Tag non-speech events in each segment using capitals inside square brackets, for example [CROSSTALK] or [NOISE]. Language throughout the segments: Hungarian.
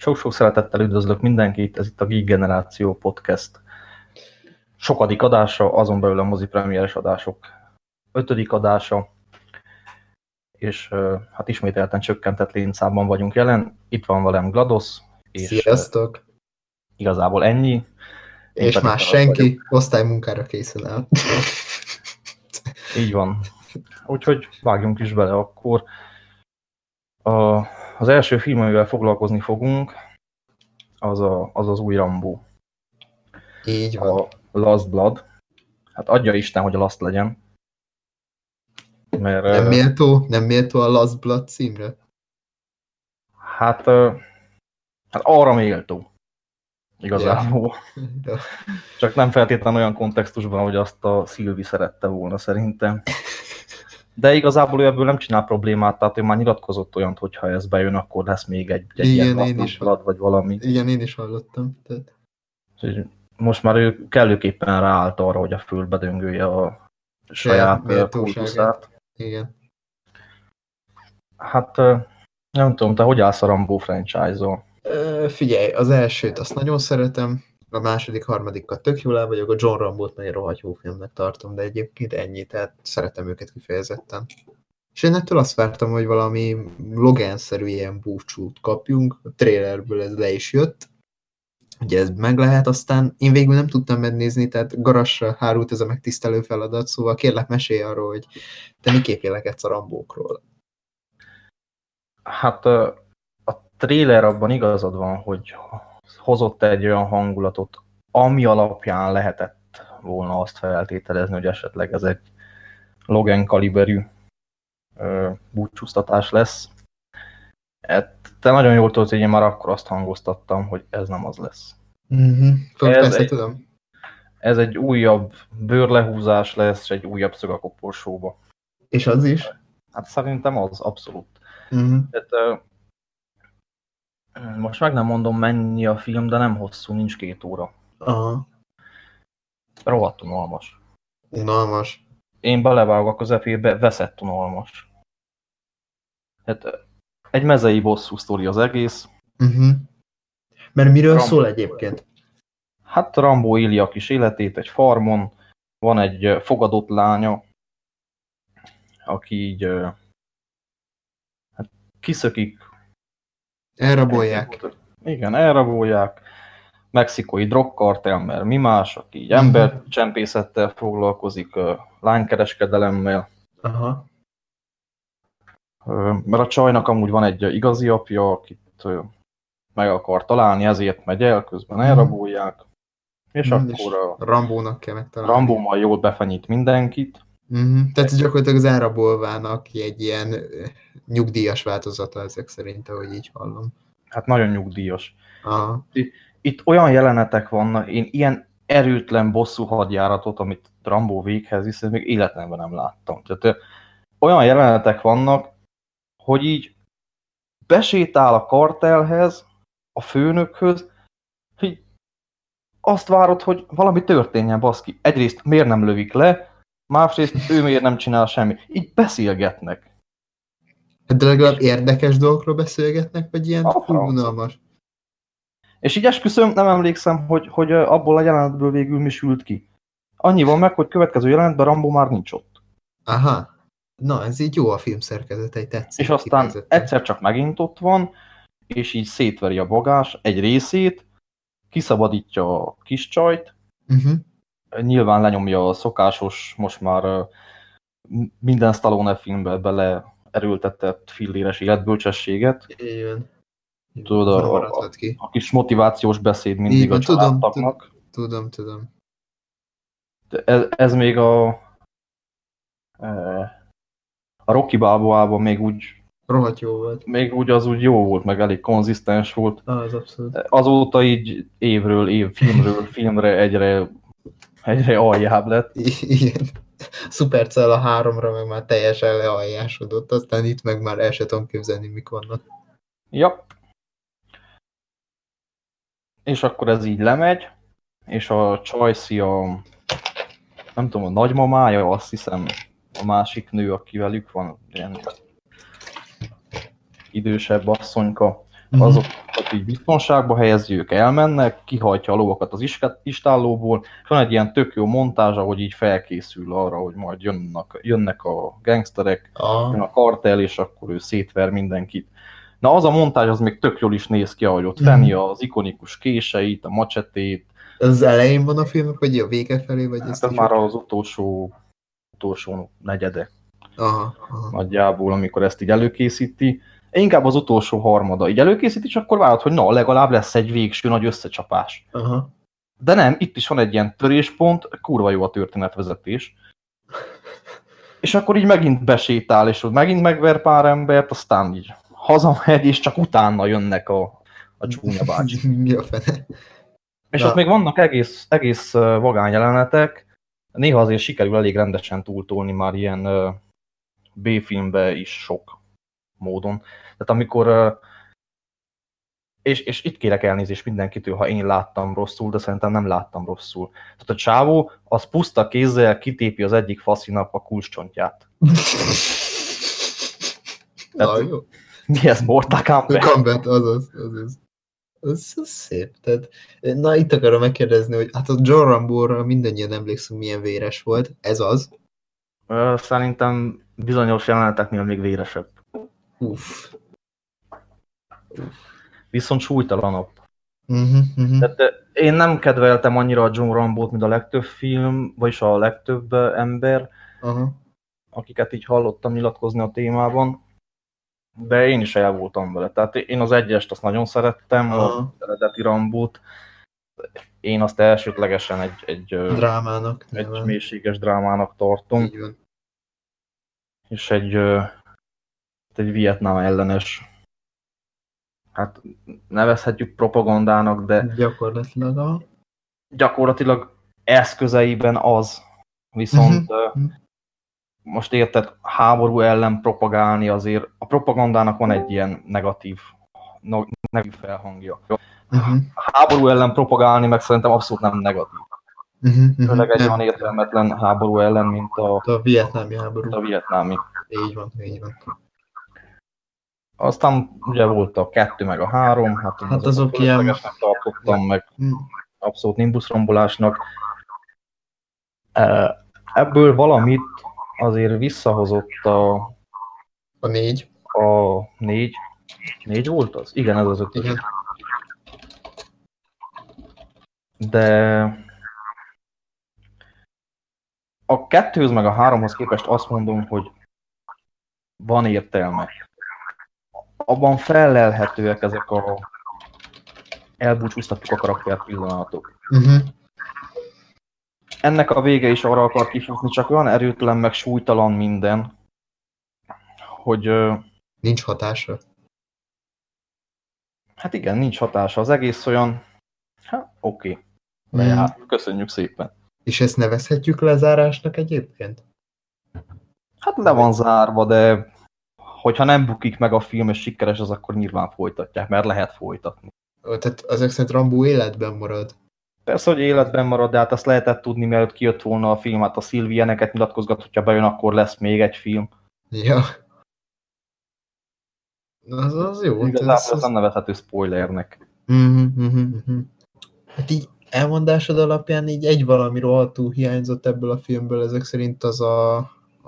Sok-sok szeretettel üdvözlök mindenkit, ez itt a Geek Generáció Podcast sokadik adása, azon belül a mozi premieres adások ötödik adása, és hát ismételten csökkentett létszámban vagyunk jelen. Itt van velem GLaDOS. És Sziasztok! Igazából ennyi. Én és más senki, vagyok. osztálymunkára készen el. Így van. Úgyhogy vágjunk is bele akkor. A, az első film, amivel foglalkozni fogunk, az a, az, az új Rambo. Így van. A Last Blood. Hát adja Isten, hogy a Last legyen. Mert, nem méltó, nem méltó a Last Blood címre? Hát, hát arra méltó. Igazából. Yeah. Csak nem feltétlenül olyan kontextusban, hogy azt a Szilvi szerette volna szerintem. [LAUGHS] De igazából ő ebből nem csinál problémát, tehát ő már nyilatkozott olyant, hogyha ez bejön, akkor lesz még egy, egy Igen, ilyen én is blood, vagy valami. Igen, én is hallottam. Tehát... Most már ő kellőképpen ráállt arra, hogy a földbe döngölje a saját kultuszát. Igen. Hát nem tudom, te hogy állsz a Rambo franchise-ol? Figyelj, az elsőt azt nagyon szeretem, a második, harmadikat tök jól el vagyok, a John Rambo-t nagyon rohadt jó filmnek tartom, de egyébként ennyi, tehát szeretem őket kifejezetten. És én ettől azt vártam, hogy valami Logan-szerű ilyen búcsút kapjunk, a trailerből ez le is jött, ugye ez meg lehet, aztán én végül nem tudtam megnézni, tehát garasra hárult ez a megtisztelő feladat, szóval kérlek mesélj arról, hogy te miképp vélekedsz a Rambókról. Hát a trailer abban igazad van, hogy hozott egy olyan hangulatot, ami alapján lehetett volna azt feltételezni, hogy esetleg ez egy Logan kaliberű búcsúztatás lesz. Hát, te nagyon jól tudod, hogy én már akkor azt hangoztattam, hogy ez nem az lesz. Mm-hmm. Ez, Persze, egy, tudom. ez egy újabb bőrlehúzás lesz, egy újabb szög a koporsóba. És az is? Hát szerintem az, abszolút. Mm-hmm. Tehát, most meg nem mondom mennyi a film, de nem hosszú, nincs két óra. Aha. Rohadt unalmas. Unalmas. Én belevágok a közepébe, veszett unalmas. Hát egy mezei bosszú sztori az egész. Uh-huh. Mert miről Rambo, szól egyébként? Hát Rambo éli a kis életét egy farmon, van egy fogadott lánya, aki így hát kiszökik Elrabolják. Igen, elrabolják. Mexikói drogkartel, mert mi más, aki így embercsempészettel foglalkozik, lánykereskedelemmel. Aha. Mert a csajnak amúgy van egy igazi apja, akit meg akar találni, ezért megy el, közben elrabolják. És mm, akkor és a Rambónak kell megtalálni. Rambóval jól befenyít mindenkit. Mm-hmm. Tehát gyakorlatilag az elrabolvának egy ilyen nyugdíjas változata ezek szerint, ahogy így hallom. Hát nagyon nyugdíjas. Aha. Itt, olyan jelenetek vannak, én ilyen erőtlen bosszú hadjáratot, amit Rambó véghez visz, még életemben nem láttam. Tehát olyan jelenetek vannak, hogy így besétál a kartelhez, a főnökhöz, hogy azt várod, hogy valami történjen, baszki. Egyrészt miért nem lövik le, másrészt ő miért nem csinál semmi. Így beszélgetnek. De legalább érdekes dolgokról beszélgetnek, vagy ilyen unalmas? És így esküszöm, nem emlékszem, hogy, hogy abból a jelenetből végül mi sült ki. Annyi van meg, hogy következő jelenetben Rambo már nincs ott. Aha. Na, ez így jó a film szerkezete, egy tetszik. És aztán kifejezetten. egyszer csak megint ott van, és így szétveri a bagás egy részét, kiszabadítja a kis csajt, uh-huh. Nyilván lenyomja a szokásos, most már minden Stallone filmbe bele erőltetett filléres életbölcsességet. Igen. Tudod, a, a, a, kis motivációs beszéd mindig Igen, a családtagnak. Tudom, tudom, tudom. Ez, ez még a a Rocky Balboában még úgy Rohadt jó volt. Még úgy az úgy jó volt, meg elég konzisztens volt. Ah, az abszolút. Azóta így évről év, filmről [LAUGHS] filmre egyre, egyre aljább lett. Igen. Supercell a háromra meg már teljesen lealjásodott, aztán itt meg már el sem tudom képzelni, mik vannak. Ja. És akkor ez így lemegy, és a Csajci a nem tudom, a nagymamája, azt hiszem, a másik nő, aki velük van, ilyen idősebb asszonyka, mhm. azok, ott így biztonságba helyezi, ők elmennek, kihajtja a lovakat az istállóból, és van egy ilyen tök jó montázs, ahogy így felkészül arra, hogy majd jönnek, jönnek a gangsterek, jön A, kartel, és akkor ő szétver mindenkit. Na az a montázs az még tök jól is néz ki, ahogy ott Mhm. fenni az ikonikus késeit, a macsetét, az elején van a filmnek, vagy a vége felé, vagy hát ez már az utolsó, utolsó negyede Aha, aha. nagyjából, amikor ezt így előkészíti. Inkább az utolsó harmada. Így előkészíti, és akkor várod, hogy na, legalább lesz egy végső nagy összecsapás. aha. De nem, itt is van egy ilyen töréspont, kurva jó a történetvezetés. És akkor így megint besétál, és megint megver pár embert, aztán így hazamegy, és csak utána jönnek a, a csúnya bácsi. [LAUGHS] Mi a fene? És Na. ott még vannak egész, egész vagány jelenetek, néha azért sikerül elég rendesen túltolni már ilyen B-filmbe is sok módon. Tehát amikor, és, és itt kérek elnézést mindenkitől, ha én láttam rosszul, de szerintem nem láttam rosszul. Tehát a csávó az puszta kézzel kitépi az egyik faszinak a kulcscsontját. [LAUGHS] Na, jó. Mi ez, Mortal Kombat? Combat, azaz, azaz. Ez, ez szép. Tehát, na, itt akarom megkérdezni, hogy hát a John Rambo-ra mindannyian emlékszünk, milyen véres volt. Ez az. Szerintem bizonyos jeleneteknél még véresebb. Uff. Viszont súlytalanabb. Uh-huh, uh-huh. Tehát ö, én nem kedveltem annyira a John Rambo-t, mint a legtöbb film, vagyis a legtöbb ö, ember, Aha. akiket így hallottam nyilatkozni a témában, de én is el voltam vele. Tehát én az egyest azt nagyon szerettem, Aha. az eredeti Rambót. Én azt elsődlegesen egy, egy, Drámának. egy nyilván. mélységes drámának tartom, és egy, ö, egy Vietnám ellenes, hát nevezhetjük propagandának, de Gyakorlatilag a... gyakorlatilag eszközeiben az. Viszont Mhm. most érted, háború ellen propagálni azért, a propagandának van egy ilyen negatív, negatív felhangja. Uh-huh. Háború ellen propagálni meg szerintem abszolút nem negatív. Uh-huh. uh-huh. Főleg egy olyan értelmetlen háború ellen, mint a, A vietnámi háború. a vietnámi. Így van, így van. Aztán ugye volt a kettő meg a három, hát, Hát azok ilyen- fölöslegesnek tartottam, meg Hm. abszolút nimbusrombolásnak. E, Ebből valamit azért visszahozott a, A négy. a négy, négy volt az? Igen, ez az ötös. Igen. De a kettőhöz meg a háromhoz képest azt mondom, hogy van értelme. Abban felelhetőek ezek a elbúcsúztatjuk a karakter pillanatok. Uh-huh. Ennek a vége is arra akar kifutni, csak olyan erőtlen, meg súlytalan minden, hogy Nincs hatása. hát igen, nincs hatása. Az egész olyan, hát oké, okay, lejár, köszönjük szépen. És ezt nevezhetjük lezárásnak egyébként? Hát le van zárva, de hogyha nem bukik meg a film és sikeres, az akkor nyilván folytatják, mert lehet folytatni. Tehát ezek szerint Rambo életben marad. Persze, hogy életben marad, de hát azt lehetett tudni, mielőtt kijött volna a film, hát a Szilvieneket nyilatkozgat, hogyha bejön, akkor lesz még egy film. Ja. Az, az jó. Igazából ez, ez nem nevezhető spoilernek. Uh-huh, uh-huh, uh-huh. Hát így elmondásod alapján így egy valami rohadtul hiányzott ebből a filmből, ezek szerint az a,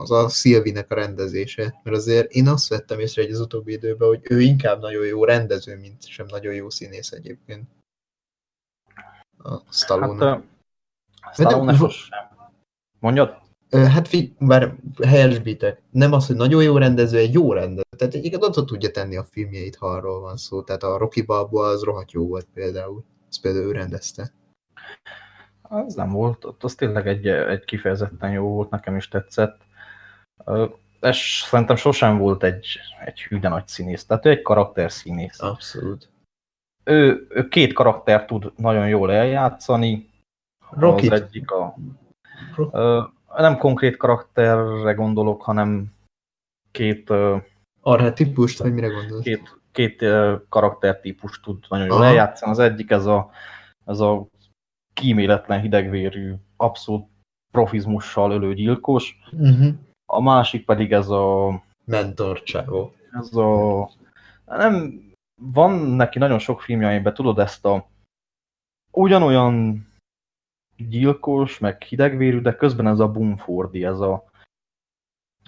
az a Szilvinek a rendezése. Mert azért én azt vettem észre egy az utóbbi időben, hogy ő inkább nagyon jó rendező, mint sem nagyon jó színész egyébként. A Stallone. Hát, uh, Stallone sosem. Mondjad? Ö, Hát fi, bár helyesbítek. Nem az, hogy nagyon jó rendező, egy jó rendező. Tehát egyébként oda tudja tenni a filmjeit, ha arról van szó. Tehát a Rocky Balboa az rohadt jó volt például. Azt például ő rendezte. Az nem volt, ott az tényleg egy, egy kifejezetten jó volt, nekem is tetszett. Ez szerintem sosem volt egy, egy hű, de nagy színész, tehát ő egy karakterszínész. Abszolút. Ő, ő két karakter tud nagyon jól eljátszani. Rocky. Az egyik a... Ö, nem konkrét karakterre gondolok, hanem két, Arhetipust, vagy mire gondolsz? két, két karaktertípus tud nagyon jól Aha. eljátszani. Az egyik ez a, ez a kíméletlen hidegvérű, abszolút profizmussal ölő gyilkos, Uh-huh. A másik pedig ez a, Mentor csávó. ez a nem van neki nagyon sok filmje, amiben tudod ezt a ugyanolyan gyilkos, meg hidegvérű, de közben ez a Bumfordi, ez a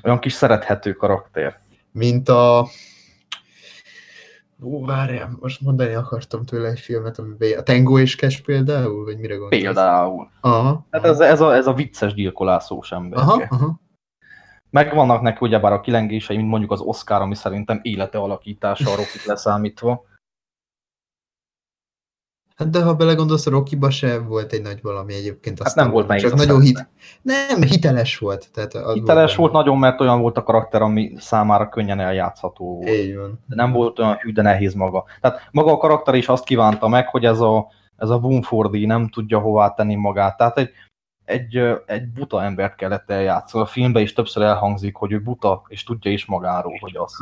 olyan kis szerethető karakter. Mint a... Ó, várjál, most mondani akartam tőle egy filmet, amiben a Tango és Cash például, vagy mire gondolsz? Például. Aha. Tehát ez, ez, a, ez a vicces gyilkolászós ember. Aha, aha. Meg vannak neki ugyebár a kilengései, mint mondjuk az Oscar, ami szerintem élete alakítása a Rocky leszámítva. Hát de ha belegondolsz, a Rocky-ba se volt egy nagy valami egyébként. Hát nem volt nehéz Csak nagyon hit... Nem, hiteles volt. Tehát az Hiteles volt benne. nagyon, mert olyan volt a karakter, ami számára könnyen eljátszható volt. Így van. De nem volt olyan hű, de nehéz maga. Tehát maga a karakter is azt kívánta meg, hogy ez a, ez a Bumfordi nem tudja hová tenni magát. Tehát egy, egy, egy buta embert kellett eljátszani. A filmben is többször elhangzik, hogy ő buta, és tudja is magáról, hogy az.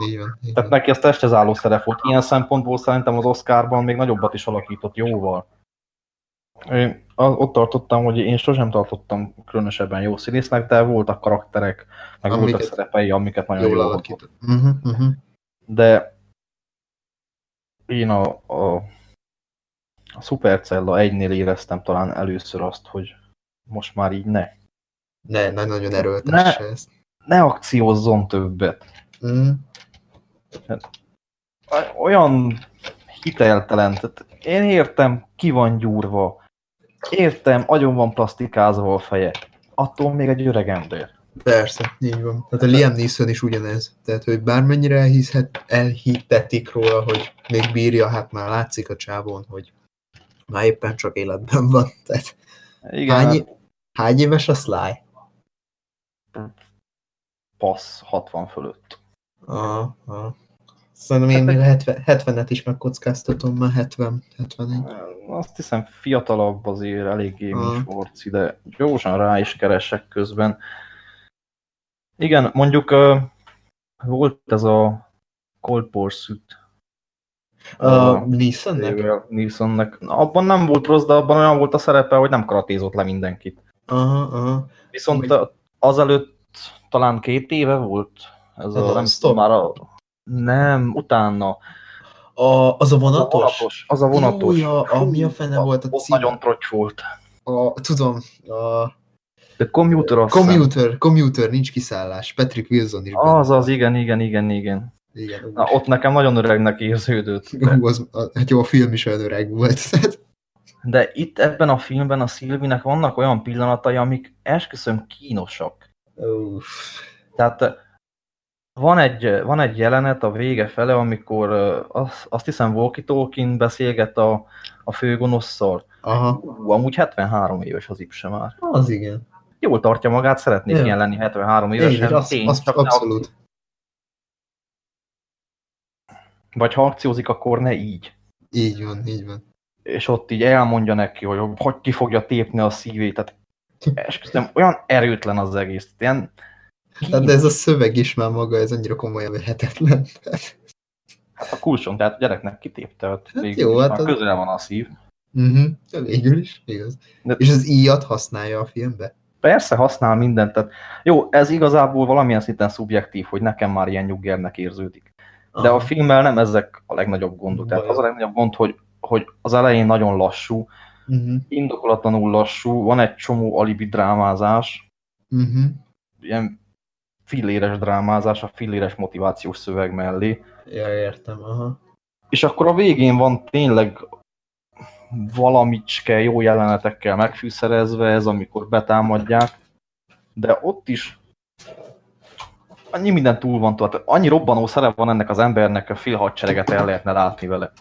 Így van. Így Tehát neki ez testhez álló szerep volt. Ilyen szempontból szerintem az Oscarban még nagyobbat is alakított jóval. Én ott tartottam, hogy én sosem tartottam különösebben jó színésznek, de voltak karakterek, meg voltak Amiket szerepei, amiket nagyon Jól jól alakított. Uh-huh. Uh-huh. De én a, a, a Supercella 1-nél éreztem talán először azt, hogy most már így ne. Ne, ne nagyon erőltesse ezt. Ne akciózzon többet. Uh-huh. olyan hiteltelen. Tehát én értem, ki van gyúrva. Értem, agyon van plastikázva a feje. Attól még egy öreg ember. Persze, így van. Tehát a Liam Neeson is ugyanez. Tehát, hogy bármennyire elhiszhet, elhitetik róla, hogy még bírja, hát már látszik a csávón, hogy már éppen csak életben van. Tehát Igen, hány, hány... éves a Sly? passz 60 fölött. Aha, aha. Szerintem én még a 70, 70-et is megkockáztatom, már 70, 71. Azt hiszem fiatalabb azért eléggé. Morci, de gyorsan rá is keresek közben. Igen, mondjuk uh, volt ez a Cold Pursuit A? Samuel Nilssonnek. Abban nem volt rossz, de abban olyan volt a szerepe, hogy nem karatézott le mindenkit. Aha, aha. Viszont Vagy- azelőtt talán két éve volt ez a, a nem tudom, már a, nem, utána. A, az a Az a vonatos? vonatos. Az a vonatos. Jó, ja, a, mi a fene volt a cím? nagyon trocs volt. A, tudom, a De Commuter azt commuter, commuter, nincs kiszállás. Patrick Wilson is benne. Az az, igen, igen, igen, igen. Igen. Na, ott nekem nagyon öregnek érződött. De, Ú, az, a, hát jó, a film is olyan öreg volt. [LAUGHS] de itt ebben a filmben a Szilvinek vannak olyan pillanatai, amik esküszöm kínosak. Uff. Tehát eh, van egy, van egy jelenet a vége fele, amikor eh, azt, azt hiszem Walkie Tolkien beszélget a, a főgonosszal. Aha, Ú, amúgy 73 éves az Ipse már. az igen. Jól tartja magát, szeretnék Ja. ilyen lenni 73 Én évesen. is, az, tény, az, csak abszolút. akció- Vagy ha akciózik, akkor ne így. Így van, így van. És ott így elmondja neki, hogy hogy ki fogja tépni a szívét. Tehát esküszöm, olyan erőtlen az egész. Ilyen, Hát de ez a szöveg is már maga, ez annyira komolyan vehetetlen. hát a kulcson, tehát a gyereknek kitépte, hát, Hát végül jó, hát az- közel van a szív. Uh-huh. Végül is, igaz. De- És az íjat használja a filmbe? Persze használ mindent, tehát jó, ez igazából valamilyen szinten szubjektív, hogy nekem már ilyen nyuggernek érződik. De a Aha. filmmel nem ezek a legnagyobb gondok. Tehát az a legnagyobb gond, hogy, hogy az elején nagyon lassú, Uh-huh. indokolatlanul lassú, van egy csomó alibi drámázás, Uh-huh. ilyen filléres drámázás, a filléres motivációs szöveg mellé. Ja, értem, aha. És akkor a végén van tényleg valamicske jó jelenetekkel megfűszerezve ez, amikor betámadják, de ott is annyi minden túl van, tehát annyi robbanó szerep van ennek az embernek, a fél hadsereget el lehetne látni vele.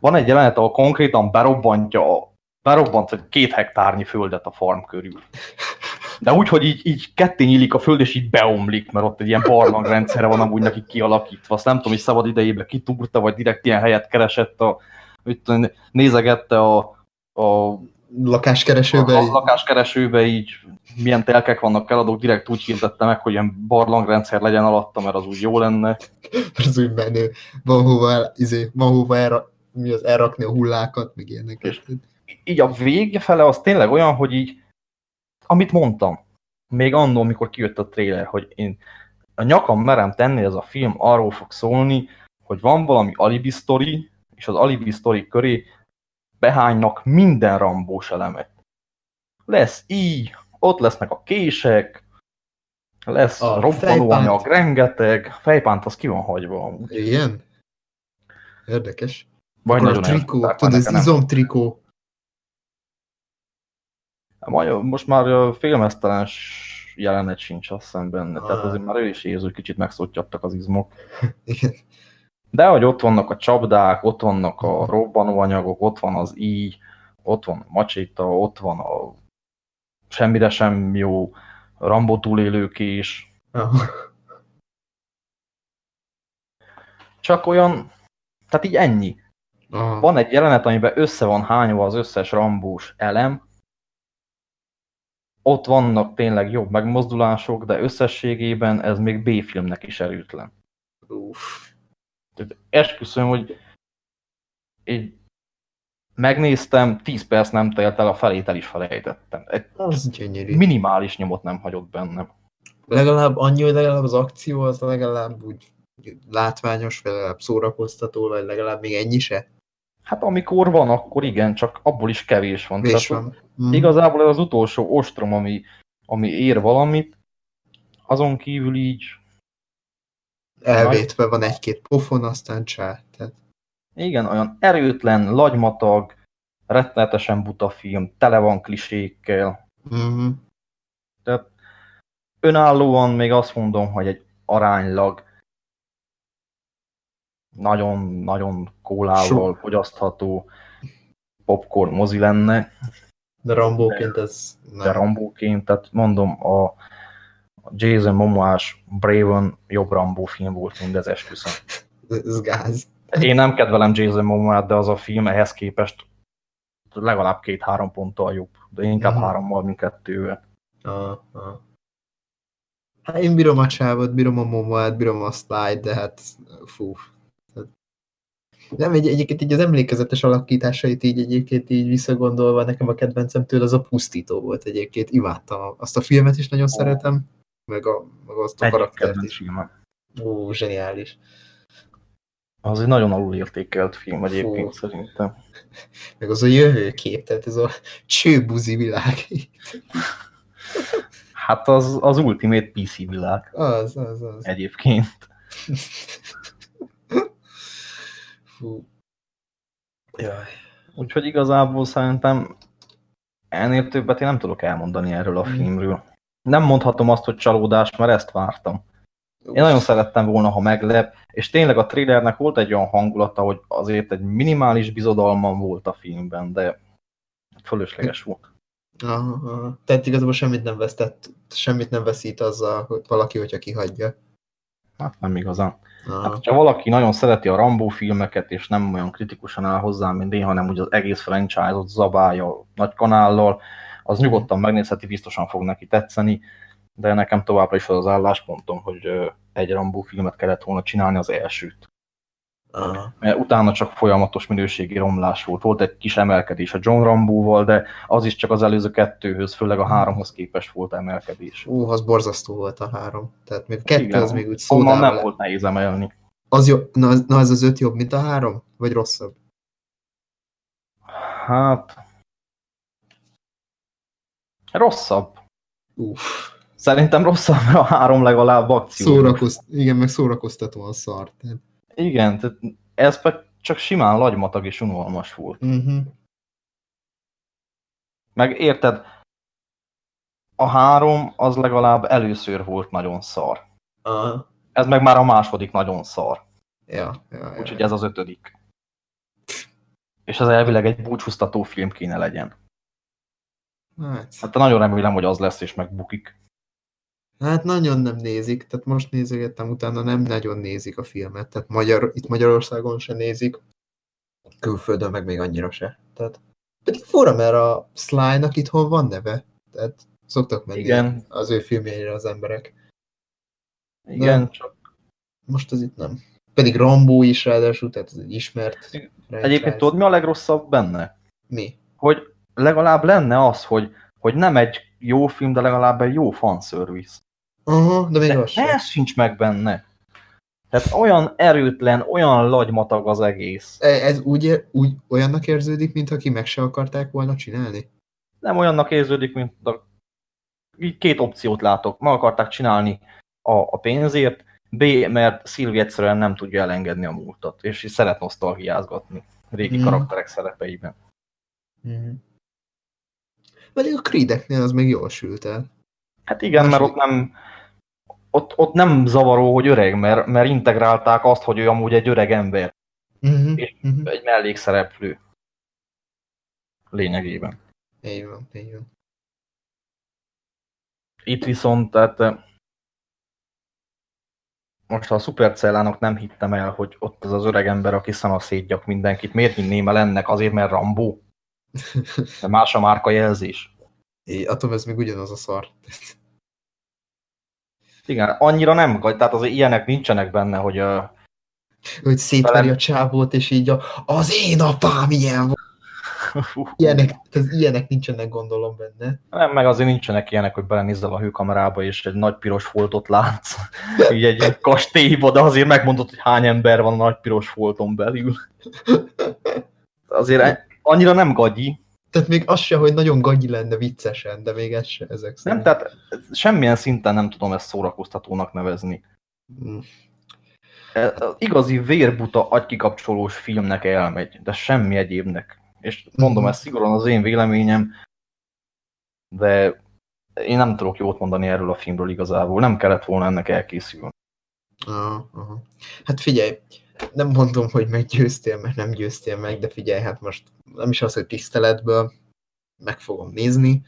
Van egy jelenet, ahol konkrétan berobbantja, a, berobbant egy két hektárnyi földet a farm körül. De úgy, hogy így, így ketté nyílik a föld, és így beomlik, mert ott egy ilyen barlangrendszere van amúgy neki kialakítva. Azt nem tudom, hogy szabad idejében kitúrta, vagy direkt ilyen helyet keresett, a, tudom, nézegette a, a Lakáskeresőbe. a lakáskeresőbe így milyen telkek vannak eladók, direkt úgy hirdette meg, hogy ilyen barlangrendszer legyen alatta, mert az úgy jó lenne. [LAUGHS] az úgy menő. Van hova, el, izé, van hova elra, mi az, elrakni a hullákat, meg ilyeneket. És- Így a vége fele az tényleg olyan, hogy így, amit mondtam, még annól, mikor kijött a trailer, hogy én a nyakam merem tenni, ez a film arról fog szólni, hogy van valami alibi sztori, és az alibi sztori köré behánynak minden rambós elemet. Lesz így, ott lesznek a kések, lesz A robbanóanyag, rengeteg, fejpánt az ki van hagyva. amúgy. Igen? Érdekes. Vagy Akkor a trikó, tudod, nem. izomtrikó. Most már ö, félmeztelens jelenet sincs azt hiszem benne, tehát Ah. azért már ő is érzi, hogy kicsit megszottyadtak az izmok. [LAUGHS] Igen. De hogy ott vannak a csapdák, ott vannak a robbanóanyagok, ott van az íj, ott van a macséta, ott van a semmire sem jó Rambo túlélők is. Aha. Csak olyan, tehát így ennyi. Aha. Van egy jelenet, amiben össze van hányva az összes rambós elem, ott vannak tényleg jobb megmozdulások, de összességében ez még B-filmnek is erőtlen. Uff. Tehát esküszöm, hogy így megnéztem, 10 perc nem telt el, a felét el is felejtettem. Egy Az gyönyörű. minimális nyomot nem hagyott bennem. Legalább annyi, hogy legalább az akció az legalább úgy látványos, vagy legalább szórakoztató, vagy legalább még ennyi se. Hát amikor van, akkor igen, csak abból is kevés van. Tehát van. Mm. Igazából ez az utolsó ostrom, ami, ami ér valamit, azon kívül így, Elvétve van egy-két pofon, aztán csá. Tehát, igen, olyan erőtlen, lagymatag, rettenetesen buta film, tele van klisékkel. mm Tehát önállóan még azt mondom, hogy egy aránylag nagyon-nagyon kólával fogyasztható popcorn mozi lenne, De Rambóként ez de nem. Rambóként, tehát mondom, a Jason Momoás Braven jobb Rambó film volt, mint az esküszöm. Ez, gáz. Én nem kedvelem Jason Momoát, de az a film ehhez képest legalább két-három ponttal jobb, de inkább Mhm. hárommal, mint kettővel. Ah. Hát én bírom a csávot, bírom a momoát, bírom a slide, de hát fú. Nem, egy, egyébként így az emlékezetes alakításait így egyébként így visszagondolva, nekem a kedvencem tőle az a pusztító volt egyébként, imádtam. Azt a filmet is nagyon szeretem, meg, a, meg azt a Egyik karaktert is. filmem. Ó, zseniális. Az egy nagyon alulértékelt film egyébként Fú. szerintem. Meg az a jövőkép, tehát ez a csőbuzi világ. Hát az, az ultimate PC világ Az, az, az. egyébként. [LAUGHS] Fú. Jaj. Úgyhogy igazából szerintem ennél többet én nem tudok elmondani erről a Mhm. filmről. Nem mondhatom azt, hogy csalódás, mert ezt vártam. Én nagyon szerettem volna, ha meglep, és tényleg a thrillernek volt egy olyan hangulata, hogy azért egy minimális bizodalmam volt a filmben, de fölösleges volt. Aha, aha. Tehát igazából semmit nem vesztett, semmit nem veszít azzal, hogy valaki, hogyha kihagyja. Hát nem igazán. Hát, Aha. ha valaki nagyon szereti a Rambo filmeket, és nem olyan kritikusan áll hozzá, mint én, hanem úgy az egész franchise-ot zabálja nagy kanállal, az nyugodtan megnézheti, biztosan fog neki tetszeni, de nekem továbbra is az az álláspontom, hogy egy Rambo filmet kellett volna csinálni az elsőt. Aha. Mert utána csak folyamatos minőségi romlás volt. Volt egy kis emelkedés a John Rambo-val, de az is csak az előző kettőhöz, főleg a háromhoz képest volt emelkedés. Ú, az borzasztó volt a három. Tehát még kettő Igen, az még úgy szódával nem le- volt nehéz emelni. Az jó, na, na, az az öt jobb, mint a három? Vagy rosszabb? Hát... Rosszabb. Uff. Szerintem rosszabb, mert a három legalább akció. Szórakozt, igen, meg szórakoztatóan szar. Tehát. Igen, tehát ez meg csak simán lagymatag és unalmas volt. Uh-huh. Meg érted, a három az legalább először volt nagyon szar. Aha. Ez meg már a második nagyon szar. Ja, ja, ja. Úgyhogy ez az ötödik. És ez elvileg egy búcsúztató film kéne legyen. Hát, Hát nagyon remélem, hogy az lesz és megbukik. Hát nagyon nem nézik, tehát most nézegettem utána, nem nagyon nézik a filmet, tehát Magyar, itt Magyarországon se nézik, külföldön meg még annyira se. Tehát, pedig fura, mert a Sly-nak itthon van neve, tehát szoktak menni Igen. az ő filmjeire az emberek. Igen, Nem. csak Most az itt nem. Pedig Rambó is ráadásul, tehát ez egy ismert franchise. egyébként tudod, mi a legrosszabb benne? Mi? Hogy legalább lenne az, hogy, hogy nem egy jó film, de legalább egy jó fanservice. Aha, de még De az ez sincs meg benne. Tehát olyan erőtlen, olyan lagymatag az egész. E- Ez úgy, úgy olyannak érződik, mint aki meg se akarták volna csinálni? Nem olyannak érződik, mint a... így két opciót látok. Meg akarták csinálni a, a pénzért, B, mert Szilvi egyszerűen nem tudja elengedni a múltat, és így szeret nosztalgiázgatni régi Mm. karakterek szerepeiben. Mm. Pedig a Creedeknél az még jól sült el. Hát igen, mert ott nem, ott, ott nem zavaró, hogy öreg, mert, mert integrálták azt, hogy ő amúgy egy öreg ember, Uh-huh. És- Uh-huh. egy mellékszereplő. Lényegében. Így van, így van. Itt viszont, tehát eh, most a szupercellának nem hittem el, hogy ott az az öreg ember, aki szana szétgyak mindenkit. Miért hinném el ennek? Azért, mert Rambó? De [LAUGHS] más a márka jelzés. É, atom ez még ugyanaz a szar. Igen, annyira nem, tehát azért ilyenek nincsenek benne, hogy uh, Hogy szétveri Velem- a csávót, és így a, az én apám ilyen volt. Ilyenek, ez ilyenek nincsenek gondolom benne. nem, meg azért nincsenek ilyenek, hogy belenézzel a hőkamerába, és egy nagy piros foltot látsz, [LAUGHS] így egy, egy kastélyba, de azért megmondod, hogy hány ember van a nagy piros folton belül. [LAUGHS] Azért e- annyira nem gagyi, Tehát még az se, hogy nagyon gagyi lenne viccesen, de még ez se ezek nem, szerint. tehát semmilyen szinten nem tudom ezt szórakoztatónak nevezni. Mm. E- Igazi vérbuta agykikapcsolós filmnek elmegy, de semmi egyébnek. És mondom, Mhm. ez szigorúan az én véleményem, de én nem tudok jót mondani erről a filmről igazából. Nem kellett volna ennek elkészülni. Aha, aha. Hát figyelj, nem mondom, hogy meggyőztél, mert nem győztél meg, de figyelj, hát most nem is az, hogy tiszteletből meg fogom nézni.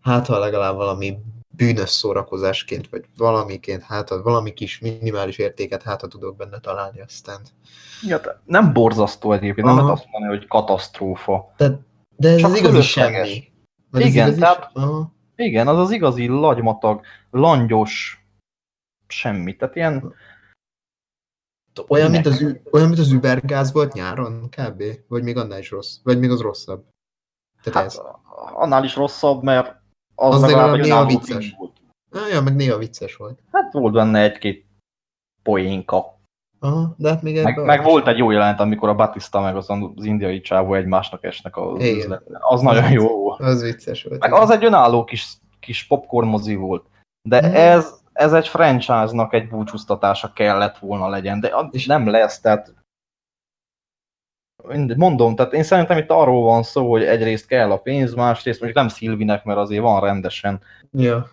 Hát, ha legalább valami bűnös szórakozásként, vagy valamiként, hát ha valami kis minimális értéket hát ha tudok benne találni, aztán. Ja, nem borzasztó egyébként, nem Aha. lehet azt mondani, hogy katasztrófa. De ez Csak az igazi semmi. Ez Igen, igazi tehát- Aha. Igen, az az igazi lagymatag, langyos semmi. Tehát ilyen, Olyan, mint az, olyan, mint az übergáz volt nyáron, kb. Vagy még annál is rossz. Vagy még az rosszabb. Tehát hát, ez. annál is rosszabb, mert az, Az legalább néha vicces. volt. Olyan, meg néha vicces volt. Hát volt benne egy-két poénka. Aha, de hát még Meg, meg volt egy jó jelent, amikor a Batista meg az, az indiai csávó egymásnak esnek az Igen. üzletben. Az nagyon jó volt. Az vicces volt. Meg igen. az egy önálló kis, kis popcorn mozi volt. De Mhm. ez, ez egy franchise-nak egy búcsúztatása kellett volna legyen, de az És- nem lesz, tehát mondom, tehát én szerintem itt arról van szó, hogy egyrészt kell a pénz, másrészt mondjuk nem Szilvinek, mert azért van rendesen, Ja.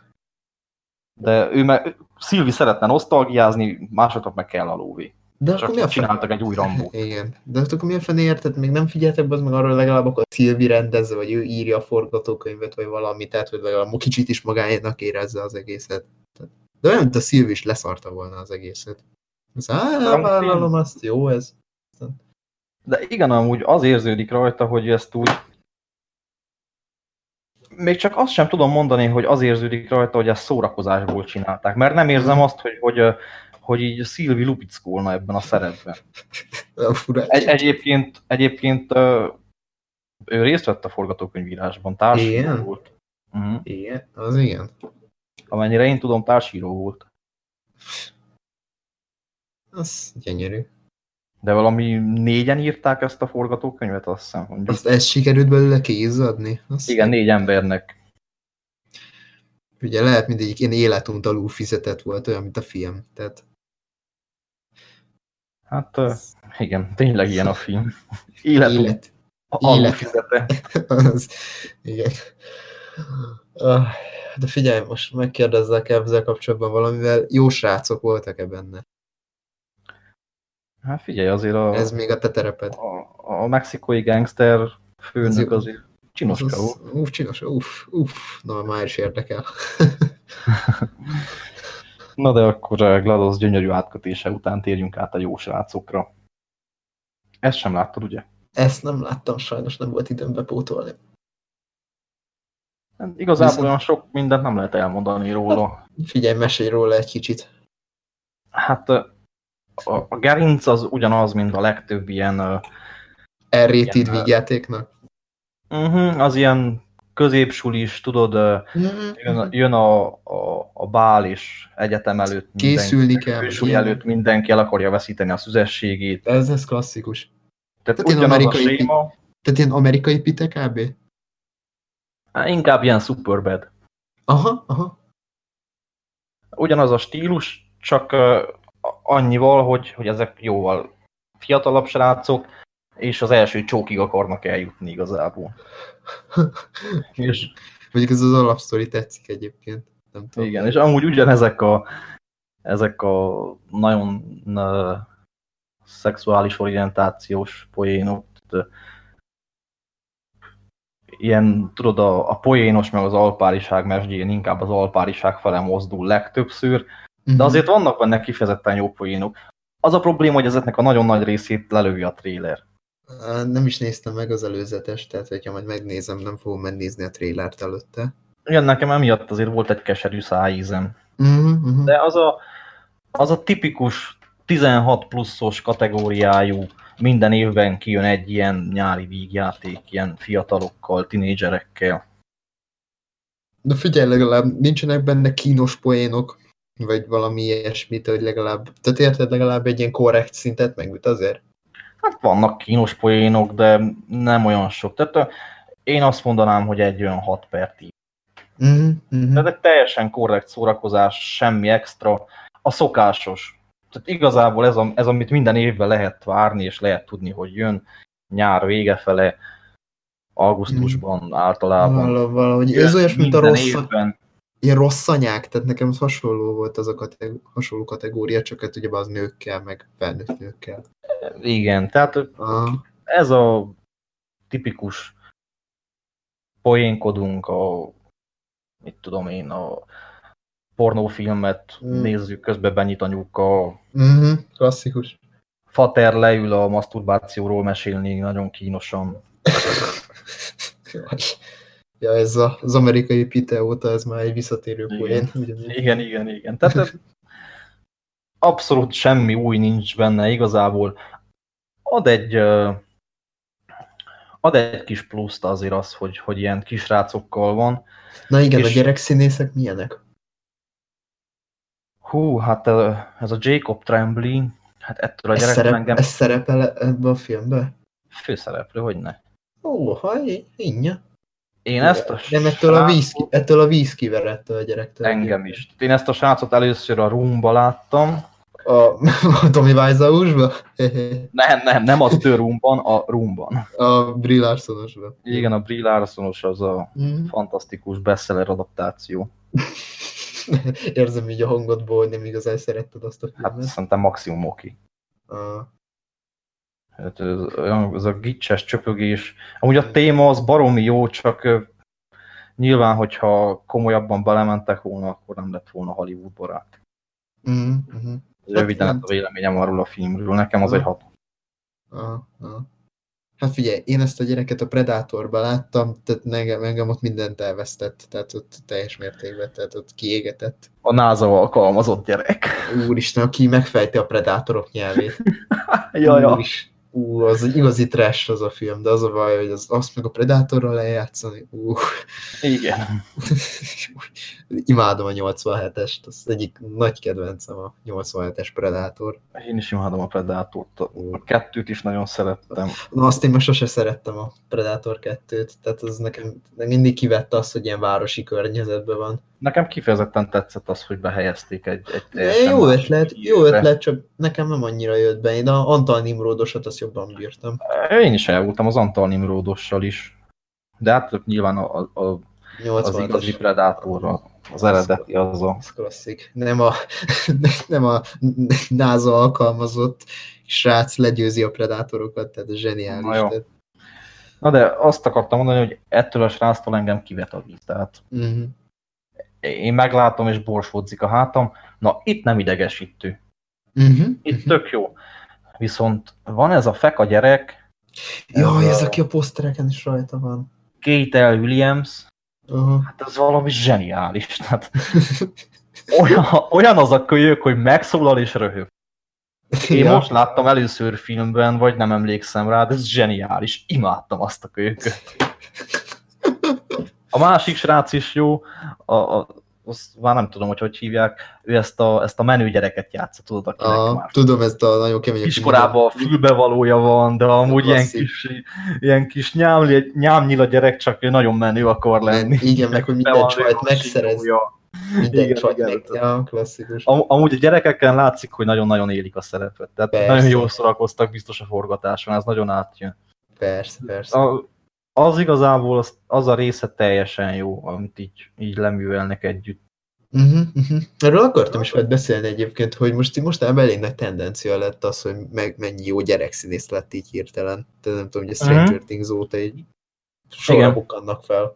de ő meg, Szilvi szeretne nosztalgiázni, másoknak meg kell a lóvé. De És akkor mi a akkor fene? csináltak egy új Rambót. [LAUGHS] Igen. De akkor mi a fene érted? Még nem figyeltek be az meg arra legalább akkor Szilvi rendezze, vagy ő írja a forgatókönyvet, vagy valami, tehát hogy legalább kicsit is magáénak érezze az egészet. De olyan, mint a Szilvi is leszarta volna az egészet. Az, á, vállalom azt, jó ez. De igen, amúgy az érződik rajta, hogy ezt úgy... Még csak azt sem tudom mondani, hogy az érződik rajta, hogy ezt szórakozásból csinálták. Mert nem érzem azt, hogy, hogy, hogy így Szilvi lupickolna ebben a szerepben. Egy, egyébként, egyébként ő részt vett a forgatókönyvírásban, társíró Igen? volt. Uh-huh. Igen, az igen. Amennyire én tudom, társíró volt. Az gyönyörű. De valami négyen írták ezt a forgatókönyvet, azt hiszem. Mondjuk. Azt ezt sikerült belőle kézadni? Azt Igen, négy embernek. Ugye lehet mindegyik ilyen életuntalú fizetett volt, olyan, mint a film. Tehát Hát igen, tényleg ilyen a film. [LAUGHS] Élet, Élet. élet. alul fizete. [LAUGHS] az, igen. Ah, De figyelj, most megkérdezzek ezzel kapcsolatban valamivel. Jó srácok voltak-e benne? Hát figyelj, azért a, Ez még a te tereped. a, a mexikói gangster főnök Az- azért csinoska Az- volt. Uff, csinos, uff, uff. Na, már is érdekel. [LAUGHS] Na de akkor a GLaDOS gyönyörű átkötése után térjünk át a jó srácokra. Ezt sem láttad, ugye? Ezt nem láttam, sajnos nem volt időm bepótolni. Hát Igazából Viszont- olyan sok mindent nem lehet elmondani róla. Figyelj, mesélj róla egy kicsit. Hát a, a gerinc az ugyanaz, mint a legtöbb ilyen R-rated vígjátéknak. uh-huh, az ilyen középsulis, tudod, Mhm. jön, jön a, a, a bál és egyetem előtt Készülni kell, fősúly ilyenek. előtt mindenki el akarja veszíteni a szüzességét. Ez, ez klasszikus. Tehát Tehát ugyanaz a séma, Tehát ilyen amerikai pite kb? Hát inkább ilyen superbad. Aha, aha. Ugyanaz a stílus, csak ö, annyival, hogy, hogy ezek jóval fiatalabb srácok, és az első csókig akarnak eljutni igazából. [LAUGHS] És Mondjuk ez az alapsztori tetszik egyébként. Nem tudom. Igen, és amúgy ugyanezek a, ezek a nagyon uh, szexuális orientációs poénok, ilyen, tudod, a, a poénos meg az alpáriság mesdjén inkább az alpáriság fele mozdul legtöbbször, Mhm. de azért vannak benne kifejezetten jó poénok. Az a probléma, hogy ezeknek a nagyon nagy részét lelövi a tréler. Nem is néztem meg az előzetes, tehát hogyha majd megnézem, nem fogom megnézni a trélert előtte. Igen, nekem emiatt azért volt egy keserű szájízem. Uh-huh, uh-huh. De az a, az a tipikus 16 pluszos kategóriájú, minden évben kijön egy ilyen nyári vígjáték, ilyen fiatalokkal, tinédzserekkel. De figyelj, legalább nincsenek benne kínos poénok, vagy valami ilyesmit, hogy legalább, tehát érted, legalább egy ilyen korrekt szintet megüt azért? Hát vannak kínos poénok, de nem olyan sok. Tehát én azt mondanám, hogy egy olyan 6 per 10. Uh-huh, uh-huh. Tehát egy teljesen korrekt szórakozás, semmi extra. A szokásos. Tehát igazából ez, a, ez amit minden évben lehet várni, és lehet tudni, hogy jön nyár vége fele, augusztusban általában. Valahogy, valahogy ez olyas, mint a rossz, évben. ilyen rossz anyák, tehát nekem az hasonló volt az a kategó, hasonló kategória, csak hát ugye az nőkkel, meg felnőtt nőkkel. Igen, tehát Aha. ez a tipikus poénkodunk a, mit tudom én, a pornófilmet Mm. nézzük, közben benyit anyuka, Uh-huh, klasszikus. Fater leül a maszturbációról mesélni nagyon kínosan. Ja, ez a, az amerikai pite óta ez már egy visszatérő Igen. poén. ugyanúgy. Igen, igen, igen. Tehát abszolút semmi új nincs benne igazából. Ad egy ad egy kis pluszt azért az, hogy, hogy ilyen kisrácokkal van. Na igen, És- a gyerekszínészek milyenek? Hú, hát ez a Jacob Tremblay, hát ettől a Ez, gyerek szerep, engem ez szerepel ebbe a filmbe? főszereplő, hogy ne. Ó, ha innye. Én ezt a Nem ettől a, srácot- víz, ettől a víz kiverettől a gyerektől. Engem is. Én ezt a srácot először a Roomba láttam. A, a [LAUGHS] Tommy Wiseau-sba? [LAUGHS] Nem, nem, nem a The Roomban, a Roomban. a Brie Larsonosba. Igen, a Brie Larsonos az a Mm. fantasztikus bestseller adaptáció. [LAUGHS] [LAUGHS] Érzem így a hangodból, hogy nem igazán szeretted azt a Hát filmet. szerintem maximum oki. Ah. Hát ez, ez a gicses csöpögés. Amúgy a téma az baromi jó, csak nyilván, hogyha komolyabban belementek volna, akkor nem lett volna Hollywood barát. Mm, mm. Röviden ez a véleményem arról a filmről. Nekem az egy hat. Ah, ah. Hát figyelj, én ezt a gyereket a Predatorban láttam, tehát engem, engem ott mindent elvesztett, tehát ott teljes mértékben, tehát ott kiégetett. A NASA alkalmazott gyerek. Úristen, aki megfejti a Predátorok nyelvét. [LAUGHS] ja, ja. Ú, az egy igazi trash az a film, de az a baj, hogy az, azt meg a Predatorral lejátszani, ú, Igen. [LAUGHS] imádom a 87-est, az egyik nagy kedvencem a 87-es Predator. Én is imádom a Predátort. A kettőt is nagyon szerettem. Na azt én most sose szerettem a Predator 2-t, tehát az nekem nekem mindig kivette azt, hogy ilyen városi környezetben van. Nekem kifejezetten tetszett az, hogy behelyezték egy, egy jó ötlet, jó ötlet, csak nekem nem annyira jött be. Én a Antal Nimrodosat azt jobban bírtam. Én is elvoltam az Antal Nimródossal is. De hát nyilván a, a, a, az 80 igazi Predatorra, az eredeti az a... Ez klasszik. Nem a, [LAUGHS] nem a NASA alkalmazott srác legyőzi a predátorokat, tehát ez zseniális. Na jó. Tehát, Na de azt akartam mondani, hogy ettől a sráctól engem kivet a víz. Tehát uh-huh. Én meglátom és borsodzik a hátam. Na, itt nem idegesítő. Uh-huh. Itt tök jó. Viszont van ez a feka gyerek, Jaj, ez a aki a posztereken is rajta van. Kate L. Williams, Uh-huh. hát ez valami zseniális. Tehát olyan, olyan az a kölyök, hogy megszólal és röhög. Én Ja. most láttam először filmben, vagy nem emlékszem rá, de ez zseniális. Imádtam azt a kölyököt. [LAUGHS] A másik srác is jó, a, a azt már nem tudom, hogy hogy hívják, ő ezt a, ezt a menő gyereket játsza, tudod, akinek A, már tudom, ezt a nagyon kemény... kiskorában fülbevalója van, de amúgy ilyen kis, ilyen kis nyámli, nyámnyil a gyerek, csak ő nagyon menő akar lenni. Igen, meg hogy minden csajt megszerez. zsinója. Minden Igen, csajt meg... Ja, klasszikus. Am- Amúgy a gyerekeken látszik, hogy nagyon-nagyon élik a szerepet. Tehát Persze. nagyon jól szórakoztak biztos a forgatáson, ez nagyon átjön. Persze, persze. A, az igazából az, az a része teljesen jó, amit így, így leművelnek együtt. Uh-huh, uh-huh. Erről akartam is majd beszélni egyébként, hogy most mostanában elég nagy tendencia lett az, hogy meg, mennyi jó gyerekszínész lett így hirtelen. Tehát nem tudom, hogy a Stranger Mhm. Things óta így sorra Igen. bukkannak fel.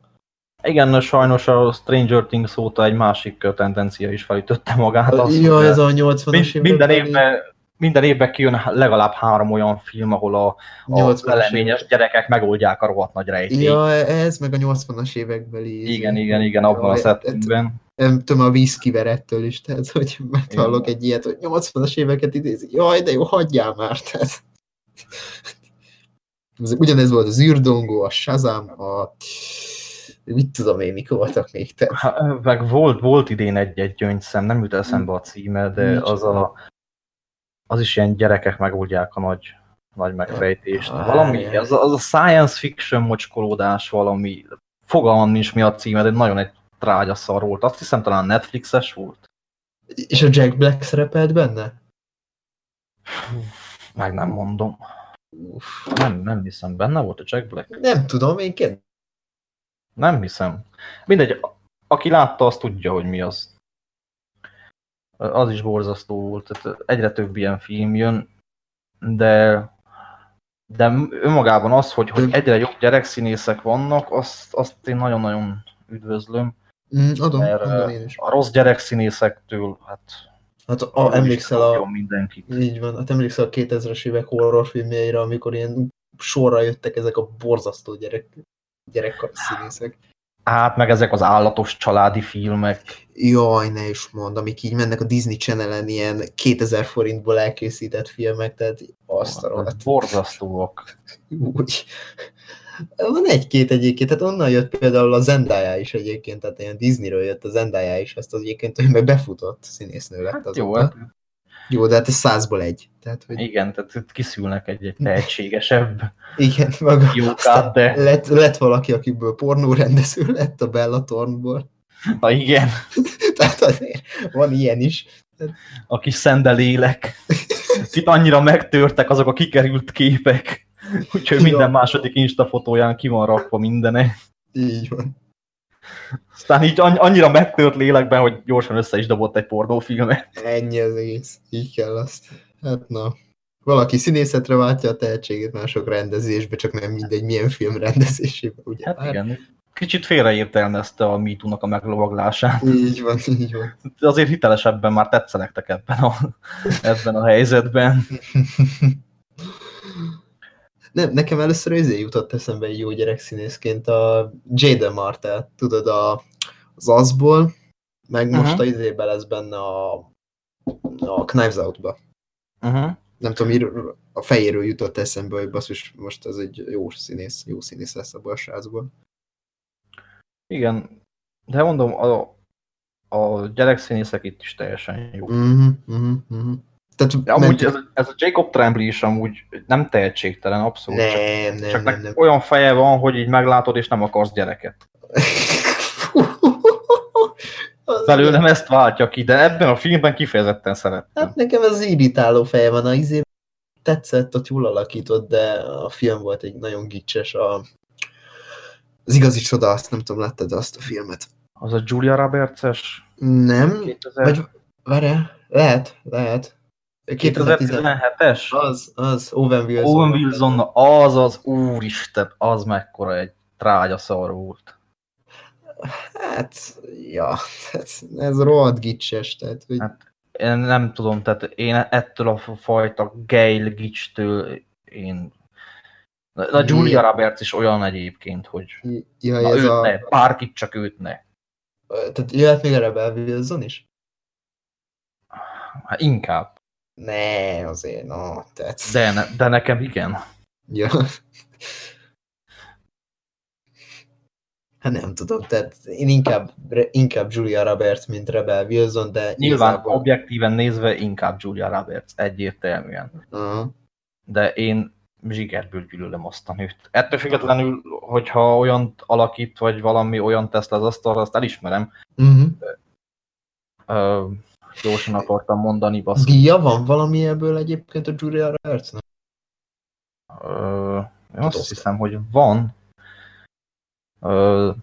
Igen, sajnos a Stranger Things óta egy másik tendencia is felütötte magát. Az, ja, ez a 80-as min- minden évben minden évben kijön legalább három olyan film, ahol a, a 80-as veleményes gyerekek megoldják a rohadt nagy rejtélyt. Ja, ez meg a 80-as évekbeli. Igen, igen, igen, abban a Ja, settingben. Nem tudom, a vízkiverettől is, tehát hogy meghallok egy ilyet, hogy 80-as éveket idézi. Jaj, de jó, hagyjál már, tehát. Ez- Ugyanez volt az űrdongó, a Shazam, a mit tudom én, mik voltak még, tehát Hát, Meg volt, volt idén egy-egy gyöngyszem, nem jut eszembe a címe, de Nincs. az a az is ilyen gyerekek megoldják a nagy, nagy megfejtést. Ah, Valami, az, a- az a science fiction mocskolódás valami, fogalmam nincs mi a címe, de nagyon egy trágya szar volt. Azt hiszem talán Netflixes volt. És a Jack Black szerepelt benne? Meg nem mondom. Nem, nem hiszem, benne volt a Jack Black. nem tudom, én kérdezem. Nem hiszem. Mindegy, aki látta, az tudja, hogy mi az. Az is borzasztó volt. Tehát egyre több ilyen film jön, de de önmagában az, hogy, hogy egyre jobb gyerekszínészek vannak, azt, azt én nagyon-nagyon üdvözlöm. Mm, adom, Mert adom én is. a rossz gyerekszínészek,től hát Hát a, emlékszel a, mindenkit. így van, hát emlékszel a 2000-es évek horrorfilmjeire, amikor ilyen sorra jöttek ezek a borzasztó gyerek, gyerek színészek. Hát meg ezek az állatos családi filmek. Jaj, ne is mond, amik így mennek a Disney Channel-en ilyen 2000 forintból elkészített filmek, tehát azt a rohadt. Borzasztóak. Úgy. Van egy-két egyébként, tehát onnan jött például a Zendaya is egyébként, tehát ilyen Disneyről jött a Zendaya is, azt az egyébként, hogy meg befutott színésznő lett Hát azóta. jó, hát jó, de hát ez százból egy. Tehát, hogy igen, tehát kiszülnek egy, egy tehetségesebb [LAUGHS] igen, maga. [LAUGHS] jókát, de Lett, lett valaki, akiből pornórendező lett a Bella Thornból. [LAUGHS] na igen, Tehát azért van ilyen is. a kis szendelélek. Itt annyira megtörtek azok a kikerült képek, úgyhogy minden második Insta fotóján ki van rakva mindene. Így van. Aztán így anny- annyira megtört lélekben, hogy gyorsan össze is dobott egy pornófilmet. Ennyi az egész. Így kell azt. Hát na. Valaki színészetre váltja a tehetségét, mások rendezésbe, csak nem mindegy, milyen film rendezésébe, ugye? Hát igen. Kicsit félreértelmezte a MeToo-nak a meglovaglását. Így van, így van. Azért hitelesebben már tetszelektek ebben a, ebben a helyzetben. [LAUGHS] Nem, nekem először izé jutott eszembe egy jó gyerekszínészként a Jaden Martell, tudod, a, az azból, meg most Mhm. a izébe lesz benne a, a Knives Out-ba. Uh-huh. Nem tudom, a fejéről jutott eszembe, hogy basszus, most ez egy jó színész, jó színész lesz abból a srácból. Igen, de mondom, a, a gyerekszínészek itt is teljesen jó. Uh-huh, uh-huh, uh-huh. Tehát amúgy ez, ez a Jacob Tremblay is amúgy nem tehetségtelen, abszolút. csak, nem, nem, csak nem, nem. olyan feje van, hogy így meglátod, és nem akarsz gyereket. Belőlem ezt váltja ki, de ebben a filmben kifejezetten szerettem. Hát nekem ez az irritáló feje van, a izé tetszett, ott jól alakított, de a film volt egy nagyon gicses, a... az igazi csoda, azt nem tudom, láttad azt a filmet? Az a Julia Roberts-es Nem, 2000... vagy várjál, lehet, lehet. 2010 2017-es? Az, az, Owen Wilson. Owen Wilson, az az, úristen, az mekkora egy trágya szar volt. Hát, ja, tehát ez rohadt gicses, tehát, hogy Hát, Én nem tudom, tehát én ettől a fajta Gail Gitch-től én... A Julia Roberts is olyan egyébként, hogy ja, na, ez őt a, ne, bárkit csak őt ne. tehát jöhet még a Rebel Wilson is? Hát inkább, Ne, azért, no, tehát... de, ne, de nekem igen. Ja. Hát nem tudom, tehát én inkább, inkább Julia Roberts, mint Rebel Wilson, de Nyilván igazából... objektíven nézve inkább Julia Roberts, egyértelműen. Uh-huh. De én zsigerből gyűlölöm azt a nőt. Ettől függetlenül, hogyha olyan alakít, vagy valami olyan tesz az asztalra, azt elismerem. Uh, gyorsan akartam mondani, basz. Díja van valami ebből egyébként a Julia Robertsnek? Uh, én azt Tudod. hiszem, hogy van. Uh,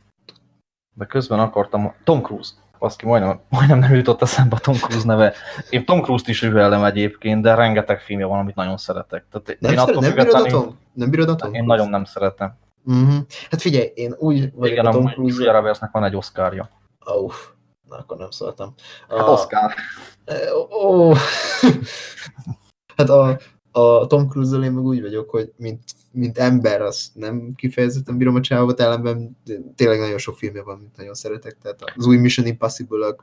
de közben akartam... Tom Cruise. Baszki, majdnem, majdnem nem jutott eszembe a Tom Cruise neve. Én Tom Cruise-t is üvelem egyébként, de rengeteg filmje van, amit nagyon szeretek. Tehát nem, én szeret, nem bírod a Tom? Nem bírod a Tom Én nagyon nem szeretem. Uh-huh. Hát figyelj, én úgy vagyok Igen, a Tom Cruise... Igen, Robertsnek van egy Oscarja. Uff, na akkor nem szóltam. Hát a... Oscar. Oh. hát a, a Tom Cruise-zal én meg úgy vagyok, hogy mint, mint ember, az nem kifejezetten bírom a csávot, ellenben tényleg nagyon sok filmje van, mint nagyon szeretek, tehát az új Mission impossible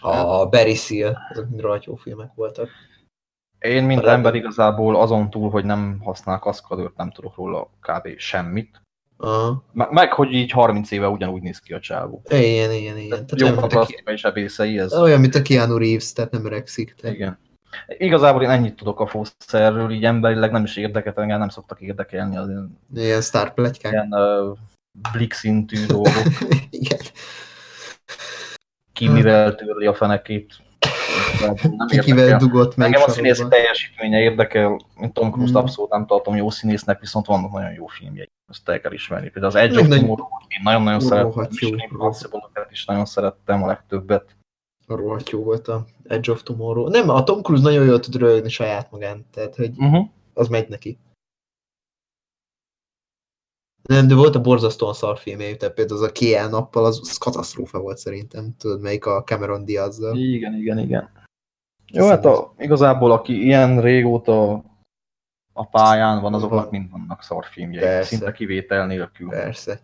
a Barry Seal, azok mind rohadt jó filmek voltak. Én, mint ember igazából azon túl, hogy nem használ kaszkadőrt, nem tudok róla kb. semmit. Aha. Meg, hogy így 30 éve ugyanúgy néz ki a csávó. Igen, igen, igen. Tehát jó a is ebészei, ez... Olyan, mint a Keanu Reeves, tehát nem öregszik. Tehát... Igen. Igazából én ennyit tudok a fószerről, így emberileg nem is érdeket, engem nem szoktak érdekelni az ilyen... Ilyen sztárpletykák. Ilyen uh, blik szintű dolgok. [LAUGHS] Igen. Ki mivel törli a fenekét. Nem Ki kivel dugott meg. Engem a színészi teljesítménye érdekel, mint Tom Cruise mm. abszolút nem tartom jó színésznek, viszont vannak nagyon jó filmjei. Ezt el kell ismerni. Például az Edge of Tomorrow, én nagyon-nagyon szeretem, és is nagyon szerettem a legtöbbet rohadt jó volt a Edge of Tomorrow. Nem, a Tom Cruise nagyon jól tud rögni saját magán, tehát hogy uh-huh. az megy neki. Nem, de volt a borzasztóan szar filmje, tehát például az a Kiel nappal, az, az katasztrófa volt szerintem. Tudod, melyik a Cameron diaz -zal. Igen, igen, igen. Jó, hát a, igazából aki ilyen régóta a pályán van, azoknak mind vannak szarfilmjei, szinte kivétel nélkül. Persze.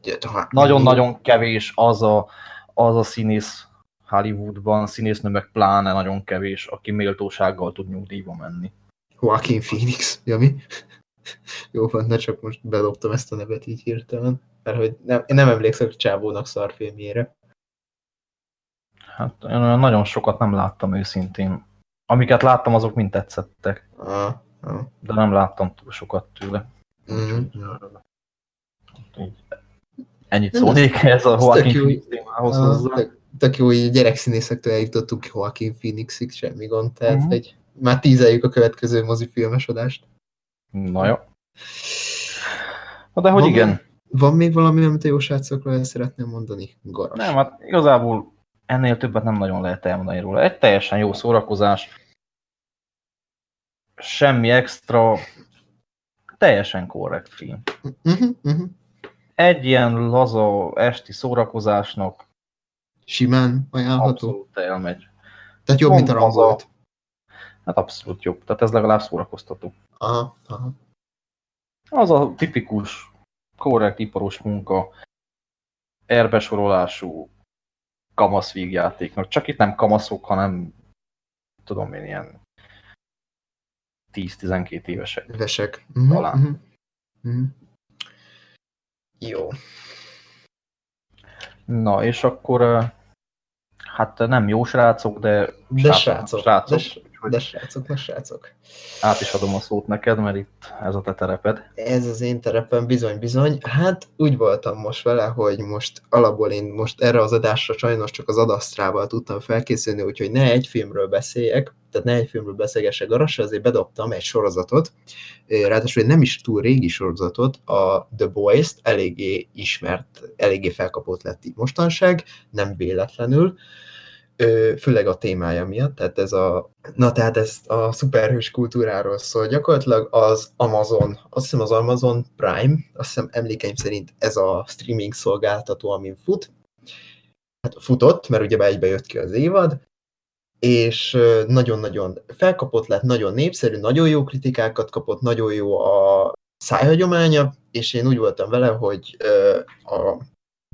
Nagyon-nagyon kevés az a, az a színész Hollywoodban színésznő meg pláne nagyon kevés, aki méltósággal tud nyugdíjba menni. Joaquin Phoenix, Jami? [LAUGHS] Jó van, ne csak most bedobtam ezt a nevet így hirtelen, mert hogy nem, én nem emlékszem a Csávónak szarfilmjére. Hát én olyan nagyon sokat nem láttam őszintén. Amiket láttam, azok mind tetszettek. Ah, ah. De nem láttam túl sokat tőle. Mm-hmm. ennyit szólnék ez a Joaquin Phoenix témához hozzá tök jó, hogy gyerekszínészektől eljutottunk Joaquin Phoenixig, semmi gond, tehát mm-hmm. hogy már tízeljük a következő mozifilmes adást. Na jó. Na de hogy van, igen. Van még valami, amit a jó srácokról szeretném mondani? Garas. Nem, hát igazából ennél többet nem nagyon lehet elmondani róla. Egy teljesen jó szórakozás, semmi extra, teljesen korrekt film. Uh-huh, uh-huh. Egy ilyen laza esti szórakozásnak simán ajánlható? Abszolút elmegy. Tehát jobb, Pont mint a Rambolt? Hát abszolút jobb. Tehát ez legalább szórakoztató. Aha, aha. Az a tipikus, korrekt iparos munka, erbesorolású kamasz vígjátéknak. Csak itt nem kamaszok, hanem tudom én ilyen 10-12 évesek. Évesek. Talán. Uh -huh. Uh -huh. Jó. Na, és akkor hát nem jó srácok, de, de srácok. srácok. De, de srácok, de srácok. Át is adom a szót neked, mert itt ez a te tereped. Ez az én terepem, bizony, bizony. Hát úgy voltam most vele, hogy most alapból én most erre az adásra sajnos csak az adasztrával tudtam felkészülni, úgyhogy ne egy filmről beszéljek, tehát ne egy filmről beszélgessek garasra, azért bedobtam egy sorozatot, ráadásul egy nem is túl régi sorozatot, a The Boys-t eléggé ismert, eléggé felkapott lett így mostanság, nem véletlenül, főleg a témája miatt, tehát ez a, na tehát ez a szuperhős kultúráról szól. Gyakorlatilag az Amazon, azt hiszem az Amazon Prime, azt hiszem emlékeim szerint ez a streaming szolgáltató, amin fut, hát futott, mert ugye egybe jött ki az évad, és nagyon-nagyon felkapott lett, nagyon népszerű, nagyon jó kritikákat kapott, nagyon jó a szájhagyománya, és én úgy voltam vele, hogy a,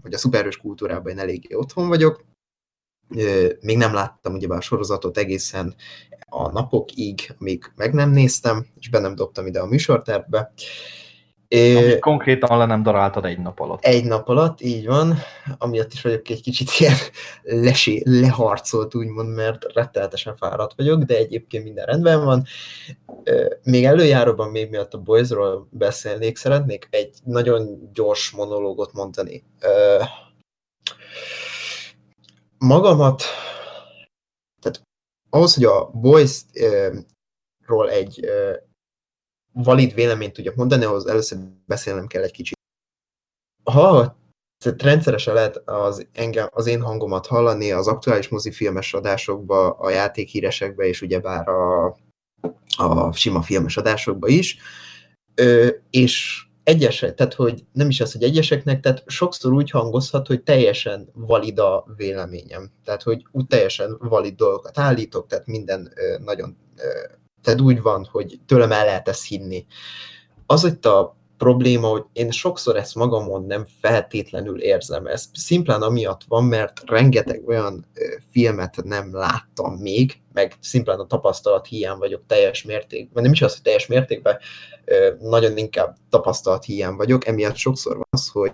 hogy a szuperhős kultúrában én eléggé otthon vagyok, még nem láttam ugye a sorozatot egészen a napokig, amíg meg nem néztem, és be nem dobtam ide a műsortervbe, É, konkrétan le nem daráltad egy nap alatt. Egy nap alatt, így van. Amiatt is vagyok egy kicsit ilyen [LAUGHS] lesé, leharcolt, úgymond, mert rettenetesen fáradt vagyok, de egyébként minden rendben van. Még előjáróban, még miatt a Boysról beszélnék, szeretnék egy nagyon gyors monológot mondani. Magamat, tehát ahhoz, hogy a Boys-ról egy valid véleményt tudjak mondani, ahhoz először beszélnem kell egy kicsit. Ha rendszeresen lehet az, engem, az én hangomat hallani az aktuális mozifilmes adásokba, a játékhíresekbe, és ugyebár a, a sima filmes adásokba is, ö, és egyesek, tehát hogy nem is az, hogy egyeseknek, tehát sokszor úgy hangozhat, hogy teljesen valid véleményem. Tehát, hogy úgy teljesen valid dolgokat állítok, tehát minden ö, nagyon ö, tehát úgy van, hogy tőlem el lehet ezt hinni. Az itt a probléma, hogy én sokszor ezt magamon nem feltétlenül érzem. Ez szimplán amiatt van, mert rengeteg olyan filmet nem láttam még, meg szimplán a tapasztalat hiány vagyok teljes mértékben, nem is az, hogy teljes mértékben, nagyon inkább tapasztalat hiány vagyok, emiatt sokszor van az, hogy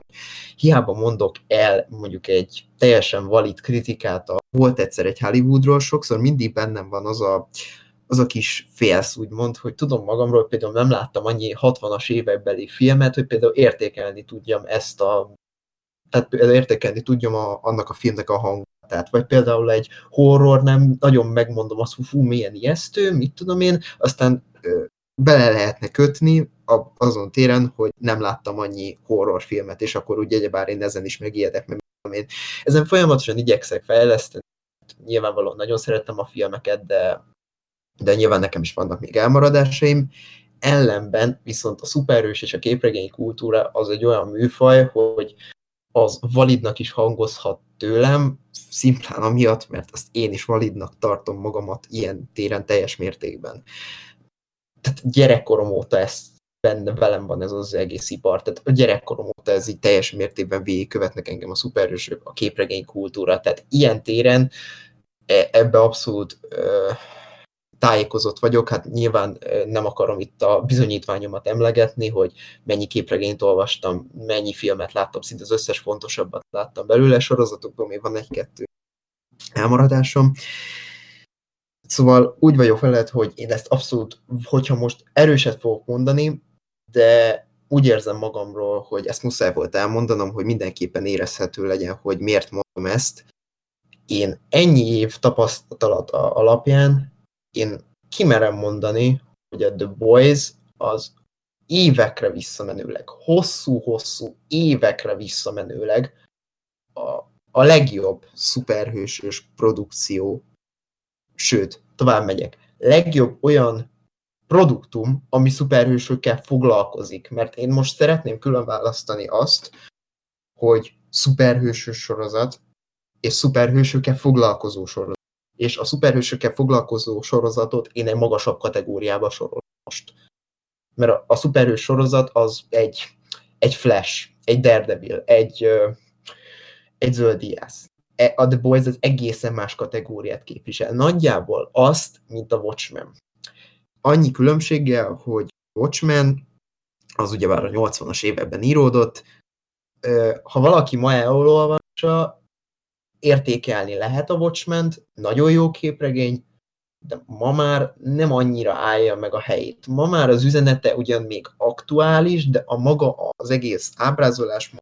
hiába mondok el mondjuk egy teljesen valid kritikát a volt egyszer egy Hollywoodról, sokszor mindig bennem van az a, az a kis félsz, úgymond, hogy tudom magamról, például nem láttam annyi 60-as évekbeli filmet, hogy például értékelni tudjam ezt a tehát értékelni tudjam a, annak a filmnek a hangot. vagy például egy horror, nem nagyon megmondom azt, hogy fú, milyen ijesztő, mit tudom én, aztán ö, bele lehetne kötni a, azon téren, hogy nem láttam annyi horrorfilmet, és akkor úgy egyebár én ezen is megijedek, mert én ezen folyamatosan igyekszek fejleszteni. Nyilvánvalóan nagyon szerettem a filmeket, de de nyilván nekem is vannak még elmaradásaim. Ellenben viszont a szuperhős és a képregény kultúra az egy olyan műfaj, hogy az validnak is hangozhat tőlem, szimplán amiatt, mert azt én is validnak tartom magamat ilyen téren teljes mértékben. Tehát gyerekkorom óta ezt benne velem van ez az egész ipar. Tehát a gyerekkorom óta ez így teljes mértékben végigkövetnek engem a szuperhősök, a képregény kultúra. Tehát ilyen téren e, ebbe abszolút tájékozott vagyok, hát nyilván nem akarom itt a bizonyítványomat emlegetni, hogy mennyi képregényt olvastam, mennyi filmet láttam, szinte az összes fontosabbat láttam belőle, sorozatokból még van egy-kettő elmaradásom. Szóval úgy vagyok vele, hogy én ezt abszolút, hogyha most erőset fogok mondani, de úgy érzem magamról, hogy ezt muszáj volt elmondanom, hogy mindenképpen érezhető legyen, hogy miért mondom ezt. Én ennyi év tapasztalat alapján én kimerem mondani, hogy a The Boys az évekre visszamenőleg, hosszú-hosszú évekre visszamenőleg a, a legjobb szuperhősös produkció, sőt, tovább megyek, legjobb olyan produktum, ami szuperhősökkel foglalkozik. Mert én most szeretném külön választani azt, hogy szuperhősös sorozat és szuperhősökkel foglalkozó sorozat és a szuperhősökkel foglalkozó sorozatot én egy magasabb kategóriába sorolom most. Mert a, a szuperhős sorozat az egy, egy Flash, egy Daredevil, egy, egy Zöldiász. E, a The Boys az egészen más kategóriát képvisel. Nagyjából azt, mint a Watchmen. Annyi különbséggel, hogy Watchmen az ugye már a 80-as években íródott, ha valaki ma elolvassa, értékelni lehet a watchmen nagyon jó képregény, de ma már nem annyira állja meg a helyét. Ma már az üzenete ugyan még aktuális, de a maga az egész ábrázolás,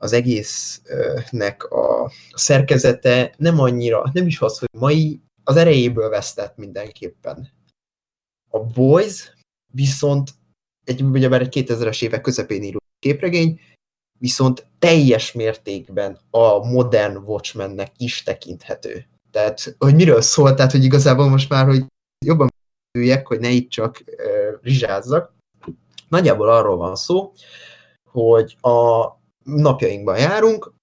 az egésznek a szerkezete nem annyira, nem is az, hogy mai, az erejéből vesztett mindenképpen. A Boys viszont egy, ugyebár egy 2000-es évek közepén író képregény, viszont teljes mértékben a modern Watchmennek is tekinthető. Tehát, hogy miről szól, tehát, hogy igazából most már, hogy jobban üljek, hogy ne itt csak uh, rizsázzak. Nagyjából arról van szó, hogy a napjainkban járunk,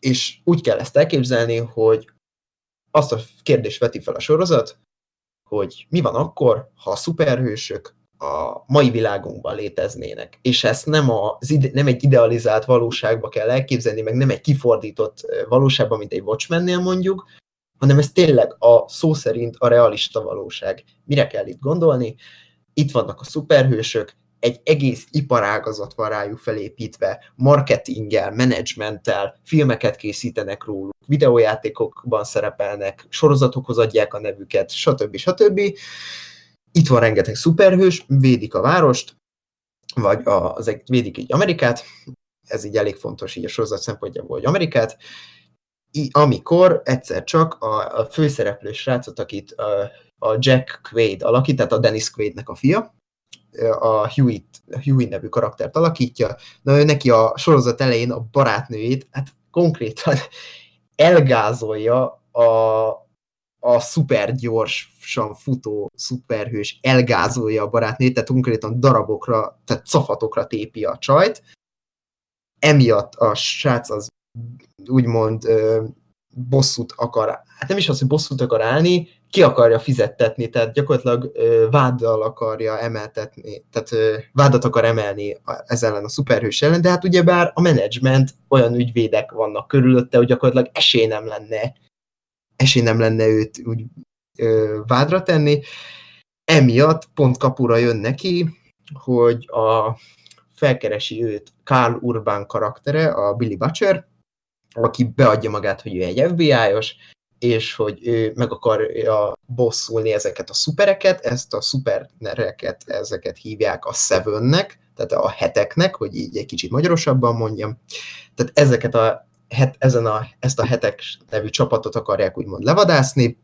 és úgy kell ezt elképzelni, hogy azt a kérdést veti fel a sorozat, hogy mi van akkor, ha a szuperhősök a mai világunkban léteznének. És ezt nem, a, nem egy idealizált valóságba kell elképzelni, meg nem egy kifordított valóságban, mint egy Watchmennél mondjuk, hanem ez tényleg a szó szerint a realista valóság. Mire kell itt gondolni? Itt vannak a szuperhősök, egy egész iparágazat van rájuk felépítve, marketinggel, menedzsmenttel, filmeket készítenek róluk, videójátékokban szerepelnek, sorozatokhoz adják a nevüket, stb. stb. Itt van rengeteg szuperhős, védik a várost, vagy az, védik így Amerikát, ez így elég fontos így a sorozat szempontjából, hogy Amerikát, amikor egyszer csak a, a főszereplő srácot, akit a, a Jack Quaid alakít, tehát a Dennis Quaidnek a fia, a Huey, Huey nevű karaktert alakítja, na ő neki a sorozat elején a barátnőjét, hát konkrétan elgázolja a, a szuper gyorsan futó szuperhős, elgázolja a barátnőjét, tehát konkrétan darabokra, tehát cafatokra tépi a csajt, emiatt a srác az úgymond bosszút akar, hát nem is az, hogy bosszút akar állni, ki akarja fizettetni, tehát gyakorlatilag ö, váddal akarja emeltetni, tehát ö, vádat akar emelni ez ellen a szuperhős ellen, de hát ugyebár a menedzsment olyan ügyvédek vannak körülötte, hogy gyakorlatilag esély nem lenne, esély nem lenne őt úgy ö, vádra tenni. Emiatt pont kapura jön neki, hogy a felkeresi őt Carl Urban karaktere, a Billy Butcher, aki beadja magát, hogy ő egy FBI-os, és hogy ő meg akarja bosszulni ezeket a szupereket, ezt a szupernereket, ezeket hívják a Sevennek, tehát a heteknek, hogy így egy kicsit magyarosabban mondjam. Tehát ezeket a, het, ezen a, ezt a hetek nevű csapatot akarják úgymond levadászni,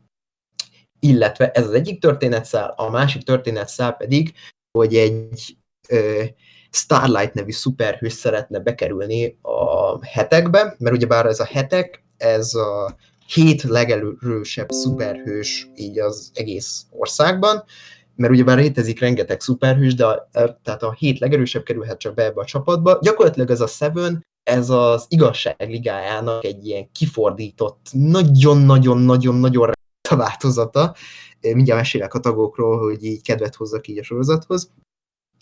illetve ez az egyik történetszál, a másik történetszál pedig, hogy egy ö, Starlight nevű szuperhős szeretne bekerülni a hetekbe, mert ugyebár ez a hetek, ez a hét legerősebb szuperhős így az egész országban, mert ugyebár létezik rengeteg szuperhős, de a, tehát a hét legerősebb kerülhet csak be ebbe a csapatba. Gyakorlatilag ez a Seven, ez az igazság ligájának egy ilyen kifordított, nagyon-nagyon-nagyon-nagyon változata. Mindjárt mesélek a tagokról, hogy így kedvet hozzak így a sorozathoz.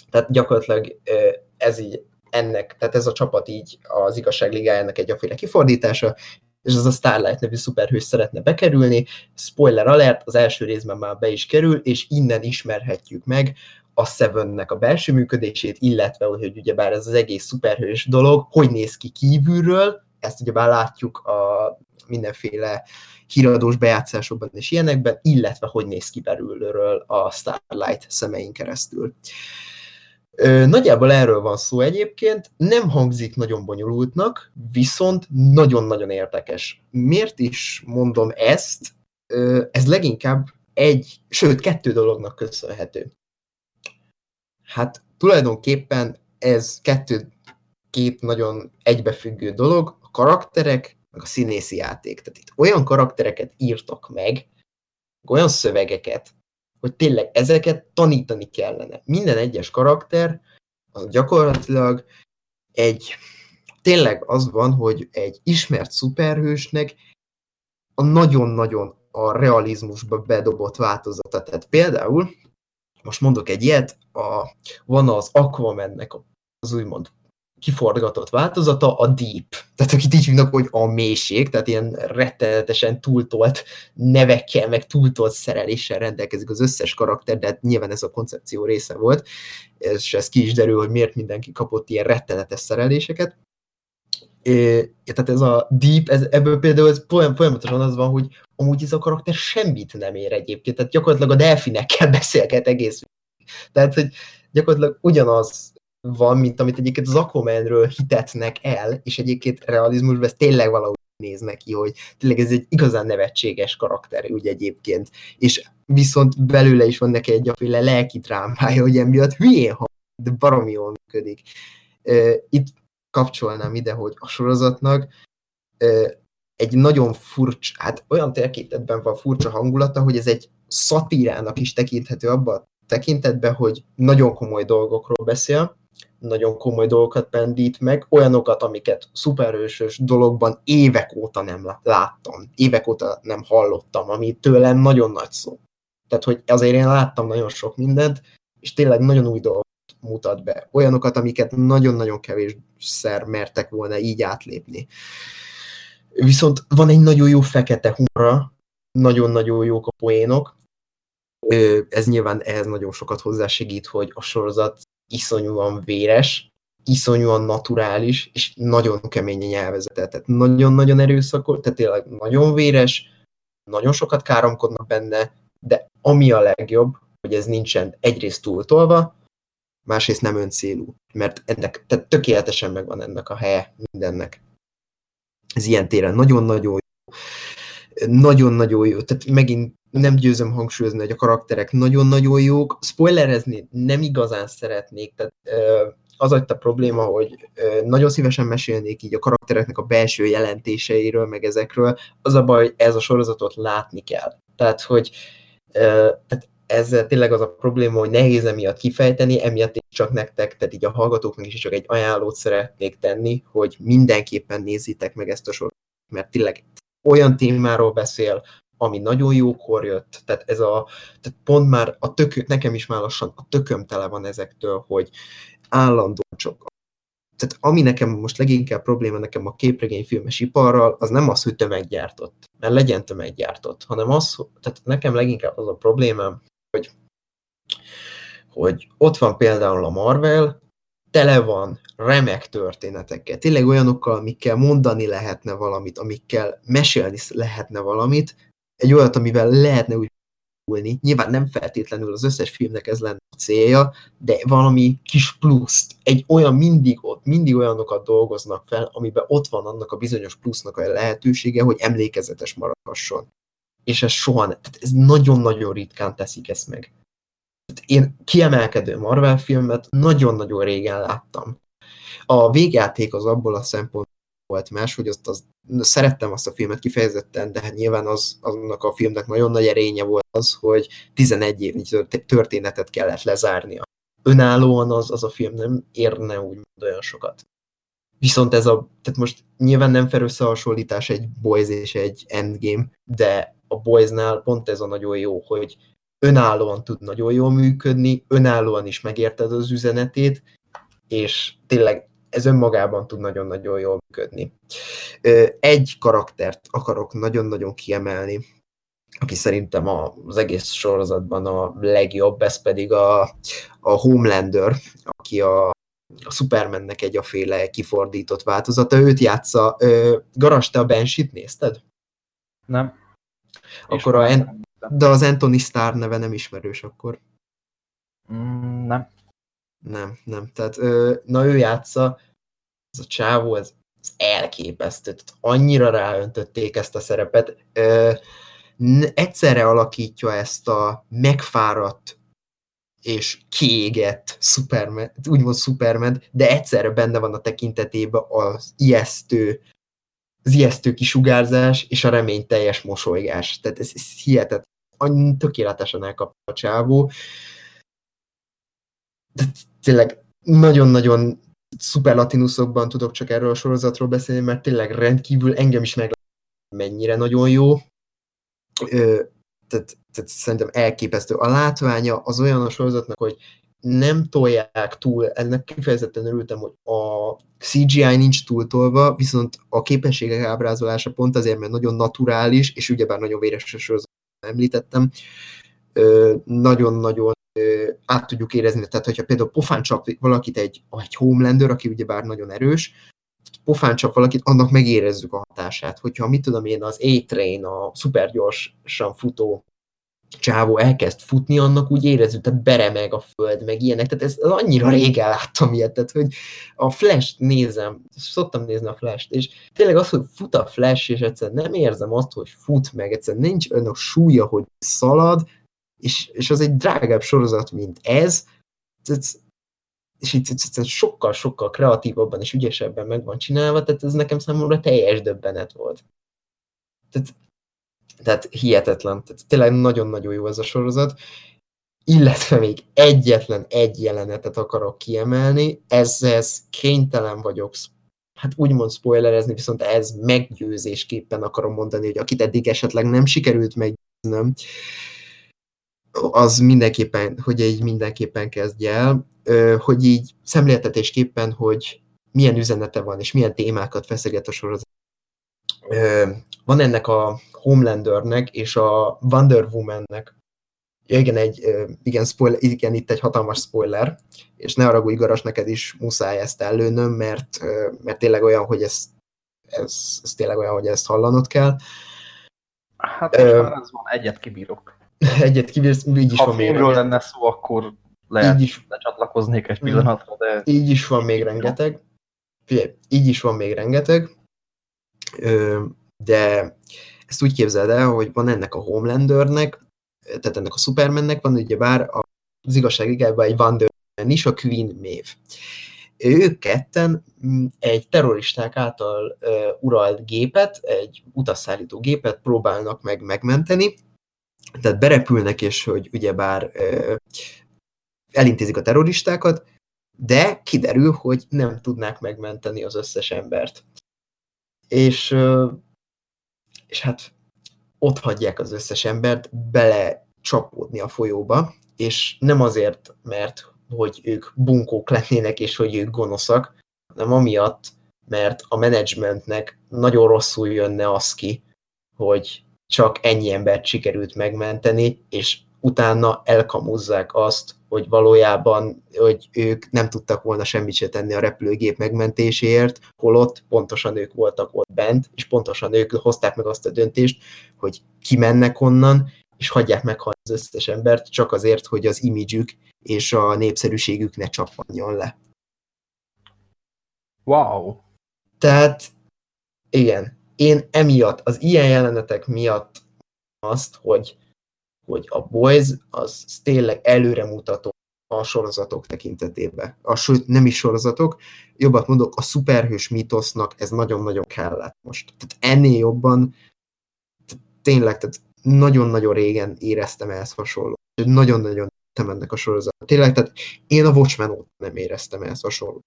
Tehát gyakorlatilag ez így ennek, tehát ez a csapat így az igazság ligájának egy aféle kifordítása, és ez a Starlight nevű szuperhős szeretne bekerülni. Spoiler alert, az első részben már be is kerül, és innen ismerhetjük meg a Sevennek a belső működését, illetve, hogy ugyebár ez az egész szuperhős dolog, hogy néz ki kívülről, ezt ugyebár látjuk a mindenféle híradós bejátszásokban és ilyenekben, illetve hogy néz ki belülről a Starlight szemein keresztül. Nagyjából erről van szó egyébként, nem hangzik nagyon bonyolultnak, viszont nagyon-nagyon érdekes. Miért is mondom ezt? Ez leginkább egy, sőt, kettő dolognak köszönhető. Hát tulajdonképpen ez kettő, két nagyon egybefüggő dolog, a karakterek, meg a színészi játék. Tehát itt olyan karaktereket írtak meg, olyan szövegeket, hogy tényleg ezeket tanítani kellene. Minden egyes karakter az gyakorlatilag egy, tényleg az van, hogy egy ismert szuperhősnek a nagyon-nagyon a realizmusba bedobott változata. Tehát például, most mondok egy ilyet, a, van az Aquamannek az úgymond kiforgatott változata a deep. Tehát akit így hívnak, hogy a mélység, tehát ilyen rettenetesen túltolt nevekkel, meg túltolt szereléssel rendelkezik az összes karakter, de hát nyilván ez a koncepció része volt, és ez ki is derül, hogy miért mindenki kapott ilyen rettenetes szereléseket. É, tehát ez a deep, ez, ebből például ez folyamatosan az van, hogy amúgy ez a karakter semmit nem ér egyébként, tehát gyakorlatilag a delfinekkel [LAUGHS] beszélget egész. Tehát, hogy gyakorlatilag ugyanaz van, mint amit egyébként az Aquamanről hitetnek el, és egyébként realizmusban ez tényleg valahogy néz neki, hogy tényleg ez egy igazán nevetséges karakter, úgy egyébként. És viszont belőle is van neki egy aféle lelki drámája, hogy emiatt hülyén hang, de baromi jól működik. Itt kapcsolnám ide, hogy a sorozatnak egy nagyon furcsa, hát olyan tekintetben van furcsa hangulata, hogy ez egy szatírának is tekinthető abban a tekintetben, hogy nagyon komoly dolgokról beszél, nagyon komoly dolgokat pendít meg, olyanokat, amiket szuperősös dologban évek óta nem láttam, évek óta nem hallottam, ami tőlem nagyon nagy szó. Tehát, hogy azért én láttam nagyon sok mindent, és tényleg nagyon új dolgot mutat be. Olyanokat, amiket nagyon-nagyon kevésszer mertek volna így átlépni. Viszont van egy nagyon jó fekete humora, nagyon-nagyon jók a poénok. Ez nyilván ehhez nagyon sokat hozzásegít, hogy a sorozat iszonyúan véres, iszonyúan naturális, és nagyon kemény nyelvezete, tehát nagyon-nagyon erőszakos, tehát tényleg nagyon véres, nagyon sokat káromkodnak benne, de ami a legjobb, hogy ez nincsen egyrészt túltolva, másrészt nem öncélú, mert ennek, tehát tökéletesen megvan ennek a helye mindennek. Ez ilyen téren nagyon-nagyon jó. Nagyon-nagyon jó. Tehát megint nem győzöm hangsúlyozni, hogy a karakterek nagyon-nagyon jók. Spoilerezni nem igazán szeretnék, tehát az a probléma, hogy nagyon szívesen mesélnék így a karaktereknek a belső jelentéseiről, meg ezekről. Az a baj, hogy ez a sorozatot látni kell. Tehát, hogy tehát ez tényleg az a probléma, hogy nehéz emiatt kifejteni, emiatt én csak nektek, tehát így a hallgatóknak is csak egy ajánlót szeretnék tenni, hogy mindenképpen nézzétek meg ezt a sorozatot, mert tényleg olyan témáról beszél, ami nagyon jókor jött, tehát ez a, tehát pont már a tök, nekem is már lassan a tököm tele van ezektől, hogy állandóan csak tehát ami nekem most leginkább probléma nekem a képregényfilmes iparral, az nem az, hogy tömeggyártott, mert legyen tömeggyártott, hanem az, tehát nekem leginkább az a problémám, hogy, hogy ott van például a Marvel, tele van remek történetekkel, tényleg olyanokkal, amikkel mondani lehetne valamit, amikkel mesélni lehetne valamit, egy olyat, amivel lehetne úgy ülni. Nyilván nem feltétlenül az összes filmnek ez lenne a célja, de valami kis pluszt, egy olyan mindig ott, mindig olyanokat dolgoznak fel, amiben ott van annak a bizonyos plusznak a lehetősége, hogy emlékezetes maradhasson. És ez soha nem, tehát ez nagyon-nagyon ritkán teszik ezt meg. Tehát én kiemelkedő Marvel filmet nagyon-nagyon régen láttam. A végjáték az abból a szempont volt más, hogy azt az, szerettem azt a filmet kifejezetten, de hát nyilván az, annak a filmnek nagyon nagy erénye volt az, hogy 11 évnyi történetet kellett lezárnia. Önállóan az, az a film nem érne úgy olyan sokat. Viszont ez a, tehát most nyilván nem fel összehasonlítás egy Boys és egy Endgame, de a Boysnál pont ez a nagyon jó, hogy önállóan tud nagyon jól működni, önállóan is megérted az üzenetét, és tényleg ez önmagában tud nagyon-nagyon jól működni. Egy karaktert akarok nagyon-nagyon kiemelni, aki szerintem az egész sorozatban a legjobb, ez pedig a, a Homelander, aki a, a Supermannek egy aféle kifordított változata. Őt játsza. Garas, te a Banshee-t nézted? Nem. Akkor a, de az Anthony Starr neve nem ismerős akkor. Mm, nem. Nem, nem. Tehát, na ő játsza, ez a csávó, ez, ez elképesztő. Tehát annyira ráöntötték ezt a szerepet. Egyszerre alakítja ezt a megfáradt és kiégett Superman, úgymond Superman, de egyszerre benne van a tekintetében az ijesztő, az ijesztő kisugárzás és a reményteljes mosolygás. Tehát ez, ez hihetetlen. Tökéletesen elkapta a csávó. De tényleg nagyon-nagyon szuper latinuszokban tudok csak erről a sorozatról beszélni, mert tényleg rendkívül engem is meg mennyire nagyon jó. Ö, tehát, tehát szerintem elképesztő. A látványa az olyan a sorozatnak, hogy nem tolják túl, ennek kifejezetten örültem, hogy a CGI nincs túltolva, viszont a képességek ábrázolása pont azért, mert nagyon naturális, és ugyebár nagyon véres a sorozat, említettem, nagyon-nagyon át tudjuk érezni, tehát hogyha például pofán csap valakit egy, egy Homelander, aki ugyebár nagyon erős, pofán csap valakit, annak megérezzük a hatását. Hogyha mit tudom én, az A-Train, a szupergyorsan futó csávó elkezd futni, annak úgy érezzük, tehát beremeg a föld, meg ilyenek, tehát ez, ez annyira régen láttam ilyet, tehát hogy a Flash-t nézem, szoktam nézni a Flash-t, és tényleg az, hogy fut a Flash, és egyszer nem érzem azt, hogy fut meg, egyszer nincs önök súlya, hogy szalad, és, és az egy drágább sorozat, mint ez, és itt sokkal-sokkal kreatívabban és ügyesebben meg van csinálva, tehát ez nekem számomra teljes döbbenet volt. Tehát, tehát hihetetlen, tehát tényleg nagyon-nagyon jó ez a sorozat, illetve még egyetlen egy jelenetet akarok kiemelni, ezzel kénytelen vagyok hát úgymond spoilerezni, viszont ez meggyőzésképpen akarom mondani, hogy akit eddig esetleg nem sikerült meggyőznöm, az mindenképpen, hogy így mindenképpen kezdje el, hogy így szemléltetésképpen, hogy milyen üzenete van, és milyen témákat feszeget a sorozat. Van ennek a Homelandernek és a Wonder Womannek igen, egy, igen, spoiler, igen, itt egy hatalmas spoiler, és ne arra Garas, neked is muszáj ezt ellőnöm, mert, mert tényleg olyan, hogy ez, ez, ez tényleg olyan, hogy ezt hallanod kell. Hát most már ez van, egyet kibírok. [LAUGHS] Egyet kibírsz, így is ha van még filmről lenne szó, akkor lehet, így is, lecsatlakoznék egy pillanatra, de... Így is van még rengeteg. Figyelj, így is van még rengeteg, de ezt úgy képzeld el, hogy van ennek a Homelandernek, tehát ennek a Supermannek van ugye bár az igazság igában egy Wonder Man is, a Queen Maeve. Ők ketten mm, egy terroristák által uh, uralt gépet, egy utasszállító gépet próbálnak meg megmenteni, tehát berepülnek, és hogy ugyebár uh, elintézik a terroristákat, de kiderül, hogy nem tudnák megmenteni az összes embert. És, és hát ott hagyják az összes embert bele csapódni a folyóba, és nem azért, mert hogy ők bunkók lennének, és hogy ők gonoszak, hanem amiatt, mert a menedzsmentnek nagyon rosszul jönne az ki, hogy csak ennyi embert sikerült megmenteni, és utána elkamuzzák azt, hogy valójában hogy ők nem tudtak volna semmit se tenni a repülőgép megmentéséért, holott pontosan ők voltak ott bent, és pontosan ők hozták meg azt a döntést, hogy kimennek onnan, és hagyják meg az összes embert, csak azért, hogy az imidzsük és a népszerűségük ne csappanjon le. Wow! Tehát, igen, én emiatt, az ilyen jelenetek miatt azt, hogy hogy a Boys az tényleg előremutató a sorozatok tekintetében. A, sőt, nem is sorozatok, jobbat mondok, a szuperhős mitosznak ez nagyon-nagyon kellett most. Tehát ennél jobban, tényleg, tehát nagyon-nagyon régen éreztem ezt hasonló. Nagyon-nagyon ennek a sorozat. Tényleg, tehát én a Watchmen óta nem éreztem ezt hasonló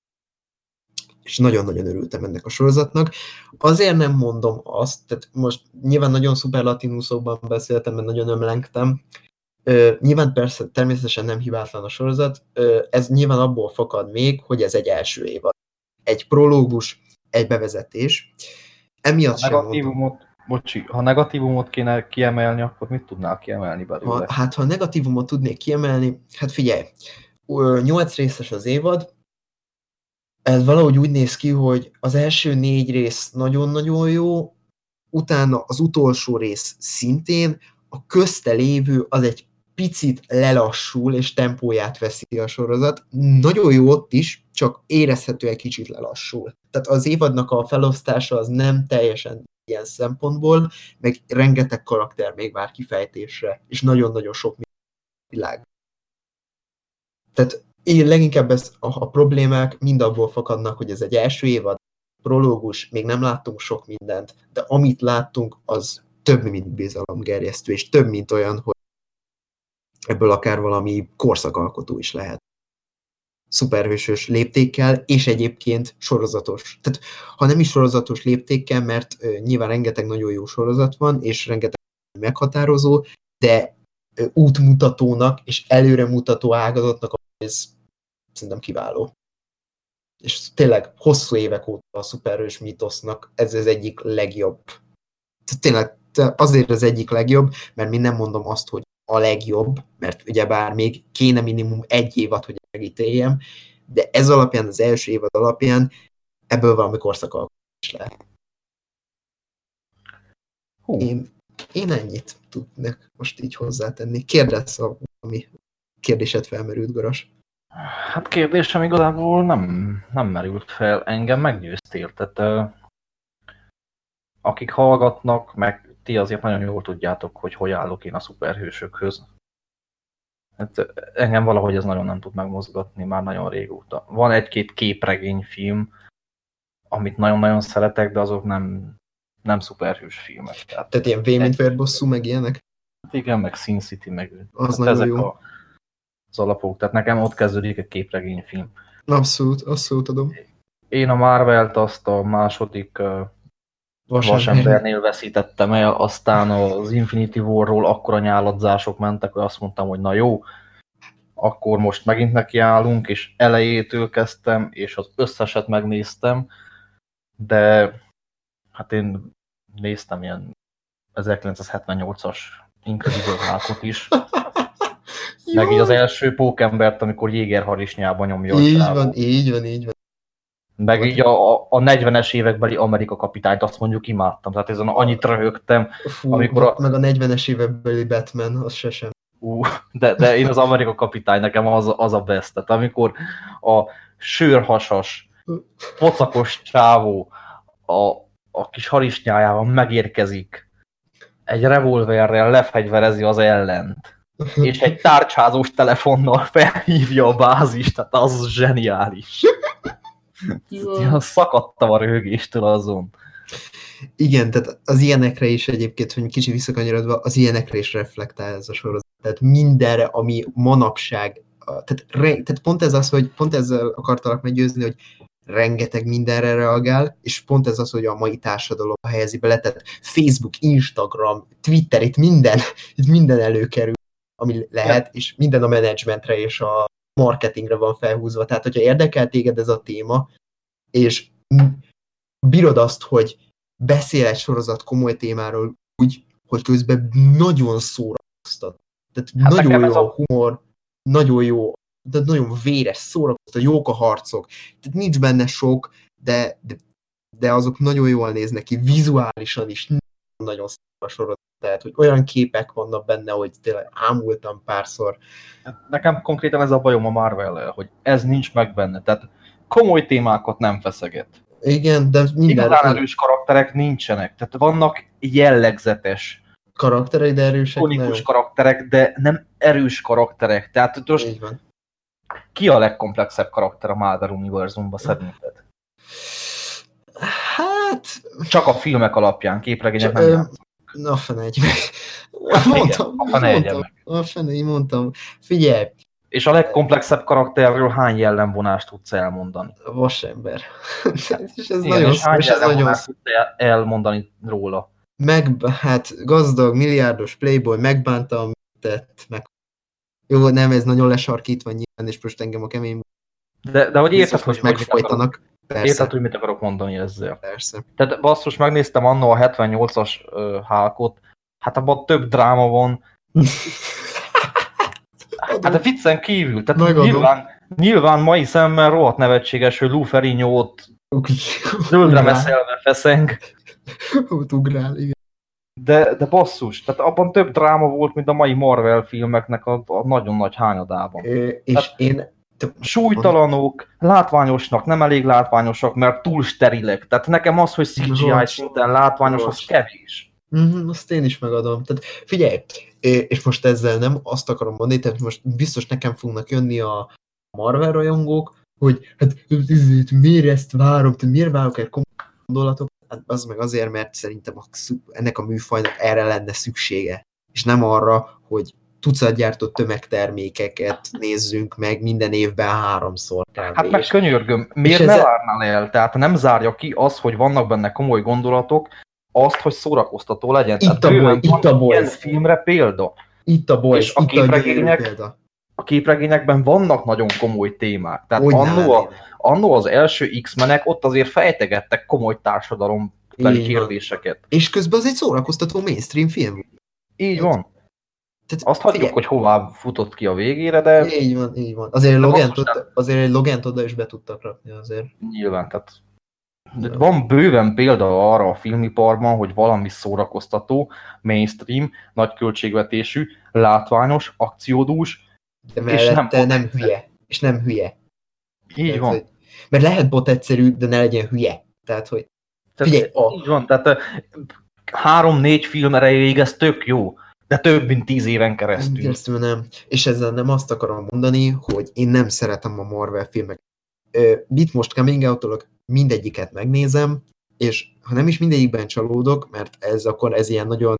és nagyon-nagyon örültem ennek a sorozatnak. Azért nem mondom azt, tehát most nyilván nagyon szuperlatinuszokban beszéltem, mert nagyon ömlengtem, Ö, nyilván persze, természetesen nem hibátlan a sorozat, ö, ez nyilván abból fakad még, hogy ez egy első évad. Egy prológus, egy bevezetés. Emiatt ha negatívumot, bocsi, ha negatívumot kéne kiemelni, akkor mit tudnál kiemelni belőle? Ha, hát ha negatívumot tudnék kiemelni, hát figyelj, nyolc részes az évad, ez valahogy úgy néz ki, hogy az első négy rész nagyon-nagyon jó, utána az utolsó rész szintén, a közte lévő az egy picit lelassul, és tempóját veszi a sorozat. Nagyon jó ott is, csak érezhető egy kicsit lelassul. Tehát az évadnak a felosztása az nem teljesen ilyen szempontból, meg rengeteg karakter még vár kifejtésre, és nagyon-nagyon sok világ. Tehát én leginkább ez, a, a problémák mind abból fakadnak, hogy ez egy első évad, prológus, még nem láttunk sok mindent, de amit láttunk, az több, mint bizalomgerjesztő, és több, mint olyan, hogy ebből akár valami korszakalkotó is lehet. Szuperhősös léptékkel, és egyébként sorozatos. Tehát, ha nem is sorozatos léptékkel, mert uh, nyilván rengeteg nagyon jó sorozat van, és rengeteg meghatározó, de uh, útmutatónak és előremutató ágazatnak ez szerintem kiváló. És tényleg hosszú évek óta a szuperhős mitosznak ez az egyik legjobb. Tényleg azért az egyik legjobb, mert mi nem mondom azt, hogy a legjobb, mert ugyebár még kéne minimum egy évad, hogy megítéljem, de ez alapján, az első évad alapján ebből valami korszak is lehet. Hú. Én, én ennyit tudnék most így hozzátenni. Kérdezz, valami kérdéset felmerült, Garas. Hát kérdésem igazából nem, nem merült fel. Engem meggyőztél. Tehát uh, akik hallgatnak, meg ti azért nagyon jól tudjátok, hogy hogy állok én a szuperhősökhöz. Hát, engem valahogy ez nagyon nem tud megmozgatni már nagyon régóta. Van egy-két képregényfilm, amit nagyon-nagyon szeretek, de azok nem, nem szuperhős filmek. Tehát, Tehát ilyen V, mint Verbosszú, meg ilyenek? Hát igen, meg Sin City, meg az hát nagyon jó. A, az alapok. Tehát nekem ott kezdődik a képregényfilm. Abszolút, abszolút adom. Én a Marvelt azt a második uh, Vasembernél veszítettem el, aztán az Infinity War-ról akkora nyáladzások mentek, hogy azt mondtam, hogy na jó, akkor most megint nekiállunk, és elejétől kezdtem, és az összeset megnéztem, de hát én néztem ilyen 1978-as Incredible hulk is, [LAUGHS] Meg így az első pókembert, amikor jégerharisnyában nyomja Így csávó. van, így van, így van. Meg így a, a 40-es évekbeli Amerika kapitányt, azt mondjuk imádtam. Tehát ezen annyit röhögtem, Fú, Amikor a- meg a 40-es évekbeli Batman, az se sem. Ú, de, de én az Amerika kapitány, nekem az, az a best. Tehát amikor a sőrhasas, pocakos csávó a, a kis harisnyájával megérkezik, egy revolverrel lefegyverezi az ellent, és egy tárcsázós telefonnal felhívja a bázist, tehát az zseniális. Ja, szakadtam a röhögéstől azon. Igen, tehát az ilyenekre is egyébként, hogy kicsi visszakanyarodva, az ilyenekre is reflektál ez a sorozat. Tehát mindenre, ami manapság, tehát, re, tehát pont ez az, hogy pont ezzel akartalak meggyőzni, hogy rengeteg mindenre reagál, és pont ez az, hogy a mai társadalom helyezi bele, tehát Facebook, Instagram, Twitter, itt minden, itt minden előkerül, ami lehet, és minden a menedzsmentre és a marketingre van felhúzva. Tehát, hogyha érdekel téged ez a téma, és bírod azt, hogy beszél egy sorozat komoly témáról úgy, hogy közben nagyon szórakoztat. Tehát Hát nagyon jó a- humor, nagyon jó, de nagyon véres, szórakoztat, jók a harcok. Tehát nincs benne sok, de, de, de azok nagyon jól néznek ki, vizuálisan is nagyon szép a sorozat. Tehát, hogy olyan képek vannak benne, hogy tényleg ámultam párszor. Nekem konkrétan ez a bajom a marvel hogy ez nincs meg benne. Tehát komoly témákat nem feszeget. Igen, de minden Igazán erős karakterek nincsenek. Tehát vannak jellegzetes, karakterei, de erősek. ikonikus nagyon. karakterek, de nem erős karakterek. Tehát most ki a legkomplexebb karakter a Marvel univerzumban szerinted? Hát, Csak a filmek alapján, képregények nem ö, Na, fenedj meg. Hát igen, mondtam, a fene mondtam, meg. a fene, így mondtam. Figyelj, És a legkomplexebb karakterről hány jellemvonást tudsz elmondani? vasember. [LAUGHS] és ez Igen, nagyon, és hány és ez nagyon tudsz el- elmondani róla? meg, hát gazdag, milliárdos playboy, megbánta, amit tett, meg jó, nem, ez nagyon lesarkítva nyilván, és most engem a kemény De, de hogy érted, hogy megfojtanak. Persze, érted, hogy mit akarok mondani ezzel? persze. Tehát basszus, megnéztem annó a 78-as uh, Hulkot, hát abban több dráma van, [LAUGHS] hát a viccen kívül, tehát Megadom. nyilván, nyilván mai szemmel rohadt nevetséges, hogy Lou Ferrigno ott zöldre meszelve feszeng, Ott ugrál, igen. de, de basszus, tehát abban több dráma volt, mint a mai Marvel filmeknek a, a nagyon nagy hányadában. Ö, És én, te- súlytalanok, látványosnak, nem elég látványosak, mert túl sterilek. Tehát nekem az, hogy CGI szinten látványos, az kevés. Mhm, azt én is megadom. Tehát figyelj, és most ezzel nem azt akarom mondani, tehát most biztos nekem fognak jönni a Marvel rajongók, hogy hát miért ezt várom, tehát miért várok egy komoly gondolatok? Hát az meg azért, mert szerintem a, ennek a műfajnak erre lenne szüksége. És nem arra, hogy tucatgyártott tömegtermékeket nézzünk meg minden évben háromszor. kb. Hát meg könyörgöm, miért ne ezzel- várnál el? Tehát nem zárja ki az, hogy vannak benne komoly gondolatok, azt, hogy szórakoztató legyen. Itt Tehát a boy, itt a. Ilyen filmre példa. Itt a boys, és a itt a képregények- példa. A képregényekben vannak nagyon komoly témák. Tehát ne annó, a, annó az első X-menek ott azért fejtegettek komoly van. kérdéseket. És közben az egy szórakoztató mainstream film. Így van. Tehát Azt hagyjuk, figyelj, hogy hová futott ki a végére, de Így van, így van. Azért, Logent ott, azért egy Logent oda is be tudtak rakni azért. nyilván, tehát de van bőven példa arra a filmiparban, hogy valami szórakoztató, mainstream, nagy költségvetésű, látványos, akciódús, De És nem nem, hülye. És nem hülye. így Tehát, van. Hogy, mert lehet bot egyszerű, de ne legyen hülye. Tehát, hogy Tehát, figyelj, a- Így van, tehát három-négy film erejéig ez tök jó, de több mint tíz éven keresztül. keresztül nem. És ezzel nem azt akarom mondani, hogy én nem szeretem a Marvel filmeket. Ö, Itt most coming out mindegyiket megnézem, és ha nem is mindegyikben csalódok, mert ez akkor ez ilyen nagyon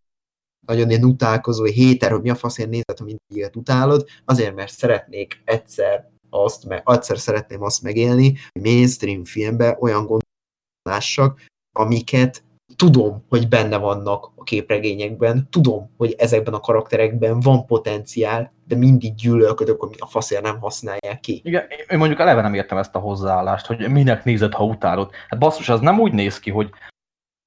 nagyon ilyen utálkozó, héter, hogy mi a faszért nézed, ha mindegyiket utálod, azért, mert szeretnék egyszer azt, meg, egyszer szeretném azt megélni, hogy mainstream filmben olyan gondolások, amiket tudom, hogy benne vannak a képregényekben, tudom, hogy ezekben a karakterekben van potenciál, de mindig gyűlölködök, hogy a faszért nem használják ki. Igen, én mondjuk eleve nem értem ezt a hozzáállást, hogy minek nézed, ha utálod. Hát basszus, az nem úgy néz ki, hogy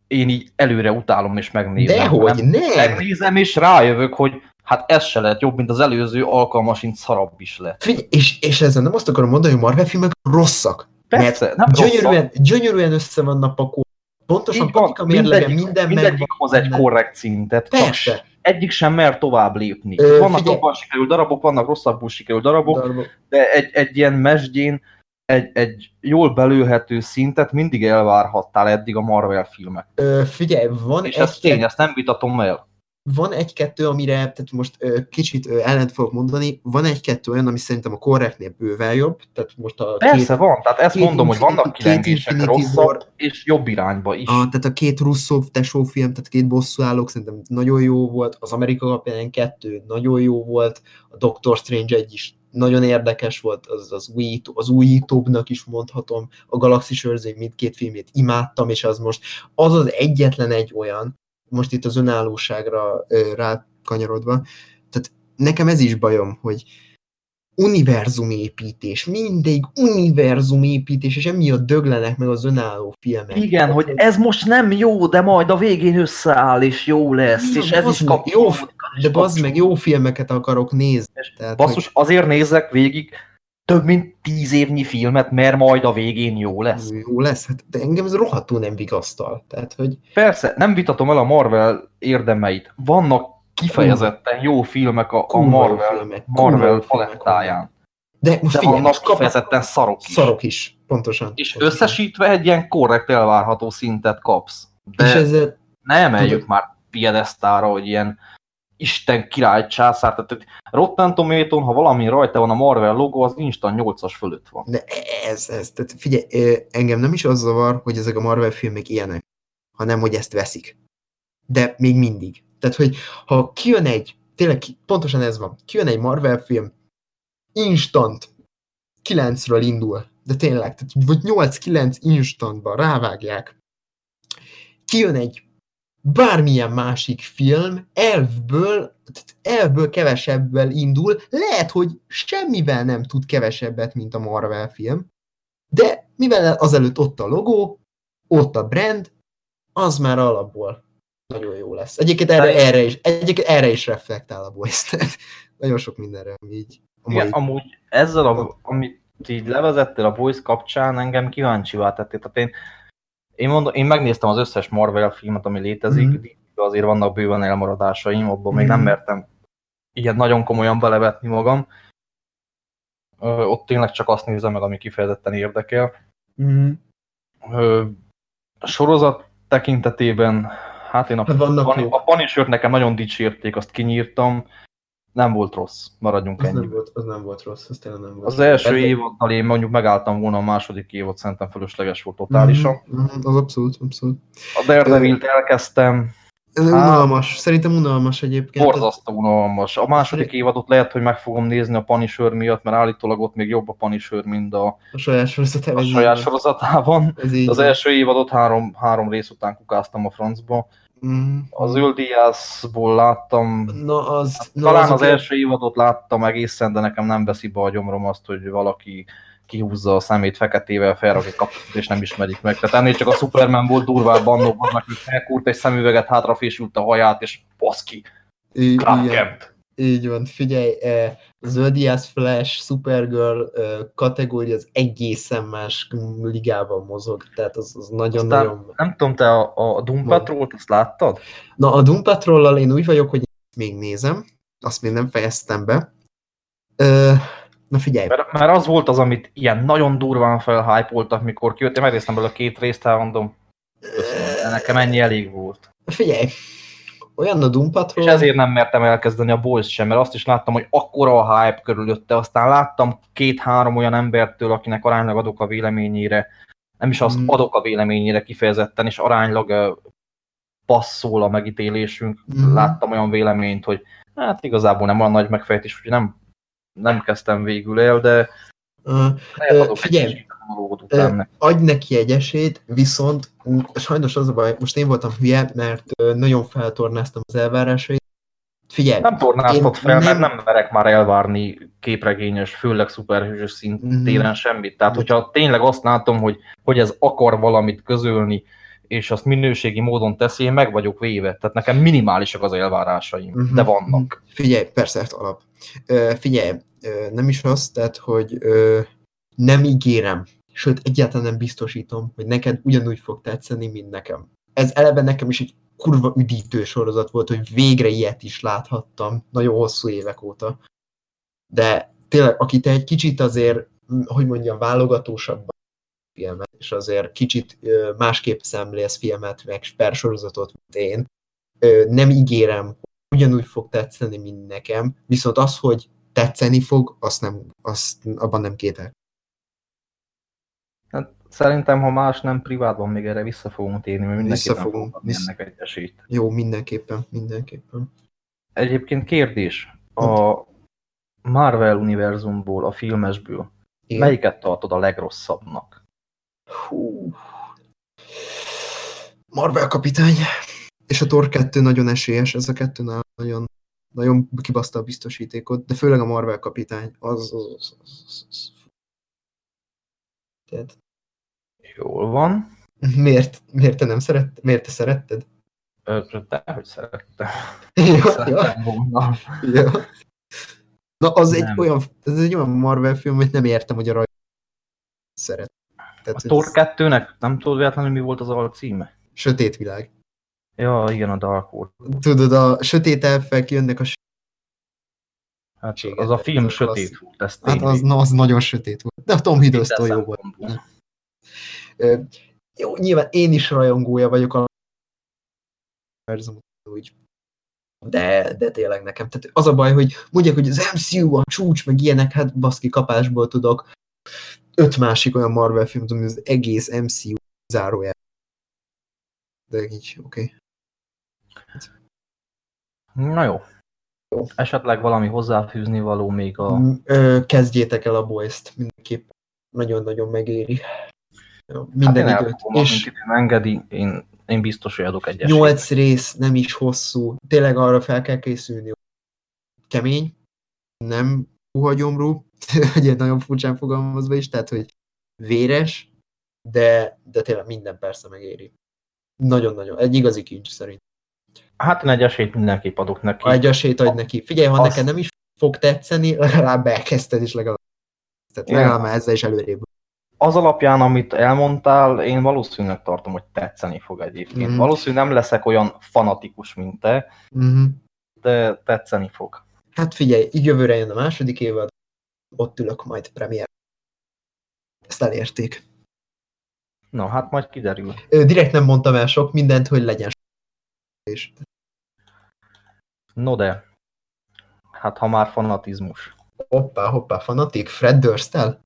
én így előre utálom és megnézem. Dehogy, hanem nem! Megnézem és rájövök, hogy Hát ez se lehet jobb, mint az előző alkalmasint szarabb is lett. Figyelj, és, és ezzel nem azt akarom mondani, hogy Marvel filmek rosszak. Persze, mert nem gyönyörűen, rosszak. gyönyörűen össze vannak pakolva. Pontosan van, patika mérlege, mindegyik, minden mindegyik meg hoz egy korrekt szintet, csak Persze. egyik sem mer tovább lépni. Ö, vannak figyelj. jobban sikerült darabok, vannak rosszabbul sikerült darabok, Darabok. de egy, egy ilyen mesdjén egy, egy jól belőhető szintet mindig elvárhattál eddig a Marvel filmek. Ö, figyelj, van És ez tény, ezt nem vitatom el. Van egy-kettő, amire tehát most ö, kicsit ö, ellent fogok mondani, van egy-kettő olyan, ami szerintem a korrektnél bőven jobb, tehát most a Persze van, tehát ezt két mondom, hogy vannak két kilengések rosszabb War- és jobb irányba is. A, tehát a két Russo tesófilm, tehát két bosszúállók szerintem nagyon jó volt, az Amerika Kapján kettő nagyon jó volt, a Doctor Strange egy is nagyon érdekes volt, az, az, újító, az újítóbbnak is mondhatom, a Galaxis őrzői mindkét filmét imádtam, és az most az az egyetlen egy olyan, most itt az önállóságra rákanyarodva, tehát nekem ez is bajom, hogy univerzumépítés, mindig univerzumépítés, és emiatt döglenek meg az önálló filmek. Igen, hogy ez most nem jó, de majd a végén összeáll, és jó lesz, Igen, és ez is kap... jó, De bazd meg, jó filmeket akarok nézni. Tehát, Basszus, azért nézzek végig több mint tíz évnyi filmet, mert majd a végén jó lesz. jó lesz, hát, de engem ez rohadtul nem vigasztal. Tehát, hogy Persze, nem vitatom el a Marvel érdemeit. Vannak kifejezetten jó filmek a, a Marvel, filmek, Marvel palettáján. De most De figyelj, vannak kifejezetten szarok is. szarok is, pontosan. És pontosan. összesítve egy ilyen korrekt elvárható szintet kapsz. De És ezzel, ne emeljük tudod- már piedesztára, hogy ilyen Isten király császár, tehát Rotten tomato ha valami rajta van a Marvel logó, az instant 8-as fölött van. de ez, ez, tehát figyelj, engem nem is az zavar, hogy ezek a Marvel filmek ilyenek, hanem, hogy ezt veszik. De még mindig. Tehát, hogy ha kijön egy, tényleg pontosan ez van, kijön egy Marvel film, instant 9-ről indul, de tényleg, tehát, vagy 8-9 instantban rávágják. Kijön egy bármilyen másik film, elfből, tehát elfből kevesebbel indul, lehet, hogy semmivel nem tud kevesebbet, mint a Marvel film, de mivel azelőtt ott a logó, ott a brand, az már alapból nagyon jó lesz. Egyébként erre, De- erre, is, egyébként erre is reflektál a boys, [LAUGHS] nagyon sok mindenre, ami így mai Igen, amúgy ezzel, a, amit így levezettél a Boys kapcsán, engem kíváncsivá tettél. Tehát én, én, mondom, én megnéztem az összes Marvel filmet, ami létezik, mm. de azért vannak bőven elmaradásaim, abban még nem Mhm. mertem ilyen nagyon komolyan belevetni magam. Ö, ott tényleg csak azt nézem meg, ami kifejezetten érdekel. mm. Ö, a sorozat tekintetében, hát én a, Hát vannak jók. a Punisher-t nekem nagyon dicsérték, azt kinyírtam. Nem volt rossz, maradjunk Az nem, ennyi. volt, az nem volt rossz, az tényleg nem volt. Az első Hát- évaddal én mondjuk megálltam volna, a második évad szerintem fölösleges volt totálisan. Mhm, Az abszolút, abszolút. A Daredevil-t elkezdtem, Ez Unalmas, szerintem unalmas egyébként. borzasztó unalmas. A második évadot lehet, hogy meg fogom nézni a Punisher miatt, mert állítólag ott még jobb a Punisher, mint a, A saját sorozatában. a saját sorozatában. Ez így Az első évadot három, három rész után kukáztam a francba. Mhm. Az Öldiászból láttam, Na az... Na, talán az azok- első évadot láttam egészen, de nekem nem veszi be a gyomrom azt, hogy valaki kihúzza a szemét feketével, felrakja kaput, és nem ismerik meg. Tehát ennél csak a Superman volt durvább annó, annak, hogy felkúrt egy szemüveget, hátrafésült a haját, és baszki, Clark. Kent. Így van, figyelj, eh, Zodiac Flash, Supergirl eh, kategória az egészen más ligában mozog, tehát az, az nagyon-nagyon... Nem tudom, te a, a Doom Patrol-t azt láttad? Na, a Doom Patrol-lal én úgy vagyok, hogy még nézem, azt még nem fejeztem be. Ö, na figyelj, Mert, mert az volt az, amit ilyen nagyon durván felhypoltak, mikor kijött. Én megnéztem belőle két részt, elmondom. Nekem ennyi elég volt. figyelj, olyan a Doom Patrol... És ezért nem mertem elkezdeni a Boys sem, mert azt is láttam, hogy akkora a hype körülötte, aztán láttam két-három olyan embertől, akinek aránylag adok a véleményére, nem is azt Mm. adok a véleményére kifejezetten, és aránylag passzol a megítélésünk. Mhm. Láttam olyan véleményt, hogy hát igazából nem olyan nagy megfejtés, úgyhogy nem, nem kezdtem végül el, de Adok figyelj, utána. adj neki egy esélyt, viszont mm, sajnos az a baj, most én voltam hülye, mert nagyon feltornáztam az elvárásait. Figyelj, Nem tornáztat Én fel, mert nem- nem merek már elvárni képregényes, főleg szuperhősös szintéren Mhm. semmit. Tehát, hogyha tényleg azt látom, hogy, hogy ez akar valamit közölni, és azt minőségi módon teszi, én meg vagyok véve. Tehát nekem minimálisak az elvárásaim, uh-huh. de vannak. Figyelj, persze, alap. Ö, figyelj, nem is az, tehát, hogy nem ígérem, sőt, egyáltalán nem biztosítom, hogy neked ugyanúgy fog tetszeni, mint nekem. Ez eleve nekem is egy kurva üdítő sorozat volt, hogy végre ilyet is láthattam, nagyon hosszú évek óta. De tényleg, aki te egy kicsit azért, hogy mondjam, válogatósabb filmet, és azért kicsit másképp szemlélsz filmet, meg sorozatot, mint én, nem ígérem, hogy ugyanúgy fog tetszeni, mint nekem, viszont az, hogy tetszeni fog, azt nem, azt, abban nem kétel. Hát, szerintem, ha más nem privátban, még erre vissza fogunk térni, mert mindenképpen fogunk vissza... ennek egy esélyt. Jó, mindenképpen, mindenképpen. Egyébként kérdés, a Marvel univerzumból, a filmesből, Igen. melyiket tartod a legrosszabbnak? Hú. Marvel kapitány. És a Thor 2 nagyon esélyes, ez a kettőnál nagyon, nagyon kibaszta a biztosítékot, de főleg a Marvel kapitány, az, az, az, az, az. Tehát... Jól van. Miért, miért te nem szeretted? Miért te szeretted? De, hogy szerettem. [LAUGHS] Ja, ja. ja. Na, az egy, olyan, ez egy olyan Marvel film, hogy nem értem, hogy a raj szeret. Tehát, a Thor 2-nek nem tudod véletlenül, mi volt az a címe? Sötét világ. Ja, igen, a Dark World. Tudod, a sötét elfek jönnek a Hát az a film sötét az, volt, ez Hát az, az nagyon sötét volt. De a Tom Hiddleston jó volt. Jó, nyilván én is rajongója vagyok a úgy. De, de tényleg nekem. Tehát az a baj, hogy mondják, hogy az MCU a csúcs, meg ilyenek, hát baszki kapásból tudok öt másik olyan Marvel film, ami az egész MCU zárójel. De így, oké. Okay. Na jó. jó. Esetleg valami hozzáfűzni való még a... Ö, kezdjétek el a boys-t, mindenképp nagyon-nagyon megéri. Minden hát időt. És engedi, én, én biztos, hogy adok egyet. Nyolc rész, nem is hosszú. Tényleg arra fel kell készülni. Kemény, nem puhagyomrú, [LAUGHS] hogy nagyon furcsán fogalmazva is, tehát, hogy véres, de, de tényleg minden persze megéri. Nagyon-nagyon. Egy igazi kincs szerint. Hát én egy esélyt mindenképp adok neki. Ha egy esélyt adj neki. Figyelj, ha Azt... neked nem is fog tetszeni, legalább elkezdted is legalább. Tehát legalább már ezzel is előrébb. Az alapján, amit elmondtál, én valószínűleg tartom, hogy tetszeni fog egyébként. Mm. Valószínűleg nem leszek olyan fanatikus, mint te, mm. de tetszeni fog. Hát figyelj, így jövőre jön a második évad, ott ülök majd premier. Ezt elérték. Na, hát majd kiderül. Direkt nem mondtam el sok mindent, hogy legyen és... No de, hát ha már fanatizmus. Hoppá, hoppá, fanatik? Fred Durstel?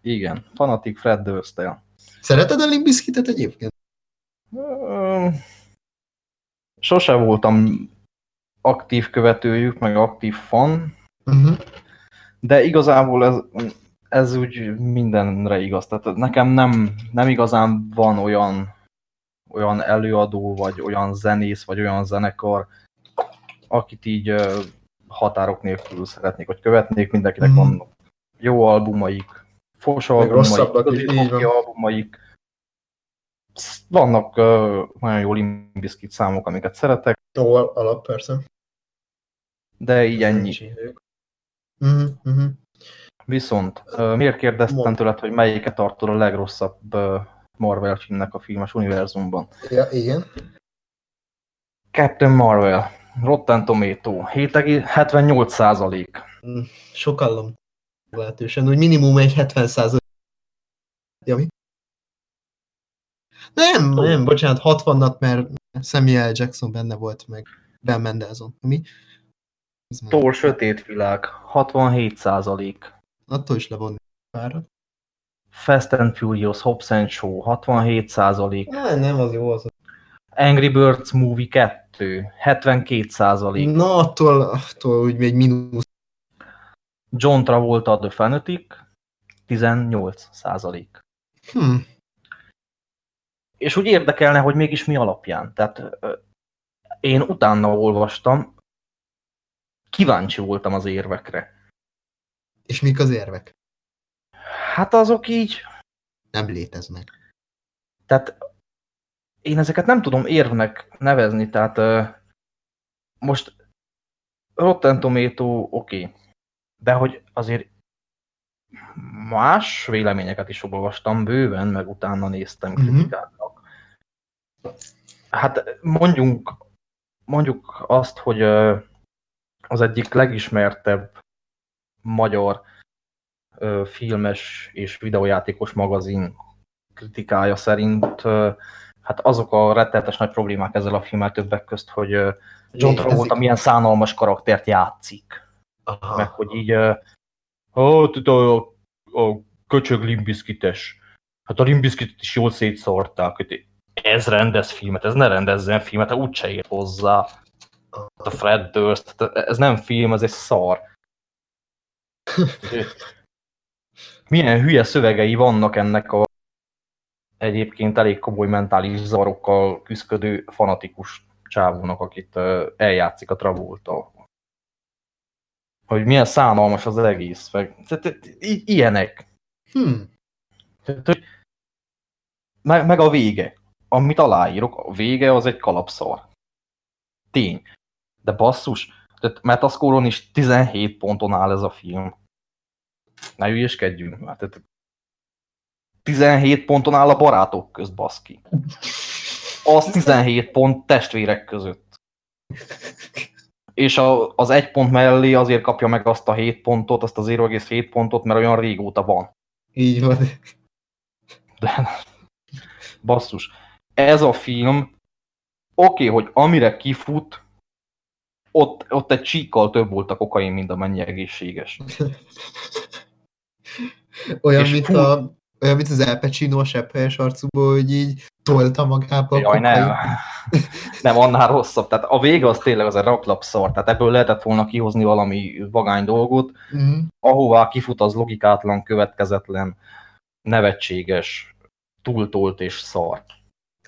Igen, fanatik Fred Durstel. Szereted a Limbiskitet egyébként? Sose voltam aktív követőjük, meg aktív fan, uh-huh. de igazából ez, ez úgy mindenre igaz. Tehát nekem nem, nem igazán van olyan, olyan előadó, vagy olyan zenész, vagy olyan zenekar, akit így határok nélkül szeretnék, vagy követnék. Mindenkinek uh-huh. van jó albumaik, fos albumaik, albumaik. Vannak uh, nagyon jó Limbiskit számok, amiket szeretek. Jó, alap persze de így ennyi. Uh-huh, uh-huh. Viszont miért kérdeztem tőled, hogy melyiket tartod a legrosszabb Marvel filmnek a filmes univerzumban? Ja, igen. Captain Marvel, Rotten Tomato, 7,78 százalék. Mm, sokallom lehetősen, úgy minimum egy 70 százalék. Ja, mi? Nem, nem, bocsánat, 60-nat, mert Samuel Jackson benne volt, meg Ben Mendelsohn. Mi? Thor Sötét Világ, 67 százalék. Attól is levonni párat. Fast and Furious, Hobbs and Show, 67 százalék. Nem, az jó az. Angry Birds Movie 2, 72 százalék. Na, attól, attól úgy még mínusz. John Travolta The Fanatic, 18 százalék. Hm. És úgy érdekelne, hogy mégis mi alapján. Tehát én utána olvastam, kíváncsi voltam az érvekre. És mik az érvek? Hát azok így... Nem léteznek. Tehát én ezeket nem tudom érvnek nevezni, tehát uh, most Rotten Tomato oké, okay, de hogy azért más véleményeket is olvastam bőven, meg utána néztem mhm. kritikáknak. Hát mondjunk, mondjuk azt, hogy az egyik legismertebb magyar filmes és videójátékos magazin kritikája szerint hát azok a rettenetes nagy problémák ezzel a filmmel többek közt, hogy John Travolta milyen szánalmas karaktert játszik. Aha. Meg hogy így hát a, a köcsög limbiszkites. Hát a limbiszkitet is jól szétszórták. Ez rendez filmet, ez ne rendezzen filmet, hát úgyse ér hozzá. Hát a Fred Durst, ez nem film, ez egy szar. [LAUGHS] Milyen hülye szövegei vannak ennek a egyébként elég komoly mentális zavarokkal küzdködő fanatikus csávónak, akit eljátszik a Travolta. Hogy milyen szánalmas az egész. Meg, ilyenek. Hmm. Meg, meg a vége. Amit aláírok, a vége az egy kalapszar. Tény. De basszus, tehát Metascore-on is 17 ponton áll ez a film. Ne hülyeskedjünk már. Tehát 17 ponton áll a barátok közt, baszki. Az 17 pont testvérek között. És a, az egy pont mellé azért kapja meg azt a 7 pontot, azt az 0,7 pontot, mert olyan régóta van. Így van. De basszus. Ez a film, oké, okay, hogy amire kifut, ott, ott egy csíkkal több volt a kokain, mint amennyi egészséges. Olyan, és mint fú, a olyan, mint az El Pacino a sepphelyes arcúból, hogy így tolta magába. Jaj, nem. [LAUGHS] nem, annál rosszabb. Tehát a vége az tényleg az a raklapszar. Tehát ebből lehetett volna kihozni valami vagány dolgot, uh-huh. ahová kifut az logikátlan, következetlen, nevetséges, túltolt és szar.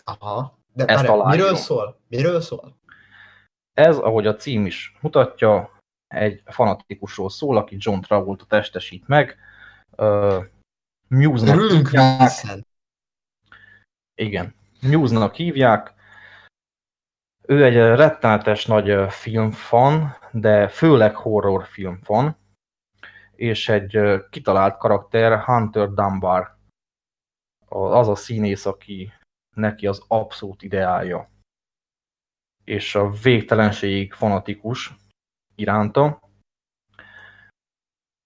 Aha. De Ezt már miről szól? Miről szól? Ez, ahogy a cím is mutatja, egy fanatikusról szól, aki John Travolta testesít meg, Muse-nak hívják. Igen, Muse-nak hívják. Ő egy rettenetes nagy filmfan, de főleg horrorfilm fan, és egy kitalált karakter Hunter Dunbar. Az a színész, aki neki az abszolút ideálja. És a végtelenségig fanatikus iránta.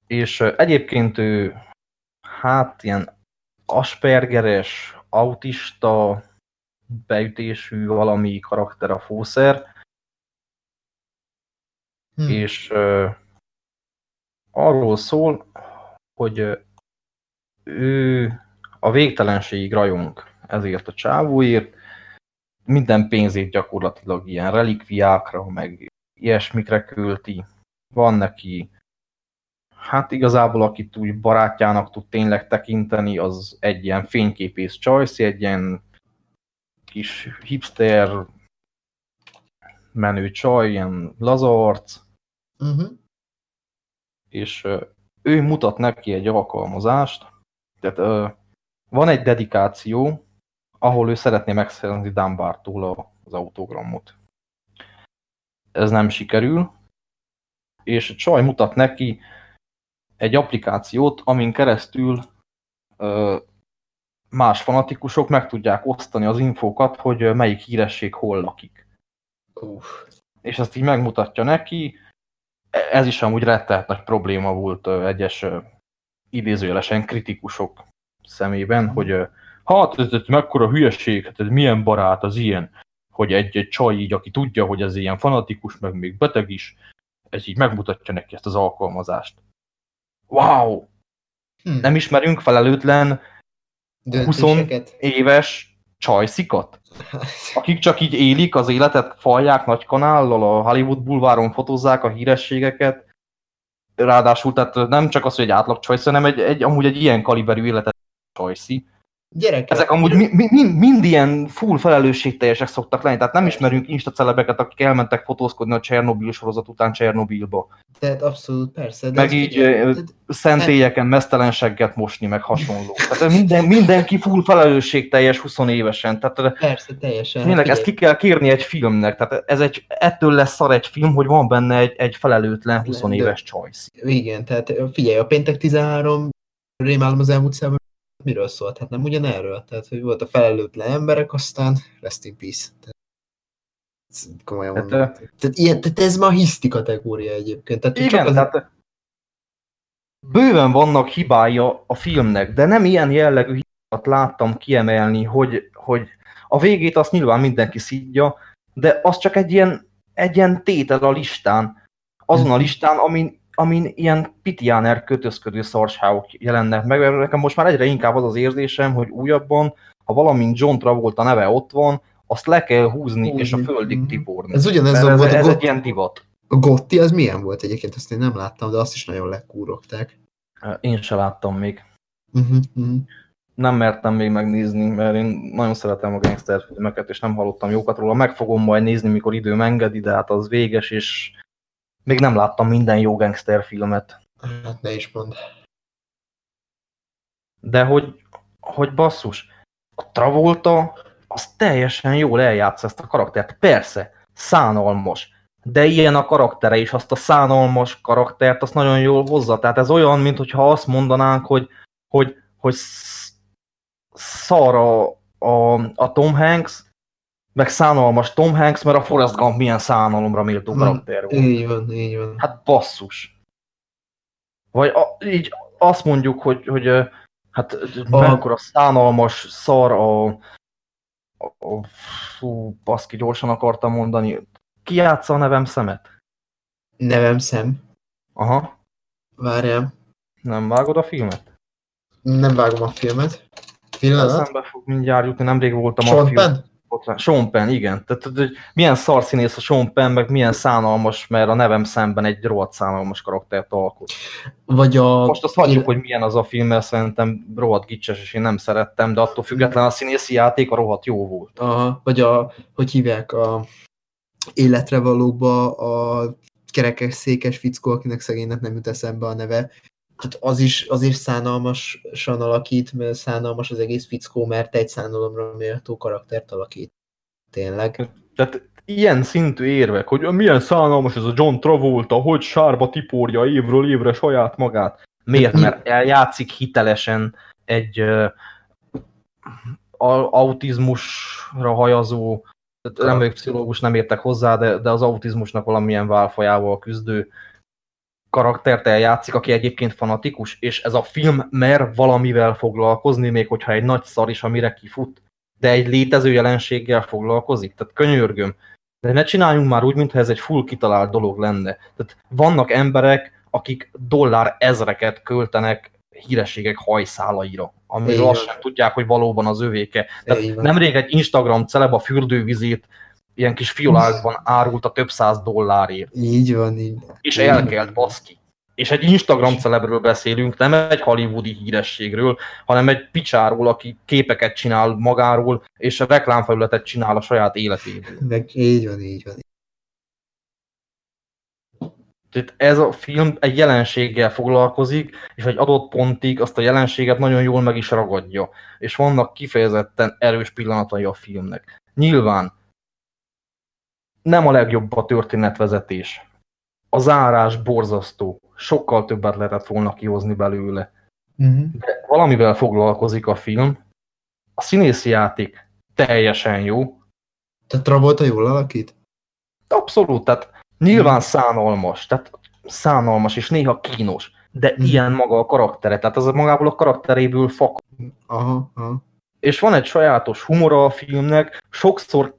És egyébként ő hát ilyen aspergeres, autista beütésű valami karakter a fószer, hmm. és uh, arról szól, hogy ő a végtelenségig rajong ezért a csávóért, minden pénzét gyakorlatilag ilyen relikviákra, meg ilyesmikre költi. Van neki Hát igazából, akit úgy barátjának tud tényleg tekinteni, az egy ilyen fényképész Choice, egy ilyen kis hipster menő csaj, ilyen lazarc, uh-huh. és uh, ő mutat neki egy alkalmazást, tehát van egy dedikáció, ahol ő szeretné megszerezni Dunbartól az autogramot. Ez nem sikerül, és a csaj mutat neki egy applikációt, amin keresztül ö, más fanatikusok meg tudják osztani az infókat, hogy melyik híresség hol lakik. Uf. És ezt így megmutatja neki. Ez is amúgy rettehet nagy probléma volt egyes idézőjelesen kritikusok szemében, mm. hogy hát ez, ez mekkora hülyeség, hát ez milyen barát az ilyen, hogy egy, egy csaj így, aki tudja, hogy ez ilyen fanatikus, meg még beteg is, ez így megmutatja neki ezt az alkalmazást wow, hm. nem ismerünk felelőtlen 20 éves csajszikat, akik csak így élik az életet, falják nagy kanállal, a Hollywood bulváron fotózzák a hírességeket, ráadásul tehát nem csak az, hogy egy átlag csajszi, hanem egy, egy, amúgy egy ilyen kaliberű életet csajszi. Gyerek, Ezek amúgy mi, mi, mind, mind ilyen full felelősségteljesek szoktak lenni, tehát nem ismerünk instacelebeket, akik elmentek fotózkodni a Csernobil sorozat után Csernobilba. Tehát abszolút, persze. De Meg így figyelj, Szentélyeken mesztelenseget mosni, meg hasonló. Tehát minden, mindenki full felelősségteljes 20 évesen. Tehát Persze, teljesen. tényleg Hát ezt ki kell kérni egy filmnek. Tehát ez egy, ettől lesz szar egy film, hogy van benne egy, egy felelőtlen 20 De- éves choice. Igen, tehát figyelj, a péntek 13 rémálom az elmúlt számban miről szólt? Hát nem ugyanerről. Tehát, hogy volt a felelőtlen emberek, aztán rest in peace. Tehát, komolyan Tehát, mondom. Tehát, ilyen, tehát ez ma hiszti kategória egyébként. Tehát Igen, csak az, tehát bőven vannak hibája a filmnek, de nem ilyen jellegű hibát láttam kiemelni, hogy, hogy a végét azt nyilván mindenki szídja, de az csak egy ilyen, egy ilyen tétel a listán, azon a Mhm. listán, amin, amin ilyen pitiáner kötözködő szarságok jelennek meg, mert nekem most már egyre inkább az az érzésem, hogy újabban, ha valamint John Travolta neve ott van, azt le kell húzni, Húzni. és a földig Mhm. tiporni. ez ugyanez Mert ez, volt a, ez egy ilyen divat. a Gotti, az milyen volt egyébként? Azt én nem láttam, de azt is nagyon lekúrogták. Én se láttam még. Uh-huh, uh-huh. nem mertem még megnézni, mert én nagyon szeretem a gangster filmeket, és nem hallottam jókat róla. Meg fogom majd nézni, mikor időm engedi, de hát az véges, és még nem láttam minden jó gangster filmet. Hát ne is mondd. De hogy, hogy basszus, a Travolta az teljesen jól eljátsza ezt a karaktert. Persze, szánalmas, de ilyen a karaktere, és azt a szánalmas karaktert azt nagyon jól hozza. Tehát ez olyan, mintha azt mondanánk, hogy, hogy, hogy sz- szar a, a, a Tom Hanks, meg szánalmas Tom Hanks, mert a Forrest Gump milyen szánalomra méltó karakter volt. Így van, így van. Hát basszus. Vagy a, így azt mondjuk, hogy, hogy hát A- mekkora szánalmas szar a, a, a fú, baszki, gyorsan akartam mondani. Ki játsza a nevem szemet? Nevem szem. Aha, Várjál. nem vágod a filmet? Nem vágom a filmet. Pillanat. Eszembe fog mindjárt jutni, nemrég voltam a Sean film. Ott- Sean Penn, igen. Tehát, hogy- hogy milyen szarszínész a Sean Penn, meg milyen szánalmas, mert a nevem szemben egy rohadt szánalmas karaktert alkot. Vagy a... Most azt hagyjuk, hogy milyen az a film, mert szerintem rohadt gicses, és én nem szerettem, de attól függetlenül a színészi játék a rohadt jó volt. Aha, vagy a, hogy hívják a életre valóba a kerekes székes fickó, akinek szegénynek nem jut eszembe a neve. Hát az is, az is szánalmasan alakít, mert szánalmas az egész fickó, mert egy szánalomra méltó karaktert alakít. Tényleg. Tehát ilyen szintű érvek, hogy milyen szánalmas ez a John Travolta, hogy sárba tiporja évről évre saját magát. Miért? Mert eljátszik hitelesen egy uh, autizmusra hajazó, nem vagyok pszichológus, nem értek hozzá, de, de az autizmusnak valamilyen válfajával küzdő karaktert eljátszik, aki egyébként fanatikus, és ez a film mer valamivel foglalkozni, még hogyha egy nagy szar is, amire kifut, de egy létező jelenséggel foglalkozik. Tehát könyörgöm. De ne csináljunk már úgy, mintha ez egy full kitalált dolog lenne. Tehát vannak emberek, akik dollár ezreket költenek hírességek hajszálaira, amiről azt sem tudják, hogy valóban az övéke. Tehát nemrég egy Instagram celeb a fürdővizét ilyen kis fiolákban árult a több száz dollárért, Így van, így. és elkelt baszki. És egy Instagram celebről beszélünk, nem egy hollywoodi hírességről, hanem egy picsáról, aki képeket csinál magáról, és a reklámfelületet csinál a saját életéből. Meg, így van, így van. Tehát ez a film egy jelenséggel foglalkozik, és egy adott pontig azt a jelenséget nagyon jól meg is ragadja. És vannak kifejezetten erős pillanatai a filmnek. Nyilván nem a legjobb a történetvezetés. A zárás borzasztó. Sokkal többet lehetett volna kihozni belőle. Uh-huh. De valamivel foglalkozik a film. A színészi játék teljesen jó. Tehát Travolta jól alakít? Abszolút, tehát nyilván szánalmas, tehát szánalmas és néha kínos, de Mhm. ilyen maga a karaktere, tehát az magából a karakteréből fakad. Aha, aha. És van egy sajátos humora a filmnek, sokszor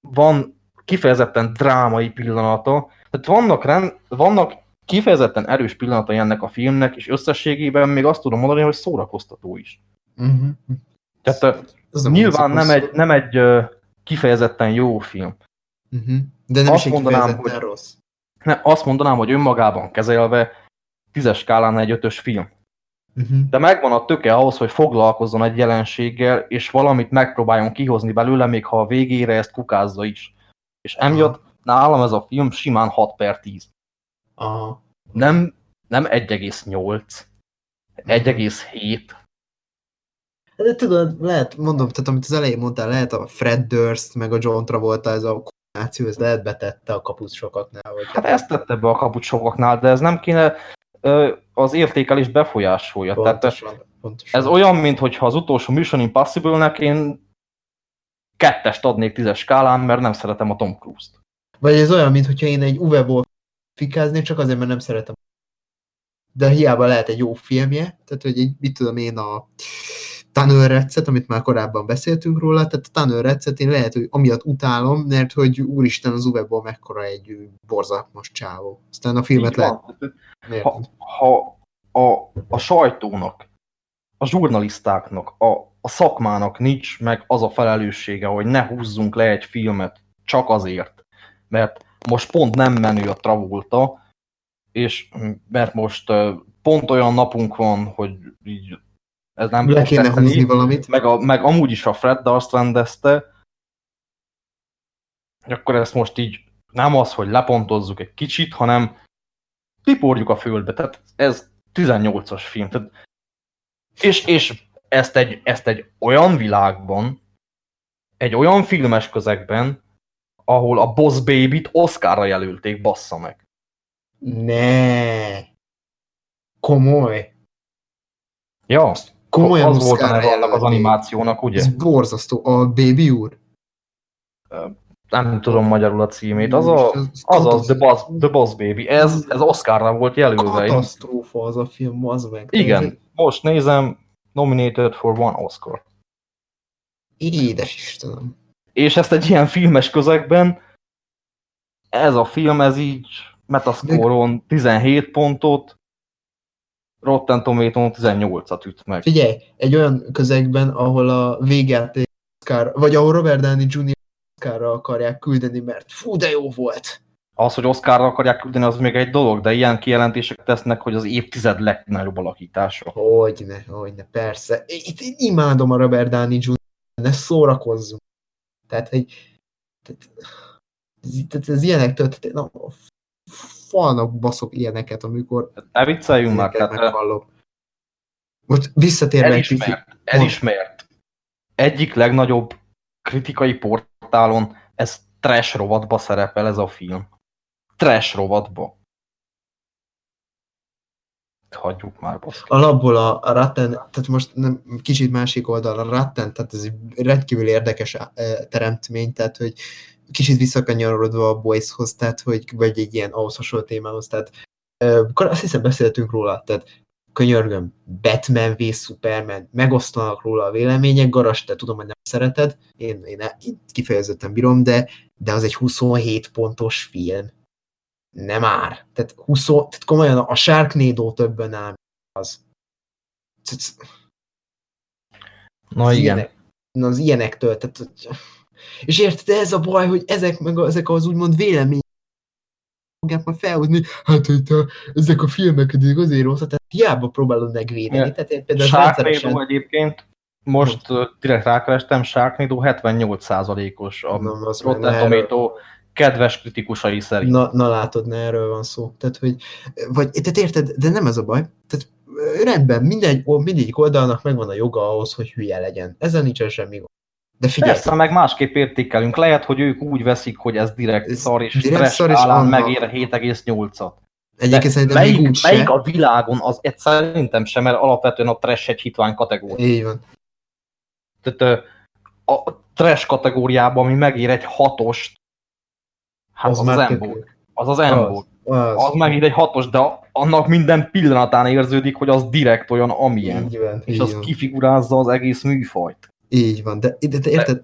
van kifejezetten drámai pillanata, tehát vannak, rend, vannak kifejezetten erős pillanatai ennek a filmnek, és összességében még azt tudom mondani, hogy szórakoztató is. Uh-huh. Tehát Ez nem nyilván hangzik nem egy, nem egy kifejezetten jó film. Uh-huh. De nem Azt is mondanám, hogy- rossz. Nem, azt mondanám, hogy önmagában kezelve tízes skálán egy ötös film. Uh-huh. de megvan a töke ahhoz, hogy foglalkozzon egy jelenséggel, és valamit megpróbáljon kihozni belőle, még ha a végére ezt kukázza is. És emiatt nálam ez a film simán 6 per 10. Aha. Nem, nem 1,8, 1,7. De tudod, lehet, mondom, tehát amit az elején mondtál, lehet a Fred Durst, meg a John Travolta, ez a kombináció, ez lehet betette a kaput sokaknál. Vagy Hát ezt tette be a kaput sokaknál, de ez nem kéne az értékelés befolyásolja. Tehát pontosan, pontosan. ez olyan, mintha az utolsó Mission Impossible-nek én kettest adnék tízes skálán, mert nem szeretem a Tom Cruise-t. Vagy ez olyan, mintha én egy Uwe Boll fikáznék, csak azért, mert nem szeretem. De hiába lehet egy jó filmje, tehát hogy egy, mit tudom én, a Retszet, amit már korábban beszéltünk róla, tehát a Tanner Retszet én lehet, hogy amiatt utálom, mert hogy úristen az Uwe mekkora egy borzalmas csávó. Aztán a filmet lehet... Ha, ha a, a sajtónak, a žurnalisztáknak, a, a szakmának nincs meg az a felelőssége, hogy ne húzzunk le egy filmet csak azért, mert most pont nem menő a Travolta, és mert most pont olyan napunk van, hogy így ez nem Le kéne húzni valamit. meg, a, meg amúgy is a Fred Durst rendezte, akkor ezt most így nem az, hogy lepontozzuk egy kicsit, hanem tiporjuk a földbe. Tehát ez 18-as film. Tehát, és és ezt, egy, ezt egy olyan világban, egy olyan filmes közegben, ahol a Boss Baby-t Oscarra jelölték, bassza meg. Ne. Komoly. Ja, Komolyan az volt a neve annak az animációnak, ugye? Ez borzasztó. A Baby úr? Nem tudom magyarul a címét. Az a, az, az The. Boss, The Boss Baby. Ez, ez Oscarra volt jelölve. Katasztrófa az a film, az meg. Igen, most nézem, nominated for one Oscar. Édes Istenem. És ezt egy ilyen filmes közegben, ez a film, ez így Metascore-on 17 pontot, Rotten Tomato-on 18-at üt meg. Figyelj, egy olyan közegben, ahol a végjáték Oscar, vagy ahol Robert Downey Jr. Oscarra akarják küldeni, mert fú, de jó volt. Az, hogy Oscarra akarják küldeni, az még egy dolog, de ilyen kijelentések tesznek, hogy az évtized legnagyobb alakítása. Hogyne, hogyne, persze. Itt én imádom a Robert Downey Jr. Ne szórakozzunk. Tehát, hogy tehát, ez, tehát ez ilyenektől, tehát, na, falnak baszok ilyeneket, amikor Ne vicceljünk már, tehát. Most visszatérve egy picit. elismert, elismert. Egyik legnagyobb kritikai portálon ez trash rovatba szerepel ez a film. Trash rovatba. Hagyjuk már, baszki. Alapból a, Ratten, tehát most nem, kicsit másik oldal, a Ratten, tehát ez egy rendkívül érdekes eh, teremtmény, tehát hogy kicsit visszakanyarodva a Boyshoz, tehát hogy, vagy egy ilyen ahhoz hasonló témához, tehát eh, akkor azt hiszem beszéltünk róla, tehát könyörgöm, Batman v Superman, megosztanak róla a vélemények, Garas, te tudom, hogy nem szereted, én, én, én kifejezetten bírom, de, de az egy 27 pontos film. Nem már. Tehát, 20, tehát komolyan a Sharknado többen áll, az. Na az igen. Ilyenek, az ilyenektől. Tehát, és érted, ez a baj, hogy ezek meg a, ezek az úgymond vélemény fogják majd felhozni, hát hogy te, ezek a filmek azért rosszak, tehát hiába próbálod megvédeni. Ja. Tehát én például Sharknado egyébként, most uh, direkt rákerestem, Sharknado 78%-os a Rotten Tomato kedves kritikusai szerint. Na, na látod, ne erről van szó. Tehát, hogy, vagy, tehát érted, de nem ez a baj. Tehát rendben, mindegy, mindegyik oldalnak megvan a joga ahhoz, hogy hülye legyen. Ezzel nincsen semmi gond. De figyelj, Persze, meg másképp értékelünk. Lehet, hogy ők úgy veszik, hogy ez direkt Ez szar, és direkt trash szar, és állán annak- megér 7,8-at. egyébként szerintem melyik, még úgy melyik se. a világon az egy szerintem sem, mert alapvetően a trash egy hitvány kategória. Így van. Tehát a trash kategóriában, ami megér egy hatost, hát az az, az Embo. Az az Embo. Az, Az megír egy hatos, de annak minden pillanatán érződik, hogy az direkt olyan, amilyen. Így van, És így az van. kifigurázza az egész műfajt. Így van, de, de, de érted,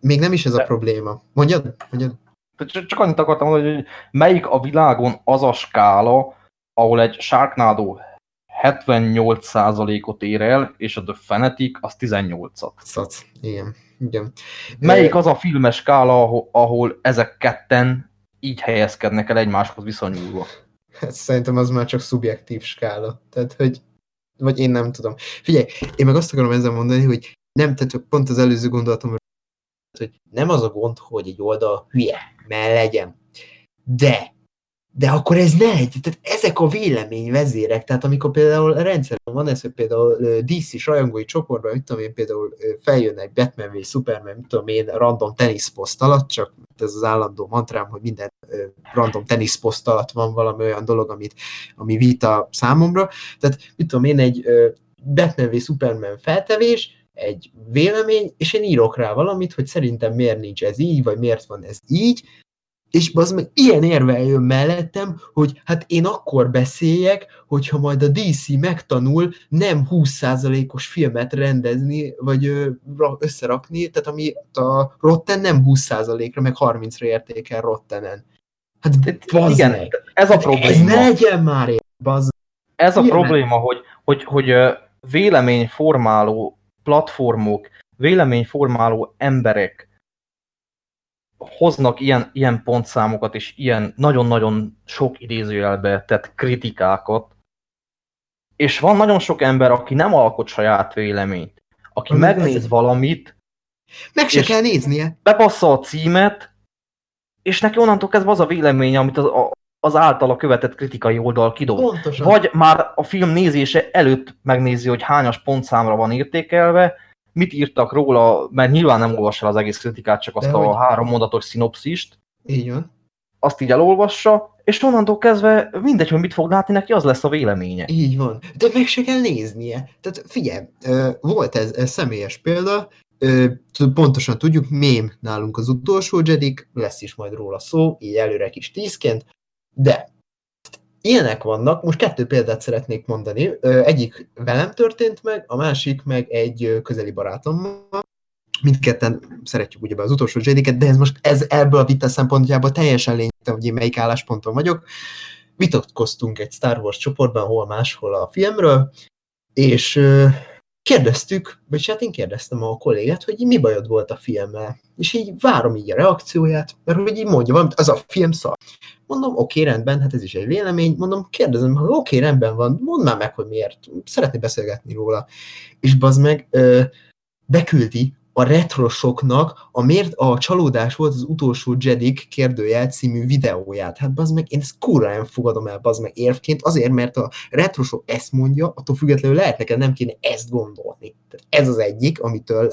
még nem is ez a De- probléma. Mondjad, mondjad. Csak annyit akartam mondani, hogy melyik a világon az a skála, ahol egy Sharknado 78%-ot ér el, és a The Fanatic az 18-at. Szac. Igen. Igen. Melyik az a filmes skála, ahol, ahol ezek ketten így helyezkednek el egymáshoz viszonyulva? Hát szerintem az már csak szubjektív skála. Tehát, hogy vagy én nem tudom. Figyelj, én meg azt akarom ezzel mondani, hogy nem, tehát pont az előző gondolatom, hogy nem az a gond, hogy egy oldal hülye, mert legyen. De de akkor ez ne egy, tehát ezek a véleményvezérek, tehát amikor például rendszerben van ez, hogy például DC-s rajongói csoportban, mit tudom én, például feljön egy Batman vagy Superman, mit tudom én, random teniszposzt alatt, csak ez az állandó mantrám, hogy minden random teniszposzt alatt van valami olyan dolog, amit, ami vita számomra, tehát mit tudom én, egy Batman vagy Superman feltevés, egy vélemény, és én írok rá valamit, hogy szerintem miért nincs ez így, vagy miért van ez így, és az meg ilyen érvel jön mellettem, hogy hát én akkor beszéljek, hogyha majd a DC megtanul nem 20%-os filmet rendezni, vagy összerakni, tehát ami a Rotten nem 20%-ra, meg 30-ra értékel Rottenen. Hát igen, meg. ez a hát probléma. Ez ne legyen már én, bazd. Ez a probléma, hogy, hogy, hogy véleményformáló platformok, véleményformáló emberek hoznak ilyen, ilyen pontszámokat és ilyen nagyon-nagyon sok idézőjelbe tett kritikákat, és van nagyon sok ember, aki nem alkot saját véleményt, aki Ami megnéz ez... valamit, meg se kell néznie. Bepassza a címet, és neki onnantól kezdve az a véleménye, amit az, az általa követett kritikai oldal kidob. Pontosan. Vagy már a film nézése előtt megnézi, hogy hányas pontszámra van értékelve, mit írtak róla, mert nyilván nem olvassa az egész kritikát, csak azt De a hogy... három mondatos szinopszist. Így van. Azt így elolvassa, és onnantól kezdve mindegy, hogy mit fog látni, neki az lesz a véleménye. Így van. De meg se kell néznie. Tehát figyelj, volt ez, ez személyes példa, pontosan tudjuk, mém nálunk az utolsó Jedik, lesz is majd róla szó, így előre kis tízként, de ilyenek vannak, most kettő példát szeretnék mondani. Egyik velem történt meg, a másik meg egy közeli barátommal. Mindketten szeretjük ugye az utolsó Jediket, de ez most ez ebből a vita szempontjából teljesen lényegtelen, hogy én melyik állásponton vagyok. Vitatkoztunk egy Star Wars csoportban, hol máshol a filmről, és kérdeztük, vagy hát én kérdeztem a kollégát, hogy mi bajod volt a filmmel. És így várom így a reakcióját, mert hogy így mondja valamit, az a film szar. Mondom, oké, rendben, hát ez is egy vélemény. Mondom, kérdezem, hogy oké, rendben van, mondd már meg, hogy miért. Szeretné beszélgetni róla. És bazd meg, ö, beküldi a retrosoknak a miért a csalódás volt az utolsó Jedik kérdőjel című videóját. Hát bazd meg, én ezt kurva nem fogadom el, bazd meg érvként, azért, mert a retrosok ezt mondja, attól függetlenül lehet neked nem kéne ezt gondolni. Tehát ez az egyik, amitől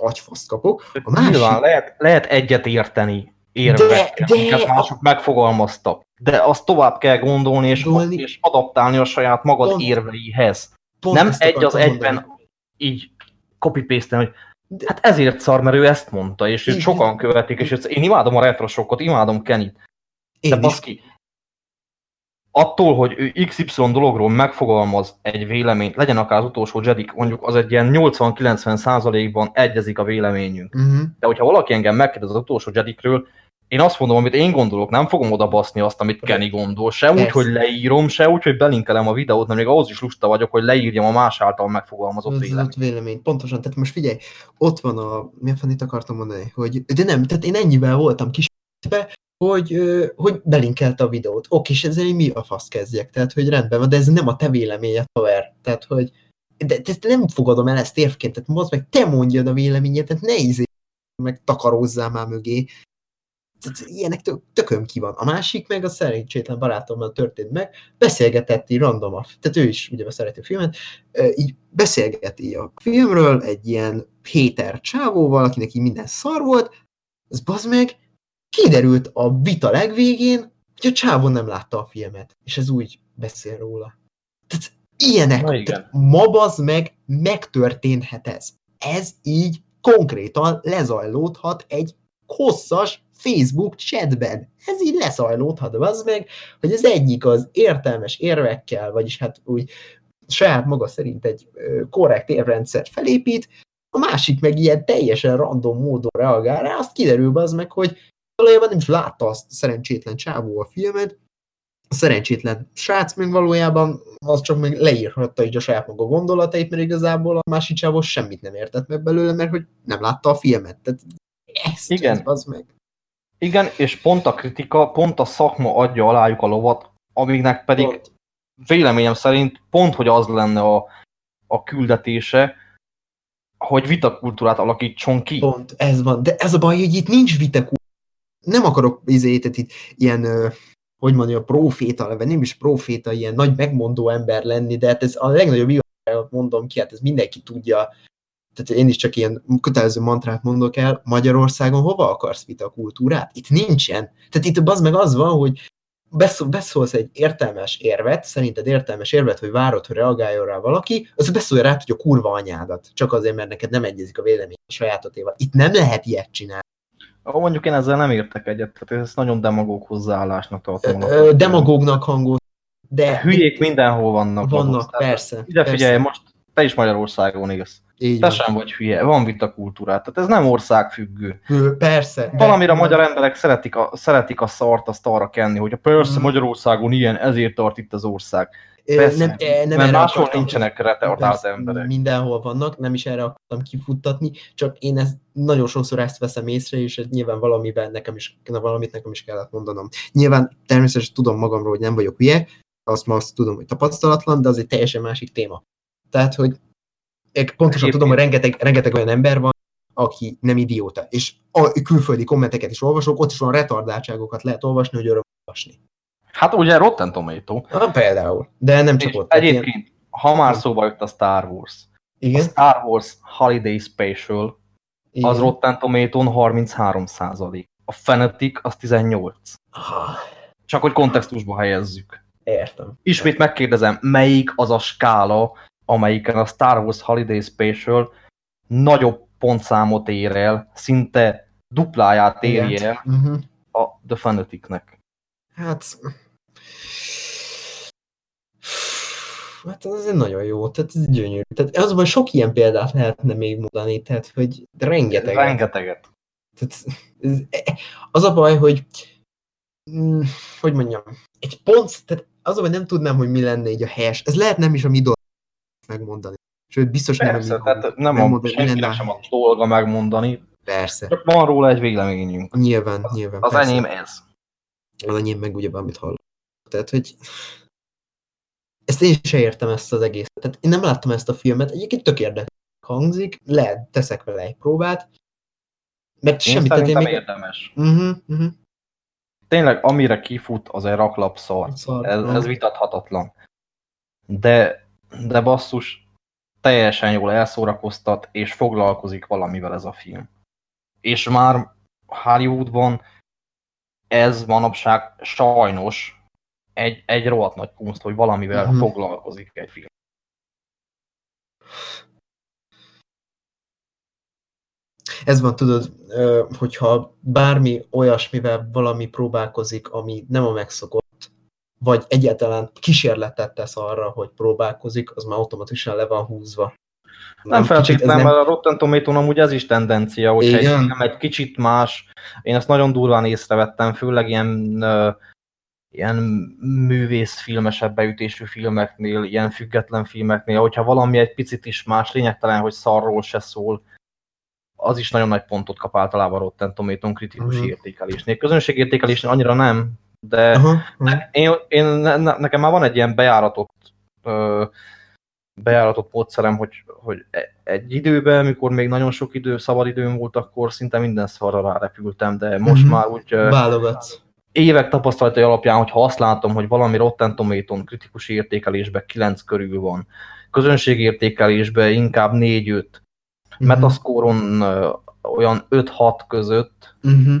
agyfaszt kapok. A másik... Nyilván lehet, lehet egyet érteni érvekkel, de, de... mások megfogalmaztak. De azt tovább kell gondolni és, Gondolni... és adaptálni a saját magad Pont... érveihez. Pont nem egy az egyben mondani. így copy hogy de... hát ezért szar, mert ő ezt mondta, és őt sokan követik, és én imádom a retrosokot, imádom Kenit. De baszki, attól, hogy ő XY dologról megfogalmaz egy véleményt, legyen akár az utolsó Jedik, mondjuk az egy ilyen 80-90 százalékban egyezik a véleményünk. Uh-huh. De hogyha valaki engem megkérdez az utolsó Jedikről, én azt mondom, amit én gondolok, nem fogom oda baszni azt, amit Kenny gondol. Se úgy, hogy leírom, se úgy, hogy belinkelem a videót, mert még ahhoz is lusta vagyok, hogy leírjam a más által megfogalmazott véleményt. vélemény. Pontosan, tehát most figyelj, ott van a, milyen fannit akartam mondani, hogy, de nem, tehát én ennyivel voltam kis hogy, hogy belinkelte a videót. Oké, és ezzel mi a fasz kezdjek? Tehát, hogy rendben van, de ez nem a te véleményed, haver. Tehát, hogy de, de nem fogadom el ezt érvként, tehát most meg te mondjad a véleményed, tehát ne izé meg takarózzál már mögé. Ilyenek tök, tököm ki van. A másik meg a szerencsétlen barátommal történt meg, beszélgetett így random tehát ő is ugye szereti a filmet, így beszélgeti a filmről egy ilyen héter csávóval, akinek így minden szar volt, az bazd meg, kiderült a vita legvégén, hogy a csávó nem látta a filmet, és ez úgy beszél róla. Tehát ilyenek, Na, tehát ma bazd meg, megtörténhet ez. Ez így konkrétan lezajlódhat egy hosszas Facebook chatben. Ez így lezajlódhat, az meg, hogy az egyik az értelmes érvekkel, vagyis hát úgy saját maga szerint egy korrekt érvrendszert felépít, a másik meg ilyen teljesen random módon reagál rá, azt kiderül az meg, hogy valójában nem is látta azt szerencsétlen csávó a filmet, a szerencsétlen srác még valójában az csak még leírhatta így a saját maga gondolatait, mert igazából a másik csávó semmit nem értett meg belőle, mert hogy nem látta a filmet. Tehát ezt, Igen. az meg. Igen, és pont a kritika, pont a szakma adja alájuk a lovat, amiknek pedig Pont. véleményem szerint pont, hogy az lenne a, a küldetése, hogy vitakultúrát alakítson ki. Pont, ez van. De ez a baj, hogy itt nincs vitakultúra. Nem akarok izétet itt ilyen, hogy mondja, proféta, vagy nem is proféta, ilyen nagy megmondó ember lenni, de hát ez a legnagyobb igazságot mondom ki, hát ez mindenki tudja. Tehát én is csak ilyen kötelező mantrát mondok el, Magyarországon hova akarsz vitakultúrát? Itt nincsen. Tehát itt az meg az van, hogy beszól, beszólsz egy értelmes érvet, szerinted értelmes érvet, hogy várod, hogy reagáljon rá valaki, az beszólja rá, hogy a kurva anyádat, csak azért, mert neked nem egyezik a vélemény a sajátotéval. Itt nem lehet ilyet csinálni. Ó, mondjuk én ezzel nem értek egyet, tehát ez nagyon demagóg hozzáállásnak tartom. Ö, ö, demagógnak hangot, de Hülyék mindenhol vannak. vannak, maguk, persze. Ide persze. figyelj, most te is Magyarországon élsz. Így Te van. sem vagy hülye, van vitakultúrát, tehát ez nem országfüggő. Persze. Valamire a magyar emberek szeretik a, szeretik a szart azt arra kenni, hogy a persze Mhm. Magyarországon ilyen, ezért tart itt az ország. Persze, nem, nem mert máshol akartam nincsenek retardált emberek. Mindenhol vannak, nem is erre akartam kifuttatni, csak én ezt, nagyon sokszor ezt veszem észre, és ez nyilván valamiben nekem is, valamit nekem is kellett mondanom. Nyilván természetesen tudom magamról, hogy nem vagyok hülye, azt ma azt tudom, hogy tapasztalatlan, de az egy teljesen másik téma. Tehát, hogy pontosan Egyébként- tudom, hogy rengeteg, rengeteg olyan ember van, aki nem idióta. És a külföldi kommenteket is olvasok, ott is van retardáltságokat lehet olvasni, hogy öröm olvasni. Hát ugye Rotten Tomato. Na, például. De nem csak És ott. tehát ilyen- egyébként, ha már szóba jött a Star Wars, a igen, Star Wars Holiday Special igen. az Rotten Tomato-n 33% A Fanatic az 18. Aha, Csak hogy kontextusba helyezzük. értem. Ismét megkérdezem, melyik az a skála, amelyiken a Star Wars Holiday Special nagyobb pontszámot ér el, szinte dupláját éri el Uh-huh. a The Fanaticnek. Hát... Hát ez egy nagyon jó, tehát ez gyönyörű. Tehát az, hogy sok ilyen példát lehetne még mondani, tehát hogy rengeteg. Rengeteget. Tehát ez, az a baj, hogy mm, hogy mondjam, egy pont, tehát az baj, nem tudnám, hogy mi lenne így a helyes. Ez lehet nem is a mi megmondani. Sőt, biztos nem a Persze, dolgunk tehát nem a, mi lenne senkinek a sem a dolga megmondani, Persze. csak van róla egy véleményünk. Nyilván, nyilván. Az persze. enyém ez. az enyém meg ugye amit hallok. Tehát, hogy ezt én se értem ezt az egészet. Tehát én nem láttam ezt a filmet, egyébként tök érdekes hangzik, lehet, teszek vele egy próbát, mert Én semmit, tehát én szerintem még... érdemes. Uh-huh, uh-huh. Tényleg, amire kifut, az egy raklap szar. Szar, Ez, ez vitathatatlan. De, de basszus, teljesen jól elszórakoztat, és foglalkozik valamivel ez a film. És már Hollywoodban ez manapság sajnos egy, egy rohadt nagy kunst, hogy valamivel Mhm. foglalkozik egy film. Ez van, tudod, hogyha bármi olyasmivel valami próbálkozik, ami nem a megszokott, vagy egyáltalán kísérletet tesz arra, hogy próbálkozik, az már automatikusan le van húzva. Nem ez feltétlenül, mert a Rotten Tomato-n amúgy ez is tendencia, hogyha egy film egy kicsit más, én ezt nagyon durván észrevettem, főleg ilyen, ö, ilyen művészfilmesebb beütésű filmeknél, ilyen független filmeknél, hogyha valami egy picit is más, lényegtelen, hogy szarról se szól, az is nagyon nagy pontot kap általában a Rotten Tomato-n kritikus Mhm. értékelésnél. Közönségértékelésnél annyira nem, de Aha, aha. én, én, ne, ne- nekem már van egy ilyen bejáratott ö, bejáratott módszerem, hogy, hogy e- egy időben, mikor még nagyon sok idő, szabad időm volt, akkor szinte minden szarra rárepültem, de most Mhm. már úgy Válogatsz. évek tapasztalatai alapján, hogyha azt látom, hogy valami Rotten Tomato-n kritikus értékelésben 9 körül van, közönségértékelésben inkább 4-5, Mhm. Metascore-on olyan 5-6 között, Uh-huh.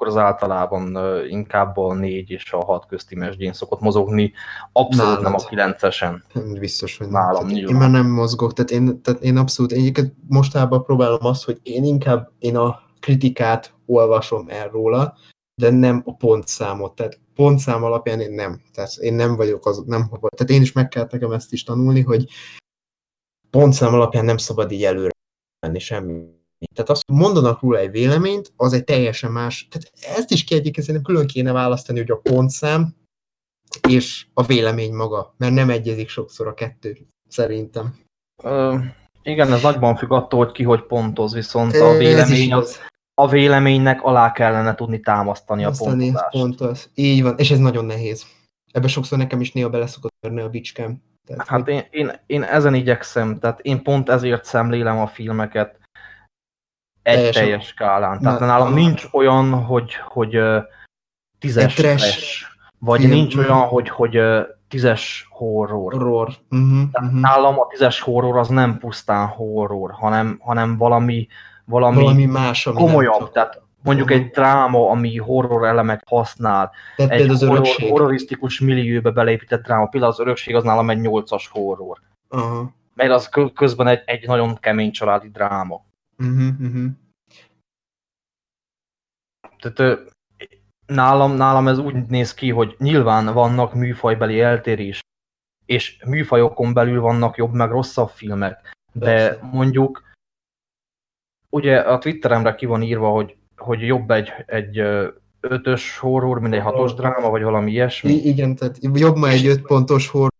Akkor az általában inkább a 4 és a 6 közti mesdjén szokott mozogni, abszolút nem a Nálad. 9-esen. Biztos, hogy Nálam nem. Én már nem mozgok, tehát én, tehát én abszolút, én egyébként mostában próbálom azt, hogy én inkább én a kritikát olvasom el róla, de nem a pontszámot. Tehát pontszám alapján én nem. Tehát én nem vagyok az, nem, tehát én is meg kellett nekem ezt is tanulni, hogy pontszám alapján nem szabad így előre menni semmi. Tehát azt, hogy mondanak róla egy véleményt, az egy teljesen más, tehát ezt is egyébként szerintem külön kéne választani, hogy a pontszám és a vélemény maga, mert nem egyezik sokszor a kettő, szerintem. Ö, igen, ez nagyban függ attól, hogy ki hogy pontoz, viszont a vélemény, az, a véleménynek alá kellene tudni támasztani a Aztán pontozást. pont az. Így van, és ez nagyon nehéz. Ebbe sokszor nekem is néha bele szokott törni a bicskám. Tehát, hát én, én, én ezen igyekszem, tehát én pont ezért szemlélem a filmeket egy teljes, teljes skálán. Tehát Na, nálam a... nincs olyan, hogy, hogy tízes trash, vagy film. nincs olyan, hogy, hogy tízes horror. horror. Uh-huh, uh-huh. Nálam a tízes horror az nem pusztán horror, hanem, hanem valami, valami, valami más, ami komolyabb. Tehát mondjuk uh-huh. egy dráma, ami horror elemet használ. Tehát egy az horror, horrorisztikus millióbe beleépített dráma. Például az örökség az nálam egy nyolcas horror. Uh-huh. Mert az közben egy, egy nagyon kemény családi dráma. Uh-huh, uh-huh. Tehát nálam, nálam ez úgy néz ki, hogy nyilván vannak műfajbeli eltérés, és műfajokon belül vannak jobb meg rosszabb filmek, de Persze. mondjuk ugye a Twitteremre ki van írva, hogy, hogy jobb egy, egy ötös horror, mint egy hatos dráma, vagy valami ilyesmi. I igen, tehát jobb ma egy öt pontos horror,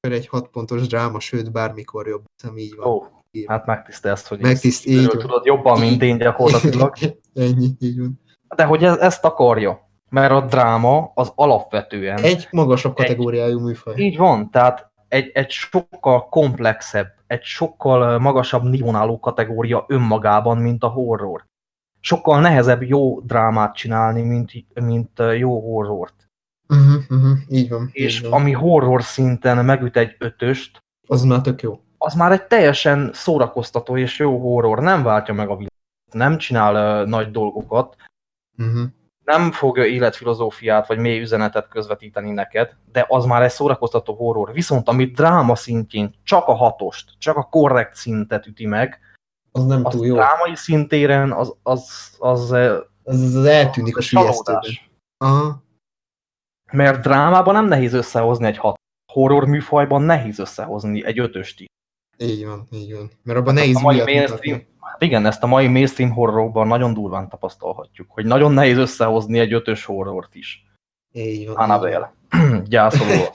egy hat pontos dráma, sőt bármikor jobb, nem így van. Ó, hát megtisztelsz, hogy Megtiszt, így tudod jobban, mint én gyakorlatilag. [LAUGHS] Ennyi, így van. De hogy ez, ezt akarja, mert a dráma az alapvetően... Egy magasabb kategóriájú egy, műfaj. Így van, tehát egy, egy sokkal komplexebb, egy sokkal magasabb nívonáló kategória önmagában, mint a horror. Sokkal nehezebb jó drámát csinálni, mint, mint jó horrort. Uh-huh, uh-huh, így van. És így van. ami horror szinten megüt egy ötöst, az már tök jó. Az már egy teljesen szórakoztató és jó horror. Nem váltja meg a világot, nem csinál uh, nagy dolgokat, Uh-huh. Nem fog életfilozófiát vagy mély üzenetet közvetíteni neked, de az már egy szórakoztató horror. Viszont amit dráma szintjén csak a hatost, csak a korrekt szintet üti meg, az nem az túl jó. drámai szintéren az, az, az, az, az, az eltűnik az a sülyeztőben. Aha. Mert drámában nem nehéz összehozni egy hat. Horror műfajban nehéz összehozni egy ötöst Így van, így van. Mert abban nehéz újat mainstream, Hát igen, ezt a mai mainstream horrorban nagyon durván tapasztalhatjuk, hogy nagyon nehéz összehozni egy ötös horrort is. Így van. Annabelle. [CLEARS THROAT] Gyászoló. [LAUGHS]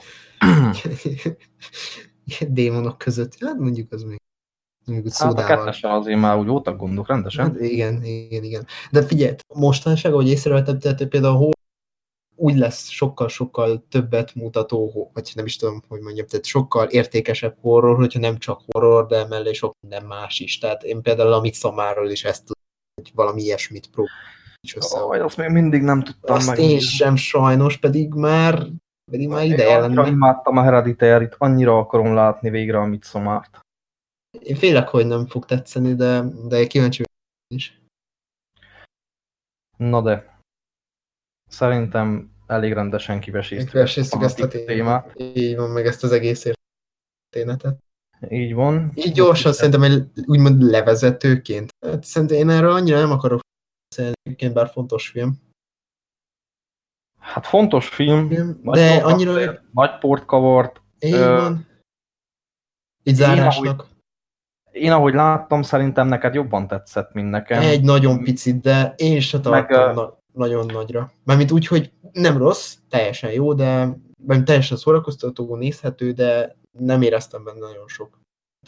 Démonok között. Hát mondjuk az még mondjuk hát a kettesen azért már úgy voltak gondok rendesen. Hát igen, igen, igen. De figyelj, mostanság, ahogy észrevettem, tehát például úgy lesz sokkal-sokkal többet mutató, vagy nem is tudom, hogy mondjam, tehát sokkal értékesebb horror, hogyha nem csak horror, de mellé sok minden más is. Tehát én például a Midsommarról is ezt tudom, hogy valami ilyesmit próbálok. Oh, azt még mindig nem tudtam azt meg. én sem sajnos, pedig már, pedig már ideje lenne. Én imádtam a Hereditary-t, annyira akarom látni végre a Midsommart. Én félek, hogy nem fog tetszeni, de, de kíváncsi is. Na de, Szerintem elég rendesen kiveséztük ezt, ezt a témát. Így van, meg ezt az egész történetet. Így van. Így gyorsan szerintem egy úgymond levezetőként. Hát szerintem én erről annyira nem akarok beszélni, bár fontos film. Hát fontos film, film de nagy annyira... Azért, nagy port kavart. Így ö, van. Így zárásnak. Én ahogy, én ahogy láttam, szerintem neked jobban tetszett, mint nekem. Egy nagyon picit, de én se tartom. Meg, nagyon nagyra. Mármint úgy, hogy nem rossz, teljesen jó, de vagy teljesen szórakoztató, nézhető, de nem éreztem benne nagyon sok.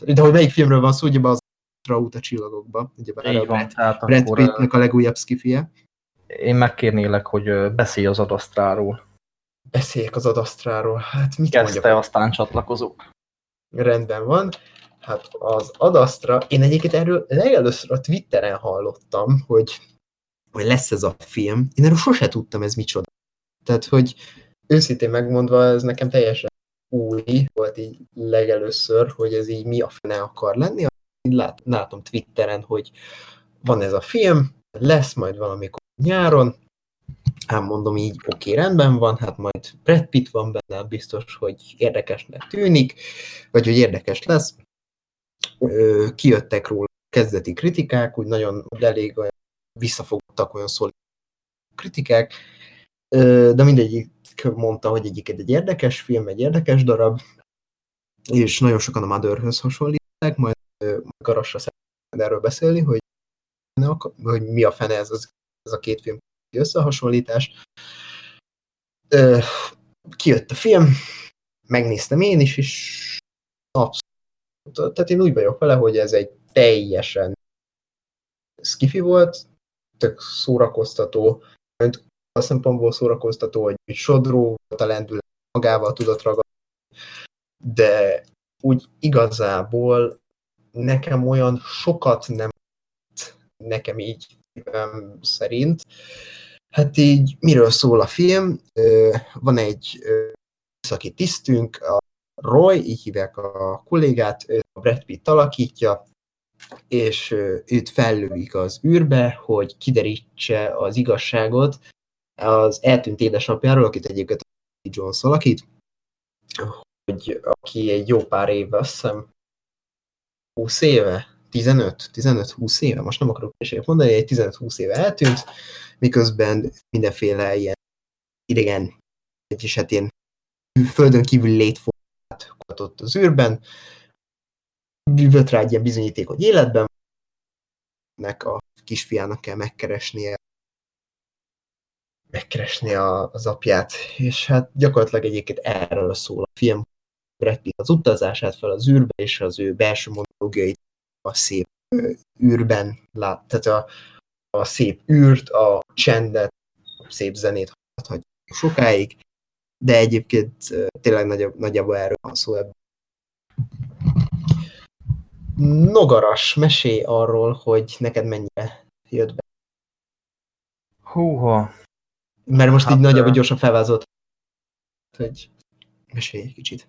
De hogy melyik filmről van szó, ugye az Raut a csillagokba, ugye van, Brad, Brad Pittnek a legújabb skifie. Én megkérnélek, hogy beszélj az adasztráról. Beszéljek az adasztráról. Hát mit Kezdte, mondjak? aztán csatlakozók. Rendben van. Hát az adasztra, én egyébként erről legelőször a Twitteren hallottam, hogy hogy lesz ez a film, én erről sose tudtam, ez micsoda. Tehát, hogy őszintén megmondva, ez nekem teljesen új volt így legelőször, hogy ez így mi a fene akar lenni. Így lát, látom Twitteren, hogy van ez a film, lesz majd valamikor nyáron, ám mondom így, oké, okay, rendben van, hát majd Brad Pitt van benne, biztos, hogy érdekesnek tűnik, vagy hogy érdekes lesz. Ö, kijöttek róla kezdeti kritikák, úgy nagyon elég visszafogtak olyan szóló kritikák, de mindegyik mondta, hogy egyiket egy érdekes film, egy érdekes darab, és nagyon sokan a Motherhöz hasonlítják, majd Garasra szeretnék erről beszélni, hogy, hogy mi a fene ez, ez a két film összehasonlítás. Kijött a film, megnéztem én is, és abszolút, tehát én úgy vagyok vele, hogy ez egy teljesen skifi volt, tök szórakoztató, a szempontból szórakoztató, hogy sodró volt a lendület, magával tudott ragadni. De úgy igazából nekem olyan sokat nem nekem így szerint. Hát így miről szól a film? Van egy szaki tisztünk, a Roy, így hívják a kollégát, a Brad Pitt alakítja, és őt fellőik az űrbe, hogy kiderítse az igazságot az eltűnt édesapjáról, akit egyébként Jones alakít, hogy aki egy jó pár éve, azt hiszem 20 éve, 15, 15-20 éve, most nem akarok esélyt mondani, egy 15-20 éve eltűnt, miközben mindenféle ilyen idegen, és hát ilyen földön kívül létformát kutatott az űrben, bűvött rá egy ilyen bizonyíték, hogy életben nek a kisfiának kell megkeresnie megkeresnie az apját, és hát gyakorlatilag egyébként erről szól a film. Brad Pitt az utazását fel az űrbe, és az ő belső monológiait a szép űrben lát, tehát a, a szép űrt, a csendet, a szép zenét hallhatjuk sokáig, de egyébként tényleg nagyobb, nagyjából erről van szó ebben. Nogaras, mesélj arról, hogy neked mennyire jött be. Húha. Mert most hát, így nagyjából gyorsan felvázolt, hogy mesélj egy kicsit.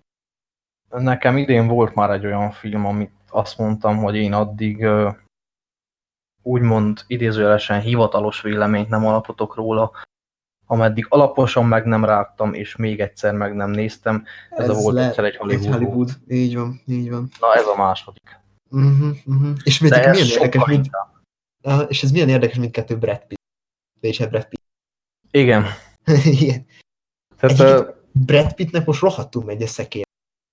Nekem idén volt már egy olyan film, amit azt mondtam, hogy én addig úgymond idézőjelesen hivatalos véleményt nem alapítok róla, ameddig alaposan meg nem rágtam, és még egyszer meg nem néztem. Ez, ez a volt le, egyszer egy Hollywood. Egy Hollywood. Így van, így van. Na ez a második. Uh-huh, uh-huh. És ez milyen érdekes, mint, uh, és ez milyen érdekes, mint kettő Brad Pitt. És hát Brad Pitt. Igen. [LAUGHS] Igen. Tehát, uh, Brad Pittnek most rohadtul megy a szekér.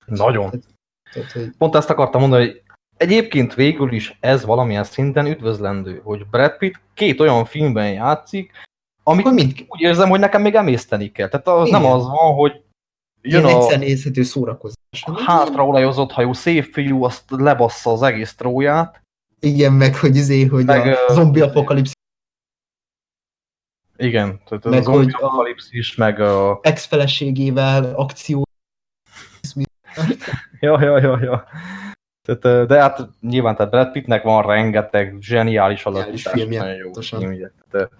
Nagyon. Tehát, tehát, hogy... Pont ezt akartam mondani, hogy egyébként végül is ez valamilyen szinten üdvözlendő, hogy Brad Pitt két olyan filmben játszik, amit mind... úgy érzem, hogy nekem még emészteni kell. Tehát az Igen. nem az van, hogy Ilyen a egyszer nézhető szórakozás. Hátraolajozott hajú, szép fiú, azt lebassza az egész tróját. Igen, meg hogy izé, hogy meg, a zombi apokalipszis. Igen, tehát meg, a zombi apokalipszis, meg a... Ex-feleségével akció. ja, ja, ja, ja. Tehát, de hát nyilván tehát Brad Pittnek van rengeteg zseniális alakítás. Filmje. Nagyon jó filmje. Tehát,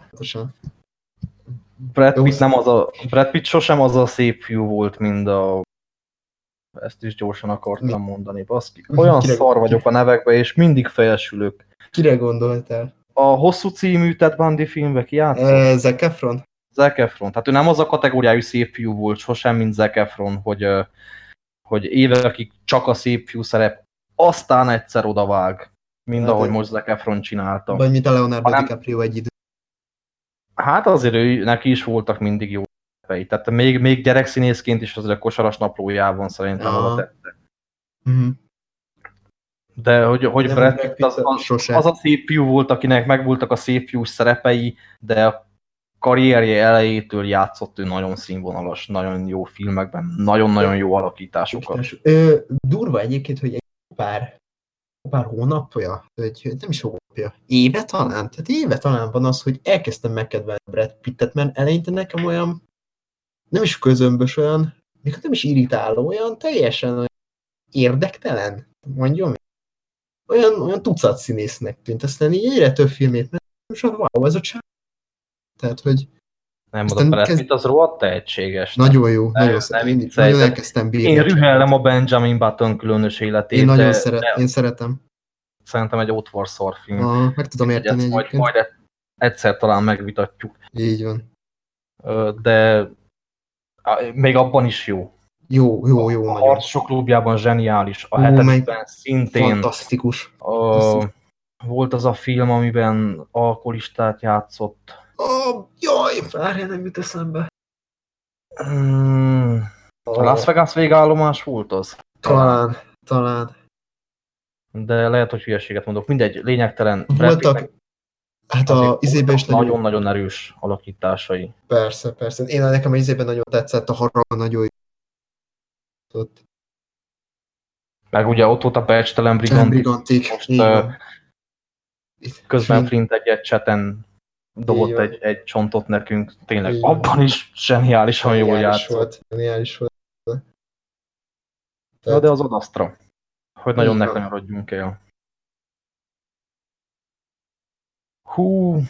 Brad Pitt, nem az a, Brad Pitt sosem az a szép fiú volt, mint a ezt is gyorsan akartam Mi? mondani, baszki. Olyan Kire... szar vagyok a nevekbe, és mindig felsülök. Kire gondoltál? A hosszú című Ted Bundy filmbe ki Uh, Zac Efron? Zac Efron. Tehát ő nem az a kategóriájú szép fiú volt, sosem, mint Zac Efron, hogy, hogy évekig csak a szép fiú szerep, aztán egyszer odavág, mint hát ahogy most Zac Efron csinálta. Vagy mint a Leonardo. DiCaprio egy idő. Hát azért ő, neki is voltak mindig jó szerepei. Tehát még, még gyerekszínészként is azért a kosaras naplójában szerintem oda tette. Uh-huh. De hogy, hogy Brad Pitt az, az, az a szép fiú volt, akinek megvoltak a szép fiú szerepei, de a karrierje elejétől játszott ő nagyon színvonalas, nagyon jó filmekben, nagyon-nagyon jó alakításokat. Ö, durva egyébként, hogy egy pár, pár hónapja, vagy nem is hónapja, éve talán, tehát éve talán van az, hogy elkezdtem megkedvelni Brad Pittet, mert eleinte nekem olyan, nem is közömbös olyan, még nem is irritáló, olyan teljesen olyan érdektelen, mondjam, olyan, olyan tucat színésznek tűnt, aztán így egyre több filmét, mert és wow, ez a csár. Tehát, hogy nem mondom, Brad kezd... az rohadt tehetséges. Nagyon jó, nem, nagyon, nem, én, nagyon elkezdtem bírni. Én rühellem a Benjamin Button különös életét. Én nagyon de, szeret, de én szeretem. Szerintem egy ótvarszar film. Ah, meg tudom érteni majd, majd egyszer talán megvitatjuk. Így van. De még abban is jó. Jó, jó, jó. A harcosok klubjában zseniális. A hetedikben szintén. Fantasztikus. A, volt az a film, amiben alkoholistát játszott. Oh, jaj, várjál, nem jut eszembe. Hmm, a Las Vegas végállomás volt az? Talán, talán. De lehet, hogy hülyeséget mondok. Mindegy, lényegtelen. Voltak, hát a izében is nagyon-nagyon erős alakításai. Persze, persze. Én nekem a izében nagyon tetszett, a harra nagyon jó. Meg ugye ott volt a percstelen brigantik. brigantik. Most, uh, közben Flint egy cseten dobott egy, egy csontot nekünk, tényleg Így abban is zseniálisan jól játszott. Volt, zseniális volt. Ja, de az adasztra. Hogy nagyon ne kanyarodjunk el. Hú.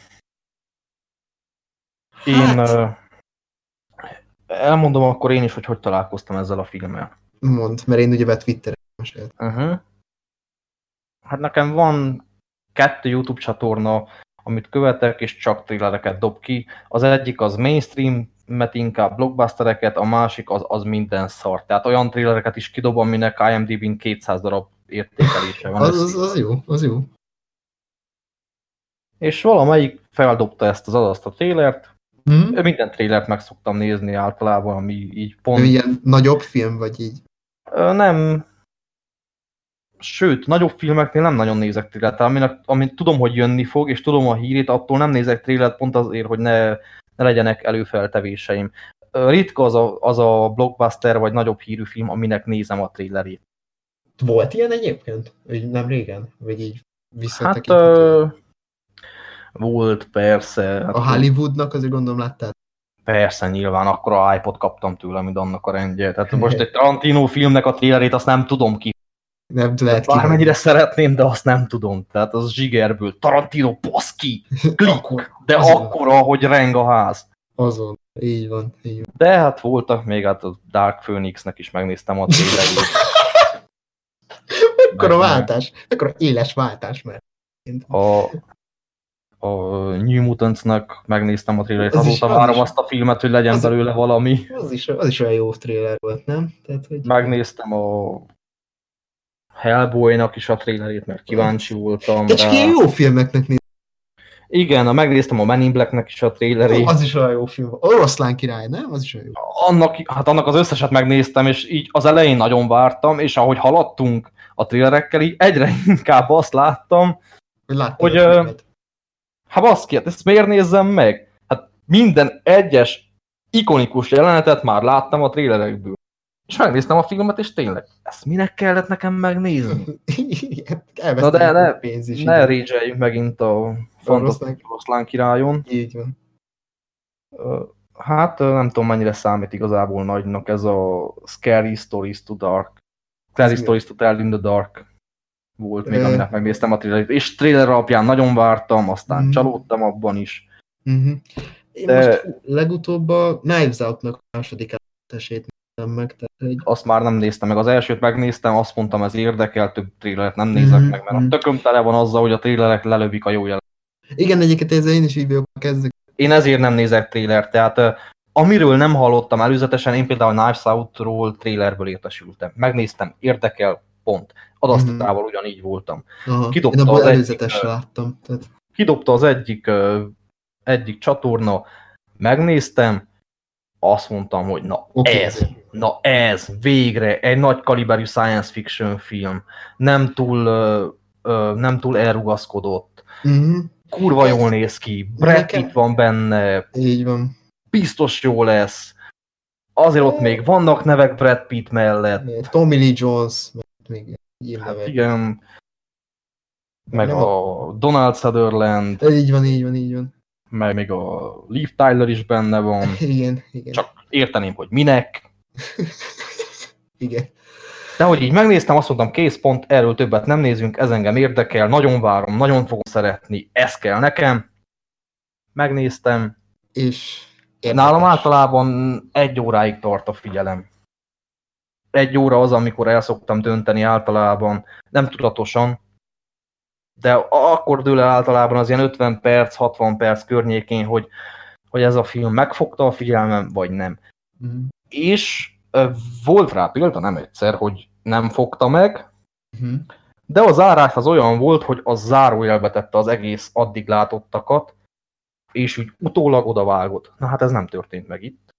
Én Hát- elmondom akkor én is, hogy hogy találkoztam ezzel a filmmel. Mond, mert én ugye vett Twitteren mesélt. Uh-huh. Hát nekem van kettő YouTube csatorna, amit követek, és csak thrillereket dob ki. Az egyik az mainstream, met inkább blockbustereket, a másik az, az minden szar. Tehát olyan thrillereket is kidob, aminek IMDb-n 200 darab értékelése van. Az, az, az jó, az jó. És valamelyik feldobta ezt az adaszt a trailert. Hm? Minden trailert meg szoktam nézni általában, ami így pont... Ő ilyen nagyobb film, vagy így? Nem. Sőt, nagyobb filmeknél nem nagyon nézek trailert, aminek, amit tudom, hogy jönni fog, és tudom a hírét, attól nem nézek trailert pont azért, hogy ne, ne legyenek előfeltevéseim. Ritka az a, az a blockbuster vagy nagyobb hírű film, aminek nézem a trailerét. Volt ilyen egyébként? Vagy nem régen? Vagy így Hát visszatekinthető? ö, volt, persze. Hát, a Hollywoodnak azért gondolom láttál? Persze, nyilván, akkor a iPod kaptam tőle, mint annak a rendje. Tehát most [LAUGHS] egy Tarantino filmnek a trailerét azt nem tudom ki Nem lehet ki. Bármennyire szeretném, de azt nem tudom. Tehát az zsigerből. Tarantino, baszki! Klik! De Azon. akkora, hogy reng a ház. Azon. Így van, így van. De hát voltak még, hát a Dark Phoenixnek is megnéztem a trailerét. [LAUGHS] Mekkora váltás, mekkora éles váltás, mert A, a New Mutantsnak megnéztem a trailerét. Az Azóta az várom is. azt a filmet, hogy legyen Az- belőle valami. az is, az is olyan jó trailer volt, nem? Tehát, hogy... Megnéztem a Hellboy-nak is a trailerét, mert kíváncsi voltam De csak rá. ilyen jó filmeknek néz. Igen, a megnéztem a Men in Black-nek is a trailerét. Az is olyan jó film. Oroszlán király, nem? Az is olyan jó. annak, hát annak az összeset megnéztem, és így az elején nagyon vártam, és ahogy haladtunk a trailerekkel, így egyre [LAUGHS] inkább azt láttam, láttad Hogy, ö, hát baszki, hát ezt miért nézzem meg? Hát minden egyes ikonikus jelenetet már láttam a trailerekből. És megnéztem a filmet, és tényleg, ezt minek kellett nekem megnézni? [LAUGHS] Igen, Na de ne, pénz is. ne ide. rézseljünk megint a fantasztikus oroszlán királyon. Így van. Hát nem tudom, mennyire számít igazából nagynak ez a Scary Stories to Dark. Scary Ez mi? Stories to Tell in the Dark volt még, aminek megnéztem a trailerét. És trailer alapján nagyon vártam, aztán Mhm. csalódtam abban is. Uh-huh. Én De- most legutóbb a Knives Out-nak a második néztem meg, tehát hogy Azt már nem néztem meg. Az elsőt megnéztem, azt mondtam, ez érdekel, több trailert nem nézek Mhm, meg, mert mhm. a tököm tele van azzal, hogy a trailerek lelövik a jó jelet. igen, egyébként ezzel én is így kezdek. Én ezért nem nézek trailert, tehát amiről nem hallottam előzetesen, én például a Knives Out-ról trailerből értesültem. Megnéztem, érdekel, pont. Adasztatával ugyanígy voltam. Aha, Kidobta én az egyik, előzetesre ö, láttam. Tehát, kidobta az egyik, egyik csatorna, megnéztem, azt mondtam, hogy na Oké, ez, na ez, végre egy nagy kaliberű science fiction film, nem túl, ö, ö, nem túl elrugaszkodott, uh-huh. kurva Ez- jól néz ki, Brad Nekem- Pitt van benne, Így van. biztos jó lesz, azért ott még vannak nevek Brad Pitt mellett, Tommy Lee Jones, még hát igen, meg Nem a Donald Sutherland, Így van, így van, így van. meg még a Liv Tyler is benne van, [LAUGHS] Igen, igen. csak érteném, hogy minek. [LAUGHS] Igen. De hogy így megnéztem, azt mondtam, kész pont, erről többet nem nézünk, ez engem érdekel, nagyon várom, nagyon fogom szeretni, ez kell nekem. Megnéztem. És Nálam általában egy óráig tart a figyelem. Egy óra az, amikor el szoktam dönteni általában, nem tudatosan, de akkor dől el általában az ilyen 50 perc, 60 perc környékén, hogy, hogy ez a film megfogta a figyelmem, vagy nem. Mhm. És volt rá példa, nem egyszer, hogy nem fogta meg, Mhm. de a zárás az olyan volt, hogy az zárójelbe tette az egész addig látottakat, és úgy utólag odavágott. Na hát ez nem történt meg itt.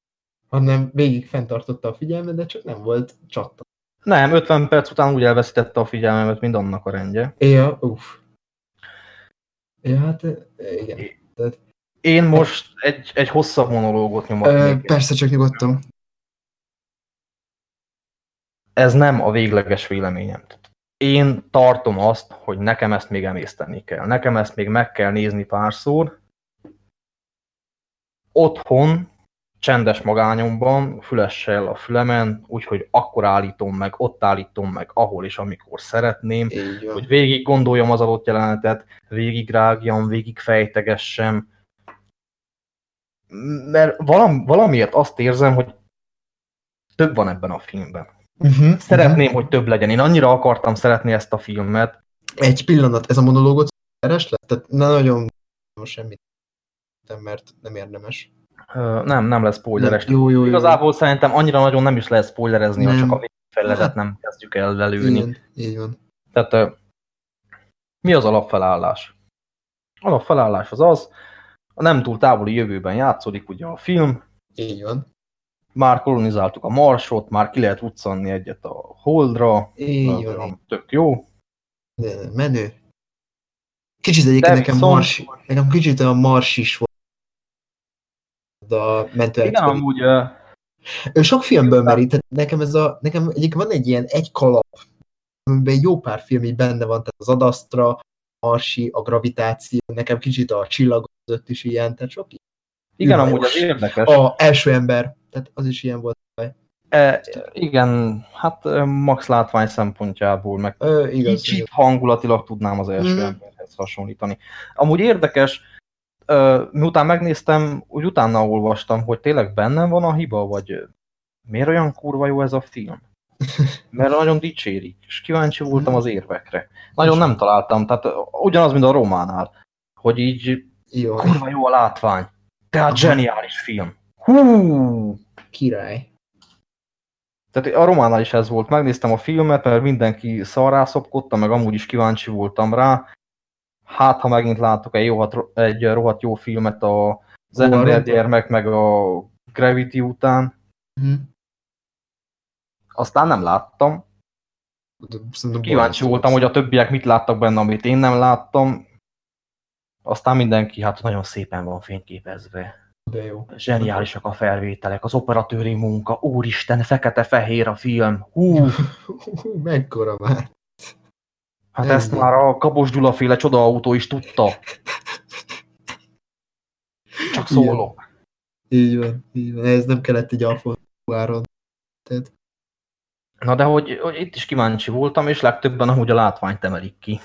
Hanem végig fenntartotta a figyelmet, de csak nem volt csatta. Nem, 50 perc után úgy elveszítette a figyelmemet, mint annak a rendje. Ja, uff. Ja, hát igen. Én most egy, egy hosszabb monológot Ö, nyomatnék. persze, csak nyugodtan. Ez nem a végleges véleményem. Én tartom azt, hogy nekem ezt még emészteni kell. Nekem ezt még meg kell nézni párszor. Otthon csendes magányomban, fülessel a fülemen, úgyhogy akkor állítom meg, ott állítom meg, ahol és amikor szeretném, hogy végig gondoljam az adott jelenetet, végig rágjam, végig fejtegessem. Mert valam, valamiért azt érzem, hogy több van ebben a filmben. Uh-huh. Szeretném, hogy több legyen. Én annyira akartam szeretni ezt a filmet. Egy pillanat, ez a monológot eres lett? Tehát ne nagyon semmit mert nem érdemes. Ö, Nem, nem lesz spoileres. Nem, jó, jó, jó. Igazából szerintem annyira nagyon nem is lehet spoilerezni, ha Nem. csak a végfejletet nem kezdjük el lelőni. Igen, így van. Tehát ö, mi az alapfelállás? Alapfelállás az az, a nem túl távoli jövőben játszódik ugye a film, Így van. Már kolonizáltuk a Marsot, már ki lehet utcanni egyet a Holdra, Így van. tök jó. De menő. Kicsit egyébként nekem viszont- mars, nekem kicsit olyan mars is volt a mentő Igen, amúgy Ő sok filmből merít, tehát nekem ez a, nekem egyik van egy ilyen egy kalap, amiben jó pár film így benne van, tehát az Adastra, a Marsi, a Gravitáció, nekem kicsit a Csillagok között is ilyen, tehát sok igen, amúgy az érdekes. A első ember, tehát az is ilyen volt. E, igen, hát max látvány szempontjából, meg Ö, igaz, kicsit igaz. hangulatilag tudnám az első Mhm. emberhez hasonlítani. Amúgy érdekes, miután megnéztem, úgy utána olvastam, hogy tényleg bennem van a hiba, vagy miért olyan kurva jó ez a film? [LAUGHS] Mert nagyon dicsérik, és kíváncsi voltam az érvekre. Nagyon nem találtam, tehát ugyanaz, mint a románál, hogy így Jó, kurva jó a látvány. Tehát zseniális film. Hú! király. Tehát a románál is ez volt. Megnéztem a filmet, mert mindenki szarrá szopkodta, meg amúgy is kíváncsi voltam rá. Hát, ha megint látok egy, jó, egy rohadt jó filmet a az Hú, a ember rom- gyermek, meg a Gravity után. Mhm. Aztán nem láttam. Kíváncsi voltam, hogy a többiek mit láttak benne, amit én nem láttam. Aztán mindenki hát nagyon szépen van fényképezve. De jó. Zseniálisak a felvételek, az operatőri munka, úristen, fekete-fehér a film. Hú, mekkora már. hát Ennyi. ezt már a Kabos Gyula féle csodaautó is tudta. Csak szólok. Így van, így van. Ez nem kellett egy alfóáron. Tehát, Na de hogy, hogy itt is kíváncsi voltam, és legtöbben amúgy a látványt emelik ki.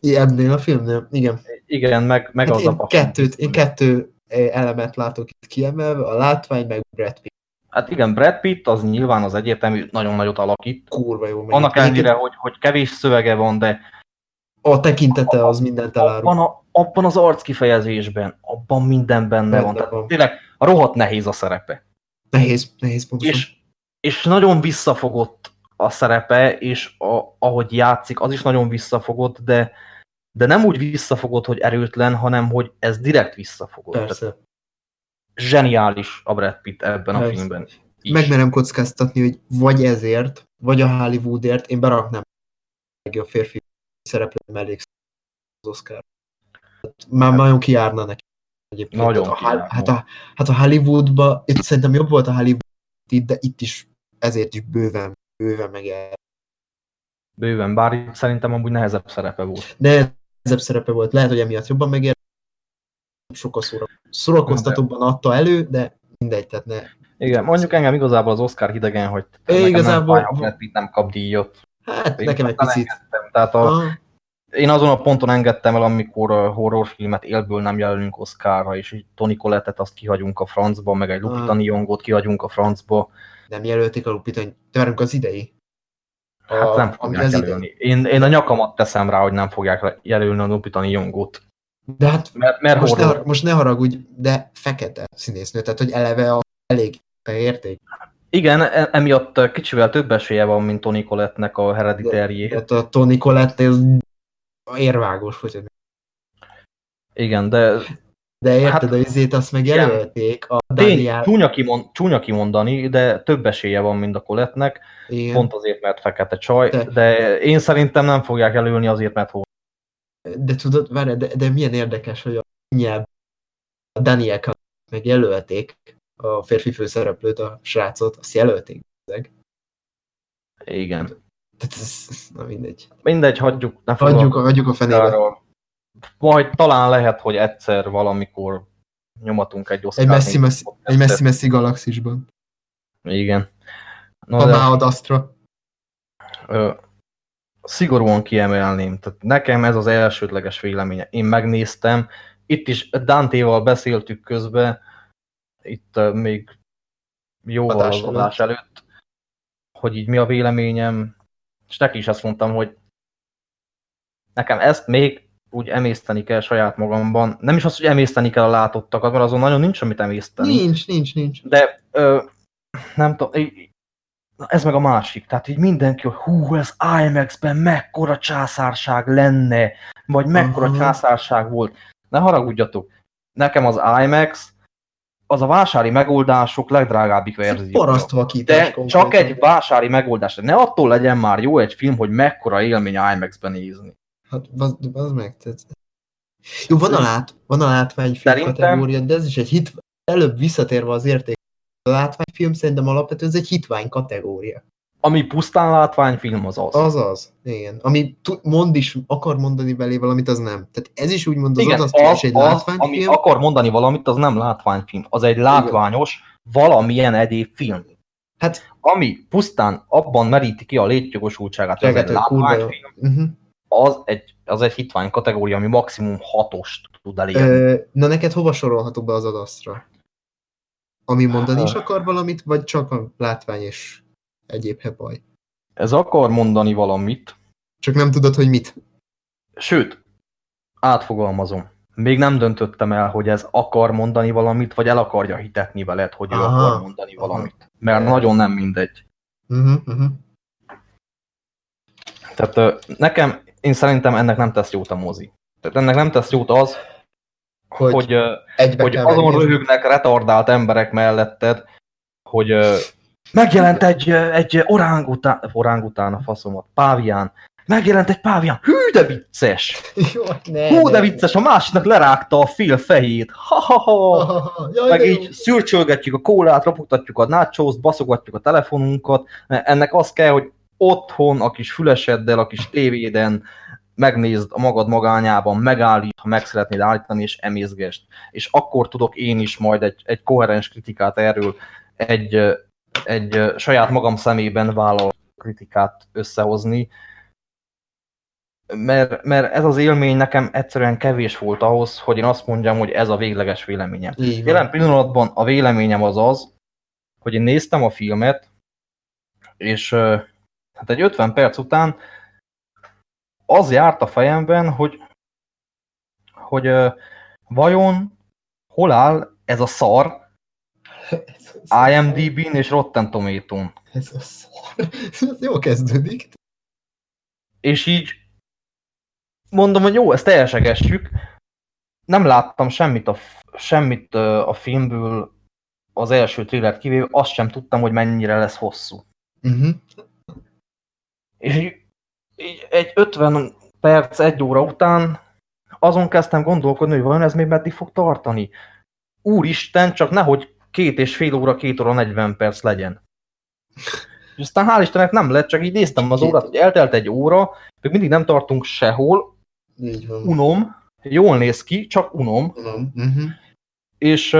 Ebnél a filmnél, igen. Igen, meg, meg Hát az én, a kettőt, én kettő eh, elemet látok itt kiemelve, a látvány meg Brad Pitt. Hát igen, Brad Pitt az nyilván az egyértelmű nagyon nagyot alakít. Kurva jó. Annak ellenére, hogy, hogy kevés szövege van, de A tekintete az mindent elárul. abban, a, abban az arc kifejezésben, abban minden benne, Benne van. Tehát van. tényleg a rohadt nehéz a szerepe. Nehéz, nehéz pontosan. És, és nagyon visszafogott a szerepe, és a, ahogy játszik, az is nagyon visszafogott, de, de nem úgy visszafogott, hogy erőtlen, hanem hogy ez direkt visszafogott. Tehát Persze. zseniális a Brad Pitt ebben a Persze. filmben. Is. Megmerem kockáztatni, hogy vagy ezért, vagy a Hollywoodért én beraknám a legjobb férfi szereplő mellé az Oscar. Már nagyon kijárna neki. Egyébként. Nagyon Tehát a, hát, a, hát a Hollywoodba, itt szerintem jobb volt a Hollywood itt, de itt is ezért is bőven, bőven meg. Bőven, bár szerintem amúgy nehezebb szerepe volt. De nehezebb szerepe volt. Lehet, hogy emiatt jobban megér. Sokkal szóra- szórakoztatóbban adta elő, de mindegy, tehát ne. Igen, mondjuk engem igazából az Oscar hidegen, hogy É, igazából- nem fáj, nem kap díjat. Hát Én nekem egy picit. engedtem. Tehát a, Ah, én azon a ponton engedtem el, amikor horrorfilmet élből nem jelölünk Oscarra, és így Toni Collettet azt kihagyunk a francba, meg egy Lupita Ah. Nyongót kihagyunk a francba. nem jelölték a Lupita, várunk az idei. Hát A- nem ami fogják az idei. jelölni. Én, én a nyakamat teszem rá, hogy nem fogják jelölni a Lupita Nyongót. De hát Mert, mert most ne, horror. har- most ne haragudj, de fekete színésznő, tehát hogy eleve a elég érték. Igen, e- emiatt kicsivel több esélye van, mint Toni Collettnek a hereditárjé. Tehát a Tony Collette az érvágos, hogy Igen, de de érted, Hát- hát, a izét azt meg jelölték, a tény, Daniel, csúnya, kimond, csúnya kimondani, de több esélye van, mint a Colettnek, igen, pont azért, mert fekete csaj, De- de én szerintem nem fogják jelölni azért, mert horror. de tudod, várj, de, de milyen érdekes, hogy a nyelv, a Daniel meg jelölték a férfi főszereplőt, a srácot, azt jelölték. Igen. Tehát ez, [LAUGHS] na mindegy. Mindegy, hagyjuk, ne Hagyjuk, a- hagyjuk a fenébe. Arról. Majd talán lehet, hogy egyszer valamikor nyomatunk egy Oscar. Egy messzi-messzi, egy messzi-messzi galaxisban. Igen. No, de... A Astra. Ö, szigorúan kiemelném. Tehát nekem ez az elsődleges véleménye. Én megnéztem, itt is Dante-val beszéltük közben, itt uh, még jóval adás előtt, hogy így mi a véleményem, és neki is azt mondtam, hogy nekem ezt még úgy emészteni kell saját magamban. Nem is az, hogy emészteni kell a látottakat, mert azon nagyon nincs, amit emészteni. Nincs, nincs, nincs. De ö, nem tudom, ez meg a másik. Tehát így mindenki, hogy hú, ez IMAX-ben mekkora császárság lenne, vagy mekkora uh -huh. császárság volt. Ne haragudjatok, nekem az IMAX az a vásári megoldások legdrágábbik verzió. De csak egy vásári megoldás. Ne attól legyen már jó egy film, hogy mekkora élmény IMAX-ben nézni. Hát, az, az meg. Jó, van a, lát, van a látványfilm Szerintem... kategória, de ez is egy hit, előbb visszatérve az érték. A látványfilm szerintem alapvetően ez egy hitvány kategória. Ami pusztán látványfilm az az. Az az, igen. Ami mond is, akar mondani belé valamit, az nem. Tehát ez is úgymond az igen, az, az, egy az látványfilm. Ami akar mondani valamit, az nem látványfilm. Az egy látványos, igen. valamilyen egyéb film. Hát, ami pusztán abban meríti ki a létjogosultságát, ez egy látványfilm, uh -huh. az, egy, az egy hitvány kategória, ami maximum hatost tud elérni. na neked hova sorolhatok be az adasztra? Ami mondani is akar valamit, vagy csak a látvány és egyéb hebaj. Ez akar mondani valamit. Csak nem tudod, hogy mit. Sőt, átfogalmazom. Még nem döntöttem el, hogy ez akar mondani valamit, vagy el akarja hitetni veled, hogy Aha. ő akar mondani Aha. valamit. Mert Aha. nagyon nem mindegy. Uh -huh, uh -huh. Tehát nekem, én szerintem ennek nem tesz jót a mozi. Tehát ennek nem tesz jót az, hogy, hogy, hogy azon röhögnek retardált emberek melletted, hogy Megjelent egy, egy orángután, orángután a faszomat, pávián. Megjelent egy pávián. Hű, de vicces! Jó, ne, Hú, de vicces, a másiknak lerágta a fél fejét. Ha-ha-ha! Ha, ha, Meg így szürcsölgetjük a kólát, raputatjuk a nachos baszogatjuk a telefonunkat. Ennek az kell, hogy otthon a kis füleseddel, a kis tévéden megnézd a magad magányában, megállít, ha meg szeretnéd állítani, és emészgest. És akkor tudok én is majd egy, egy koherens kritikát erről, egy egy saját magam szemében vállal kritikát összehozni, mert, mert ez az élmény nekem egyszerűen kevés volt ahhoz, hogy én azt mondjam, hogy ez a végleges véleményem. Jelen pillanatban a véleményem az az, hogy én néztem a filmet, és hát egy 50 perc után az járt a fejemben, hogy, hogy vajon hol áll ez a szar, [LAUGHS] IMDb-n és Rotten Tomato-n. Ez a szar. Ez jó kezdődik. És így mondom, hogy jó, ezt teljesegessük. Nem láttam semmit a, semmit a filmből az első trillert kivéve, azt sem tudtam, hogy mennyire lesz hosszú. Uh mhm. -huh. És így, így egy 50 perc, egy óra után azon kezdtem gondolkodni, hogy vajon ez még meddig fog tartani. Úristen, csak nehogy két és fél óra, két óra, 40 perc legyen. És aztán hál' Istennek nem lett, csak így néztem az órát, hogy eltelt egy óra, még mindig nem tartunk sehol. Így van. Unom, jól néz ki, csak unom. unom. Uh -huh. És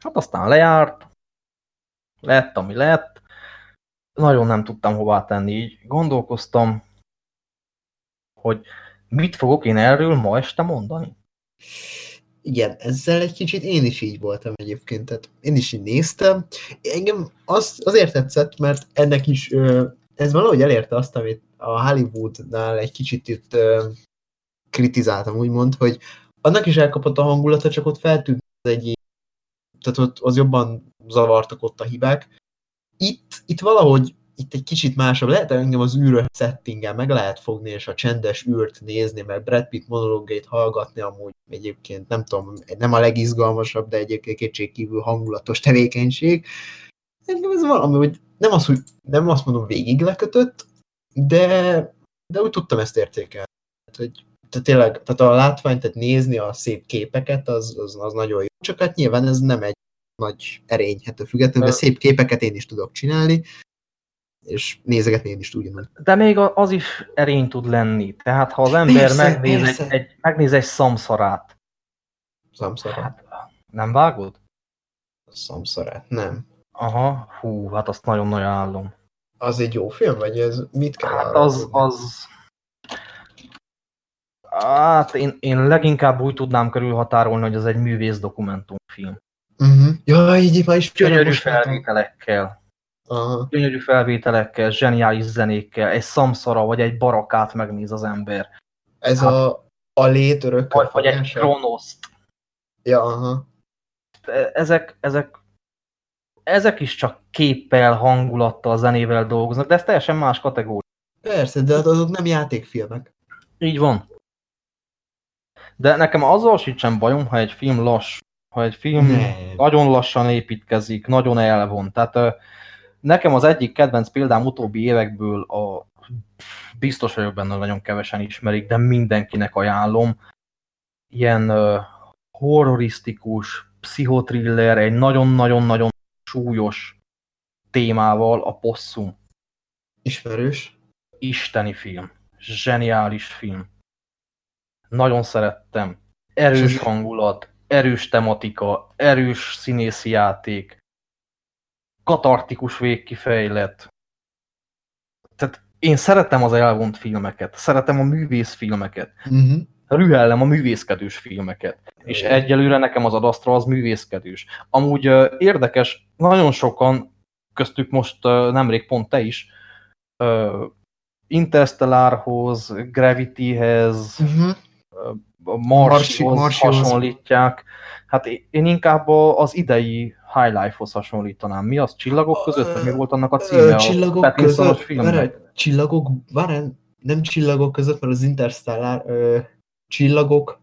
hát aztán lejárt, lett, ami lett. Nagyon nem tudtam hová tenni, így gondolkoztam, hogy mit fogok én erről ma este mondani igen, ezzel egy kicsit én is így voltam egyébként, tehát én is így néztem. Engem az, azért tetszett, mert ennek is, ez valahogy elérte azt, amit a Hollywoodnál egy kicsit itt kritizáltam, úgymond, hogy annak is elkapott a hangulata, csak ott feltűnt az egy tehát ott az jobban zavartak ott a hibák. Itt, itt valahogy itt egy kicsit másabb. Lehet engem az űrös settingen meg lehet fogni, és a csendes űrt nézni, meg Brad Pitt monológét hallgatni, amúgy egyébként nem tudom, nem a legizgalmasabb, de egyébként kétségkívül hangulatos tevékenység. Engem ez valami, hogy nem, az, hogy nem azt mondom végig lekötött, de, de úgy tudtam ezt értékelni. hogy tehát tényleg, tehát a látvány, tehát nézni a szép képeket, az, az, az nagyon jó. Csak hát nyilván ez nem egy nagy erény, hát függetlenül, de szép képeket én is tudok csinálni, és nézegetni én is ugyanúgy. De még az is erény tud lenni. Tehát ha az ember persze, megnéz, persze. Egy, egy, megnéz egy szamszarát, Szamszara. Nem vágod? Szamszarát, nem. Aha, hú, hát azt nagyon-nagyon állom. Az egy jó film, vagy ez mit kell Hát arra az, tudni? az... Hát én, én leginkább úgy tudnám körülhatárolni, hogy az egy művész dokumentumfilm. Uh-huh. Ja, így már is Gyönyörű felvételekkel, Aha. gyönyörű felvételekkel, zseniális zenékkel, egy szamszara vagy egy barakát megnéz az ember. Ez Hát- a, a lét örökké Vagy, vagy egy kronoszt. Ja, aha. E- Ezek, ezek, ezek is csak képpel, hangulattal, zenével dolgoznak, de ez teljesen más kategória. Persze, de hát azok nem játékfilmek. Így van. De nekem azzal sincsen bajom, ha egy film lass, ha egy film Nem. nagyon lassan építkezik, nagyon elvon. Tehát nekem az egyik kedvenc példám utóbbi évekből a biztos vagyok benne, nagyon kevesen ismerik, de mindenkinek ajánlom. Ilyen ö, horrorisztikus, pszichotriller, egy nagyon-nagyon-nagyon súlyos témával a Possum. Ismerős. Isteni film. Zseniális film. Nagyon szerettem. Erős hangulat, erős tematika, erős színészi játék, katartikus végkifejlet. Tehát én szeretem az elvont filmeket, szeretem a művészfilmeket, Uh-huh. rühellem a művészkedős filmeket. És egyelőre nekem az adasztra az művészkedős. Amúgy ö, érdekes, nagyon sokan, köztük most ö, nemrég pont te is, ö, Interstellárhoz, Gravityhez, Uh-huh. Marsi- Marshoz Marsihoz. hasonlítják. Hát én inkább az idei High Life-hoz hasonlítanám. Mi az? Csillagok között? Vagy mi volt annak a címe? Ö, a csillagok Pattinsonos között, várj, csillagok, várj, nem csillagok között, mert az Interstellar, ö, csillagok,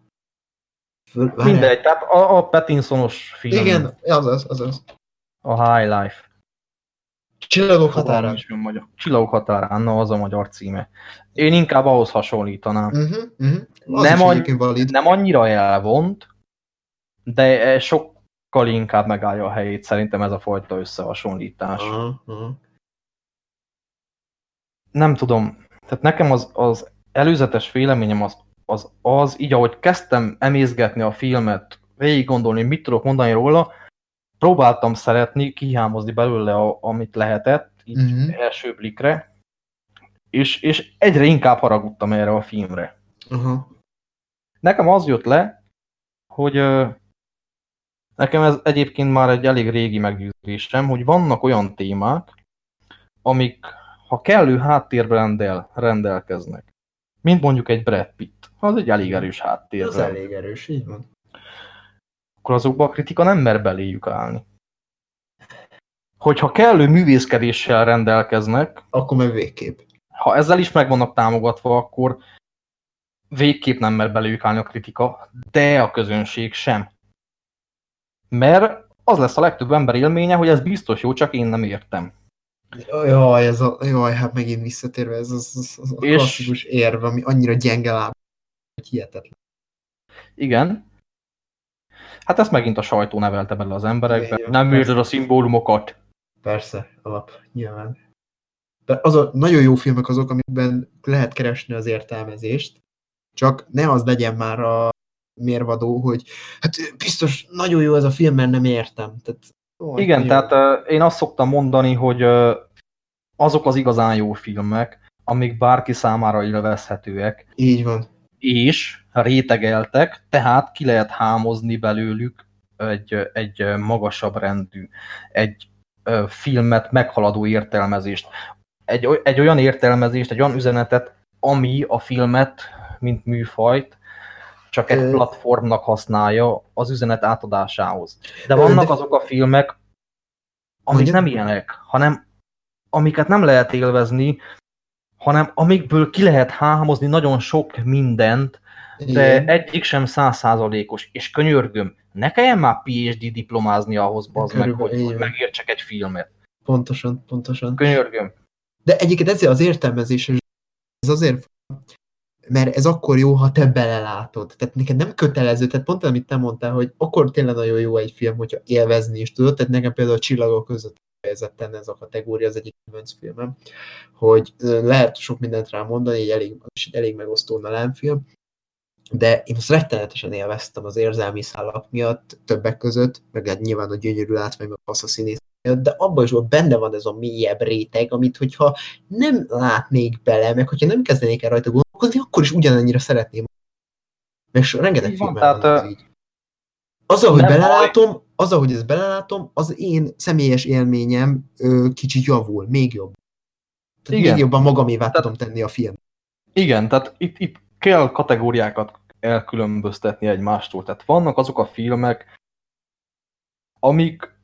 föl, várj, Mindegy, tehát a, a Pattinsonos film. Igen, azaz, azaz. A High Life. Csillagok Fogalmam határán. magyar. Csillagok határán, na az a magyar címe. Én inkább ahhoz hasonlítanám. Uh-huh, uh-huh. Az Nem annyi-. Nem annyira elvont, de sokkal inkább megállja a helyét szerintem ez a fajta összehasonlítás. Aha, aha. nem tudom, tehát nekem az, az előzetes véleményem az, az az, így ahogy kezdtem emészgetni a filmet, végig gondolni, mit tudok mondani róla, próbáltam szeretni, kihámozni belőle, a, amit lehetett, így Mhm. első blikre, és, és egyre inkább haragudtam erre a filmre. Aha. Nekem az jött le, hogy nekem ez egyébként már egy elég régi meggyőződésem, hogy vannak olyan témák, amik, ha kellő háttérben rendel, rendelkeznek, mint mondjuk egy Brad Pitt, az egy elég erős Az háttérben, elég erős, így van. akkor azokba a kritika nem mer beléjük állni. Hogyha kellő művészkedéssel rendelkeznek, Akkor meg végképp. ha ezzel is meg vannak támogatva, akkor végképp nem mer beléjük állni a kritika, de a közönség sem. Mert az lesz a legtöbb ember élménye, hogy ez biztos jó, csak én nem értem. Jaj, ez a, jaj, hát megint visszatérve, ez az, az, az a És- klasszikus érv, ami annyira gyenge láb, hogy hihetetlen. Igen. Hát ezt megint a sajtó nevelte bele az emberekbe. Igen, Nem érted a szimbólumokat. Persze, alap, nyilván. De az a nagyon jó filmek azok, amikben lehet keresni az értelmezést, csak ne az legyen már a mérvadó, hogy hát biztos nagyon jó ez a film, mert nem értem. Tehát, ó, Igen, nagyon- tehát uh, én azt szoktam mondani, hogy uh, azok az igazán jó filmek, amik bárki számára élvezhetőek, Így van. és rétegeltek, tehát ki lehet hámozni belőlük egy, egy magasabb rendű, egy ö, filmet meghaladó értelmezést. Egy, egy olyan értelmezést, egy olyan üzenetet, ami a filmet, mint műfajt, csak egy platformnak használja az üzenet átadásához. De vannak azok a filmek, amik nem ilyenek, hanem amiket nem lehet élvezni, hanem amikből ki lehet hámozni nagyon sok mindent, de Igen. egyik sem százszázalékos. És könyörgöm, ne kelljen már PhD diplomázni ahhoz, bazd meg, hogy, megértsek egy filmet. Pontosan, pontosan. Könyörgöm. De egyébként ezért az értelmezés, ez azért, mert ez akkor jó, ha te belelátod. Tehát neked nem kötelező, tehát pont amit te mondtál, hogy akkor tényleg nagyon jó egy film, hogyha élvezni is tudod, tehát nekem például a Csillagok között kifejezetten ez a kategória az egyik kedvenc filmem, hogy lehet sok mindent rá mondani, egy elég, is egy elég megosztó film, de én azt rettenetesen élveztem az érzelmi szálak miatt, többek között, meg hát nyilván a gyönyörű látvány, meg a színész de abban is benne van ez a mélyebb réteg, amit hogyha nem látnék bele, meg hogyha nem kezdenék el rajta gondolkozni, akkor is ugyanannyira szeretném. So, rengeteg van, tehát, van így. Azzal, hogy belelátom, azzal, hogy ezt belelátom, az én személyes élményem ö, kicsit javul, még jobb. Tehát Igen. még jobban magamévá Tehát- tudom tenni a film. Igen, tehát itt, itt kell kategóriákat elkülönböztetni egymástól. Tehát vannak azok a filmek, amik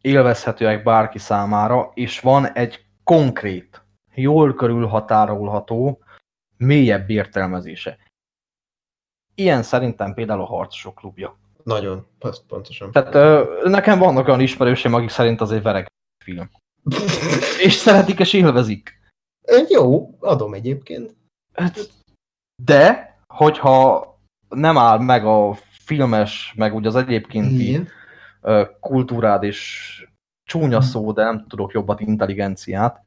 élvezhetőek bárki számára, és van egy konkrét, jól körülhatárolható, mélyebb értelmezése. Ilyen szerintem például a Harcosok klubja. Nagyon, pontosan. Tehát ö, nekem vannak olyan ismerőseim, akik szerint az egy vereg film. [LAUGHS] És szeretik és élvezik. Jó, adom egyébként. Hát, De, hogyha nem áll meg a filmes, meg úgy az ö, kultúrád és csúnya szó, de nem tudok jobbat, intelligenciát,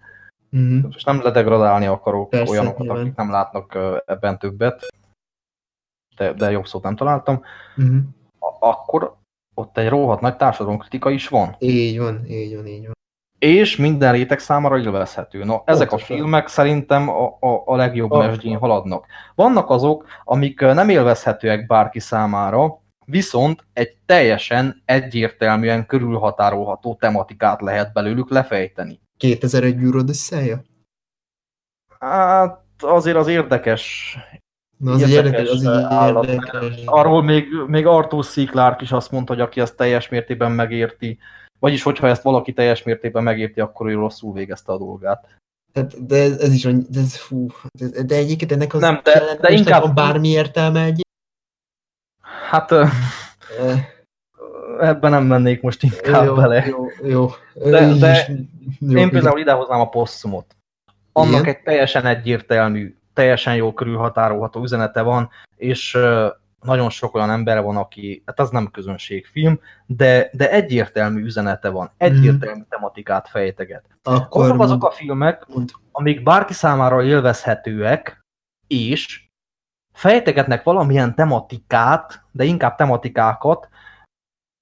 Mhm. és nem ledegradálni akarok Persze, olyanokat, nyilván. akik nem látnak ebben többet, de, de jobb szót nem találtam, Mhm. a- akkor ott egy rohadt nagy társadalomkritika is van. Így van, így van, így van. És minden réteg számára élvezhető. No, ezek a filmek szerintem a, a, a legjobb mesdjén haladnak. Vannak azok, amik nem élvezhetőek bárki számára, viszont egy teljesen egyértelműen körülhatárolható tematikát lehet belőlük lefejteni. 2001 űrod összeje? Hát azért az érdekes. Na, az érdekes, az állat. érdekes. Arról még, még Arthur C. Clarke is azt mondta, hogy aki ezt teljes mértékben megérti, vagyis hogyha ezt valaki teljes mértékben megérti, akkor ő rosszul végezte a dolgát. Hát, de ez, ez is de, ez, fú, de, de egyébként ennek az Nem, de- de inkább- van bármi értelme egy... Hát ebben nem mennék most inkább jó, bele. jó, jó. De- de jó, Én például idehoznám a posszumot. Annak Igen? egy teljesen egyértelmű, teljesen jó körülhatárolható üzenete van, és nagyon sok olyan ember van, aki, hát az nem közönségfilm, de, de egyértelmű üzenete van, egyértelmű tematikát fejteget. Akkor Azok azok a filmek, mond. amik bárki számára élvezhetőek, és fejtegetnek valamilyen tematikát, de inkább tematikákat,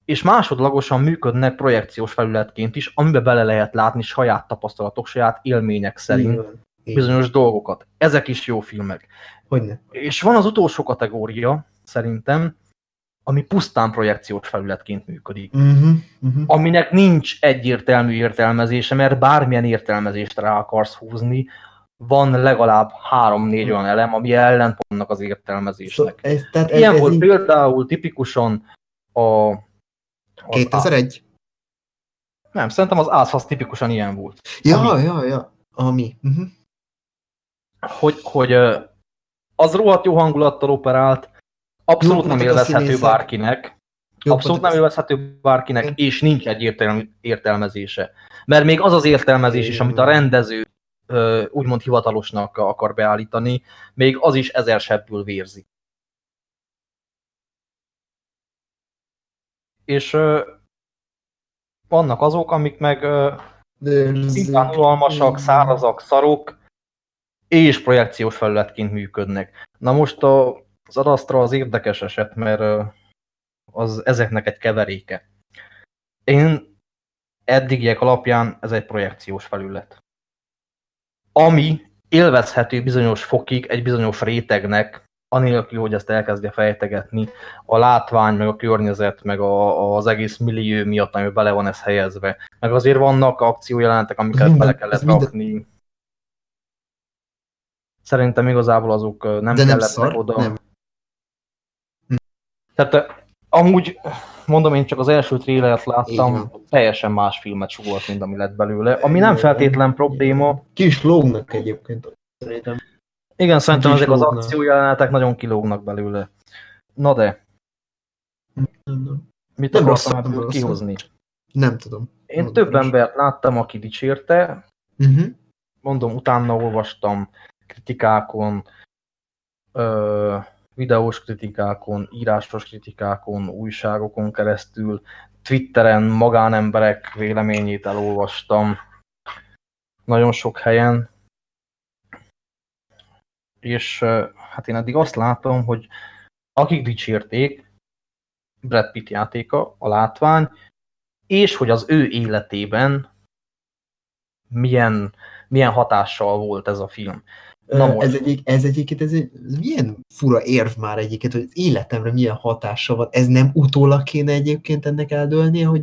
és másodlagosan működnek projekciós felületként is, amiben bele lehet látni saját tapasztalatok, saját élmények szerint így bizonyos dolgokat. Ezek is jó filmek. Hogyne. És van az utolsó kategória, szerintem, ami pusztán projekciós felületként működik. Uh-huh, uh-huh. Aminek nincs egyértelmű értelmezése, mert bármilyen értelmezést rá akarsz húzni, van legalább három-négy olyan elem, ami ellent annak az értelmezésnek. ez, tehát ez, Ilyen ez volt így- például tipikusan a... az 2001? Á- nem, szerintem az ász az tipikusan ilyen volt. Ja, ja, ja. Ami. Uh-huh. Hogy, hogy az rohadt jó hangulattal operált, abszolút Jók nem a élvezhető bárkinek, abszolút nem élvezhető bárkinek, és nincs egy értelmezése. Mert még az az értelmezés is, amit a rendező úgymond hivatalosnak akar beállítani, még az is ezer sebből vérzik. És vannak azok, amik meg ö, szintén unalmasak, szárazak, szarok, és projekciós felületként működnek. Na most a, az Adastra az érdekes eset, mert az ezeknek egy keveréke. Én eddigiek alapján ez egy projekciós felület. Ami élvezhető bizonyos fokig egy bizonyos rétegnek, anélkül, hogy ezt elkezdje fejtegetni, a látvány, meg a környezet, meg a, az egész millió miatt, ami bele van ez helyezve. Meg azért vannak akciójelentek, amiket minden- bele kellett minden- rakni. Szerintem igazából azok nem De nem kellettek szar? oda. Nem. Tehát amúgy, mondom, én csak az első trélert láttam, teljesen más filmet sugolt, mint ami lett belőle. Ami nem feltétlen probléma. Ki is lógnak egyébként. Szerintem. Igen, szerintem is ezek az akciójelenetek nagyon kilógnak belőle. Na de, mit Nem akartam rossz, ebből kihozni? Nem tudom. Én Mondd több most. embert láttam, aki dicsérte, Uh-huh. mondom, utána olvastam kritikákon, ö, videós kritikákon, írásos kritikákon, újságokon keresztül, Twitteren magánemberek véleményét elolvastam, nagyon sok helyen, és hát én eddig azt látom, hogy akik dicsérték, Brad Pitt játéka, a látvány, és hogy az ő életében milyen, milyen hatással volt ez a film. Na. Ez, egyik, ez egyiket, ez egy ez milyen fura érv már egyiket, hogy az életemre milyen hatással van. Ez nem utólag kéne egyébként ennek eldőlnie, hogy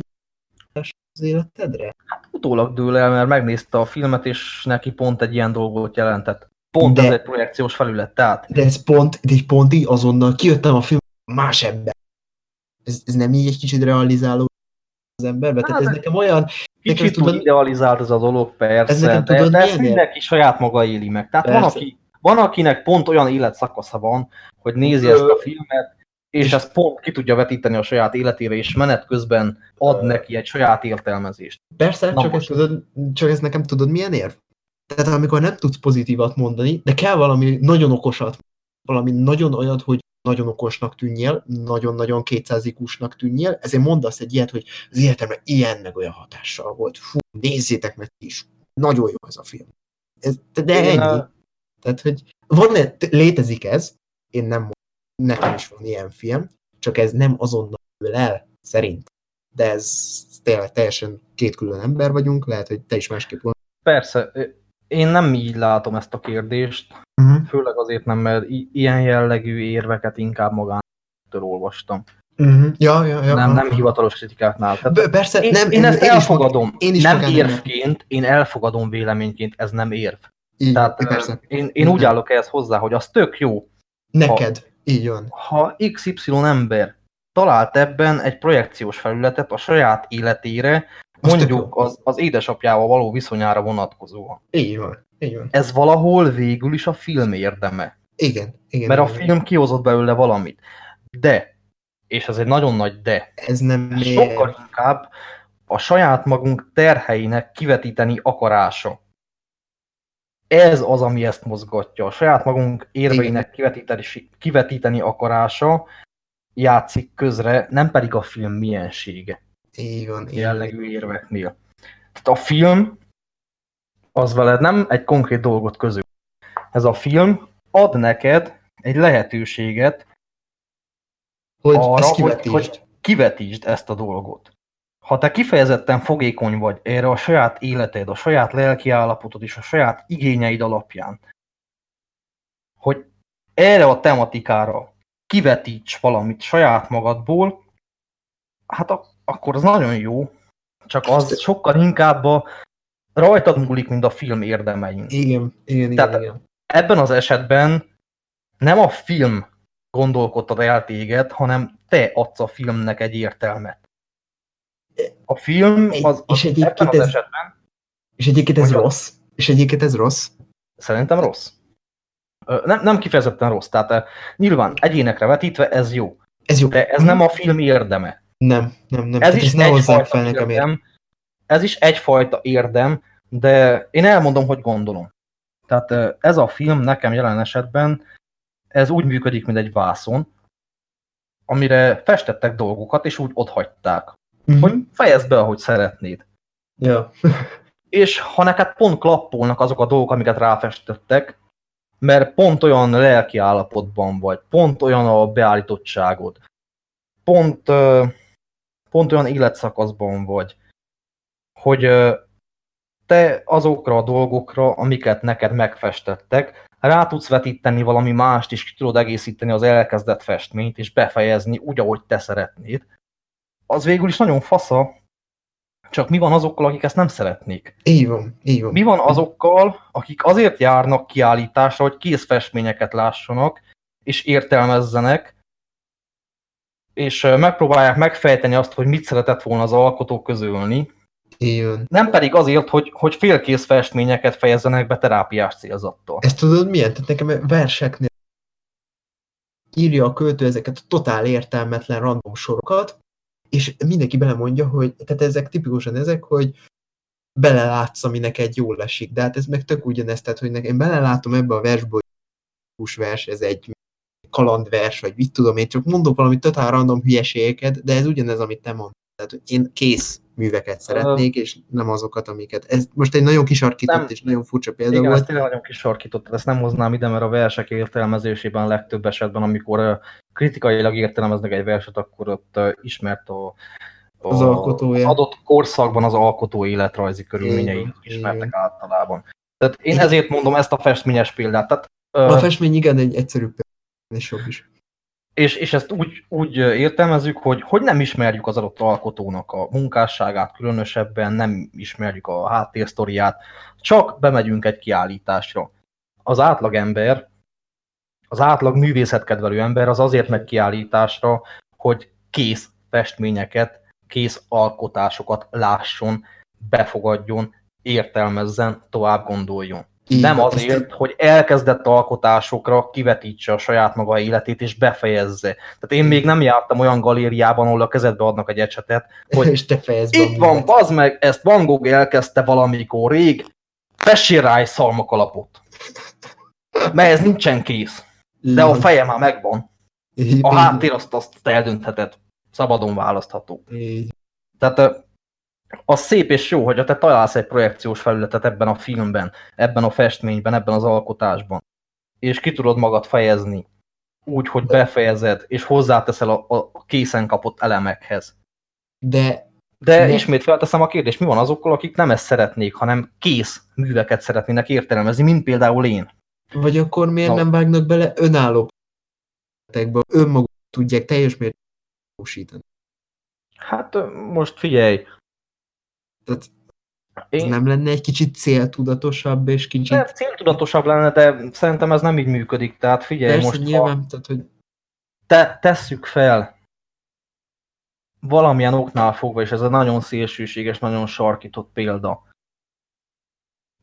az életedre? Hát utólag dől el, mert megnézte a filmet, és neki pont egy ilyen dolgot jelentett. Pont de, ez egy projekciós felület, tehát. De ez pont, de egy pont így azonnal kijöttem a film más ember. Ez, ez nem így egy kicsit realizáló az emberbe? Hát, Tehát ez nekem olyan... Kicsit tudod, idealizált ez a dolog, persze, ez nekem, tudod, de, de ezt mindenki saját maga éli meg. Tehát van, aki, van, akinek pont olyan életszakasza van, hogy nézi Ö... ezt a filmet, és ezt pont ki tudja vetíteni a saját életére, és menet közben ad neki egy saját értelmezést. Persze, Na csak, ezt tudod, csak ez nekem tudod milyen érv? Tehát amikor nem tudsz pozitívat mondani, de kell valami nagyon okosat, valami nagyon olyat, hogy nagyon okosnak tűnjél, nagyon-nagyon kétszázikusnak tűnjél, ezért mondasz egy ilyet, hogy az életemre ilyen meg olyan hatással volt. Fú, nézzétek meg is. Nagyon jó ez a film. Ez, de ennyi. A... Tehát, hogy van -e, létezik ez, én nem mondom, nekem is van ilyen film, csak ez nem azonnal ül el, szerint. De ez tényleg teljesen két külön ember vagyunk, lehet, hogy te is másképp van. Persze, én nem így látom ezt a kérdést, uh-huh. főleg azért nem, mert ilyen jellegű érveket inkább magántól olvastam. Uh-huh. Ja, ja, ja. Nem, nem hivatalos kritikáknál. Tehát persze, én, nem, én, ezt én elfogadom. Is, én is nem érvként, én elfogadom véleményként, ez nem érv. Így, Tehát persze. én, én úgy állok ehhez hozzá, hogy az tök jó. Neked, ha, így van. Ha XY ember talált ebben egy projekciós felületet a saját életére, mondjuk az, az édesapjával való viszonyára vonatkozóan. Így van. Így van. Ez valahol végül is a film érdeme. Igen. igen Mert igen, a film igen. kihozott belőle valamit. De, és ez egy nagyon nagy de, ez nem sokkal inkább a saját magunk terheinek kivetíteni akarása. Ez az, ami ezt mozgatja. A saját magunk érveinek kivetíteni, kivetíteni akarása játszik közre, nem pedig a film miensége. Így van. Jellegű érveknél. Tehát a film az veled nem egy konkrét dolgot közül. Ez a film ad neked egy lehetőséget hogy arra, hogy, hogy kivetítsd ezt a dolgot. Ha te kifejezetten fogékony vagy erre a saját életed, a saját lelki állapotod és a saját igényeid alapján, hogy erre a tematikára kivetíts valamit saját magadból, hát akkor az nagyon jó, csak az sokkal inkább a rajtad múlik, mint a film érdemein. Igen, igen, Tehát igen. ebben az esetben nem a film gondolkodtad el téged, hanem te adsz a filmnek egy értelmet. A film az, az és egyébként az ez, esetben... És egyébként ez rossz? És egyébként ez rossz? Szerintem rossz. Nem, nem kifejezetten rossz. Tehát nyilván egyénekre vetítve ez jó. Ez jó. De ez nem a film érdeme. Nem, nem, nem. Ez Tehát is ne hozzák fel nekem érdem, ez is egyfajta érdem, de én elmondom, hogy gondolom. Tehát ez a film nekem jelen esetben, ez úgy működik, mint egy vászon, amire festettek dolgokat, és úgy otthagyták. Uh-huh. Hogy fejezd be, ahogy szeretnéd. Ja. [LAUGHS] és ha neked pont klappolnak azok a dolgok, amiket ráfestettek, mert pont olyan lelki állapotban vagy, pont olyan a beállítottságod, pont, pont olyan életszakaszban vagy, hogy te azokra a dolgokra, amiket neked megfestettek, rá tudsz vetíteni valami mást, és ki tudod egészíteni az elkezdett festményt, és befejezni úgy, ahogy te szeretnéd, az végül is nagyon fasza, csak mi van azokkal, akik ezt nem szeretnék? Így van, így van. Mi van azokkal, akik azért járnak kiállításra, hogy kész festményeket lássanak, és értelmezzenek, és megpróbálják megfejteni azt, hogy mit szeretett volna az alkotó közölni, igen. Nem pedig azért, hogy, hogy félkész festményeket fejezzenek be terápiás célzattal. Ezt tudod milyen? Tehát nekem verseknél írja a költő ezeket a totál értelmetlen random sorokat, és mindenki belemondja, hogy tehát ezek tipikusan ezek, hogy belelátsz, ami neked jól esik. De hát ez meg tök ugyanezt, tehát hogy nekem belelátom ebbe a versbe, hogy vers, ez egy kalandvers, vagy mit tudom én, csak mondok valami totál random hülyeségeket, de ez ugyanez, amit te mondtad. Tehát, hogy én kész, műveket szeretnék, és nem azokat, amiket... Ez most egy nagyon kisarkított Nem. és nagyon furcsa példa Igen, volt. ezt tényleg nagyon kisarkított, ezt nem hoznám ide, mert a versek értelmezésében legtöbb esetben, amikor kritikailag értelmeznek egy verset, akkor ott ismert a, a, Az alkotója. az adott korszakban az alkotó életrajzi körülményei Igen, ismertek igen. általában. Tehát én Igen. ezért mondom ezt a festményes példát. Tehát, A festmény igen egy egyszerű példa, és jobb is. és, és ezt úgy, úgy értelmezzük, hogy, hogy nem ismerjük az adott alkotónak a munkásságát, különösebben nem ismerjük a háttérsztoriát, csak bemegyünk egy kiállításra. Az átlagember, az átlag művészetkedvelő ember az azért megy kiállításra, hogy kész festményeket, kész alkotásokat lásson, befogadjon, értelmezzen, tovább gondoljon. Így Nem azért, hogy elkezdett alkotásokra kivetítse a saját maga életét és befejezze. Tehát én még nem jártam olyan galériában, ahol a kezedbe adnak egy ecsetet, hogy és te itt van, bazd meg, ezt Van Gogh elkezdte valamikor rég, fessél rá egy szalmakalapot. Mert ez nincsen kész, de a feje már megvan. A háttér azt, azt eldöntheted. Szabadon választható. Tehát az szép és jó, hogy te találsz egy projekciós felületet ebben a filmben, ebben a festményben, ebben az alkotásban, és ki tudod magad fejezni úgy, hogy befejezed, és hozzáteszel a, a készen kapott elemekhez. De De Ne- ismét felteszem a kérdést, mi van azokkal, akik nem ezt szeretnék, hanem kész műveket szeretnének értelmezni, mint például én. vagy akkor miért Na. nem vágnak bele önálló projektekbe, önmaguk tudják teljes mértékben. Hát most figyelj, Tehát ez én nem lenne egy kicsit céltudatosabb, és kicsit... de céltudatosabb lenne, de szerintem ez nem így működik. Tehát figyelj, Persze, most ha nyilván, tehát, hogy te, tesszük fel valamilyen oknál fogva, és ez egy nagyon szélsőséges, nagyon sarkított példa.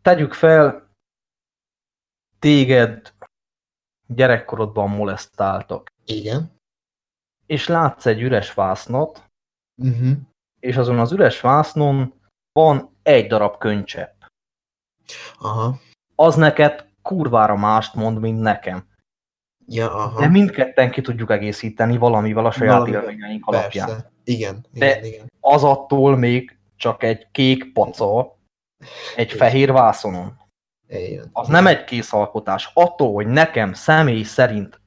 Tegyük fel, téged gyerekkorodban molesztáltak, igen. és látsz egy üres vásznat, Uh-huh. és azon az üres vásznon van egy darab könycsepp. Aha. Az neked kurvára mást mond, mint nekem. Ja, aha. De mindketten ki tudjuk egészíteni valamivel a saját Valamivel, élményeink alapján. Persze. Igen, De- igen, igen. Az attól még csak egy kék paca egy Igen. fehér vászonon. igen. Az nem egy kész alkotás. Attól, hogy nekem személy szerint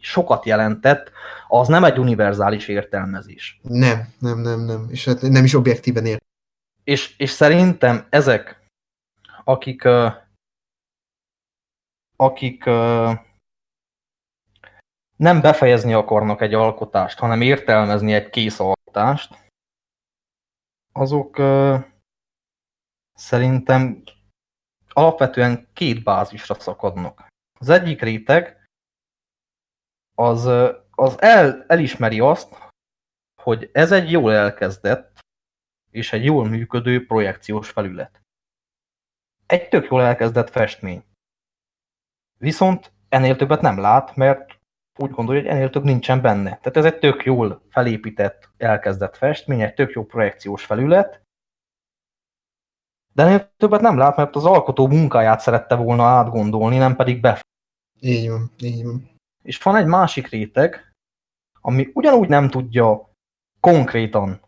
sokat jelentett, az nem egy univerzális értelmezés. Nem, nem, nem, nem. És hát nem is objektíven ért. És, és szerintem ezek, akik, akik nem befejezni akarnak egy alkotást, hanem értelmezni egy kész alkotást, azok szerintem alapvetően két bázisra szakadnak. Az egyik réteg az, az el, elismeri azt, hogy ez egy jól elkezdett és egy jól működő projekciós felület. Egy tök jól elkezdett festmény. Viszont ennél többet nem lát, mert úgy gondolja, hogy ennél több nincsen benne. Tehát ez egy tök jól felépített, elkezdett festmény, egy tök jó projekciós felület, de ennél többet nem lát, mert az alkotó munkáját szerette volna átgondolni, nem pedig be. Így van, így van. És van egy másik réteg, ami ugyanúgy nem tudja konkrétan,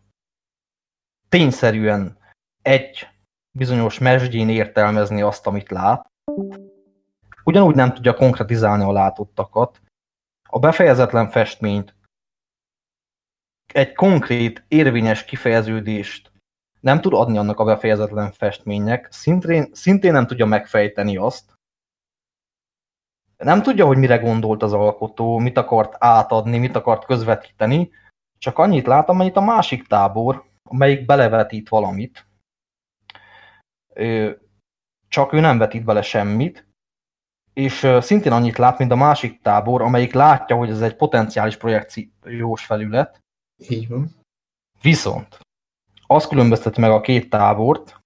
tényszerűen egy bizonyos mesdjén értelmezni azt, amit lát, ugyanúgy nem tudja konkretizálni a látottakat, a befejezetlen festményt, egy konkrét, érvényes kifejeződést nem tud adni annak a befejezetlen festménynek, szintén, szintén nem tudja megfejteni azt, nem tudja, hogy mire gondolt az alkotó, mit akart átadni, mit akart közvetíteni, csak annyit lát, amennyit a másik tábor, amelyik belevetít valamit, csak ő nem vetít bele semmit, és szintén annyit lát, mint a másik tábor, amelyik látja, hogy ez egy potenciális projekciós felület, Így van. Viszont az különbözteti meg a két tábort,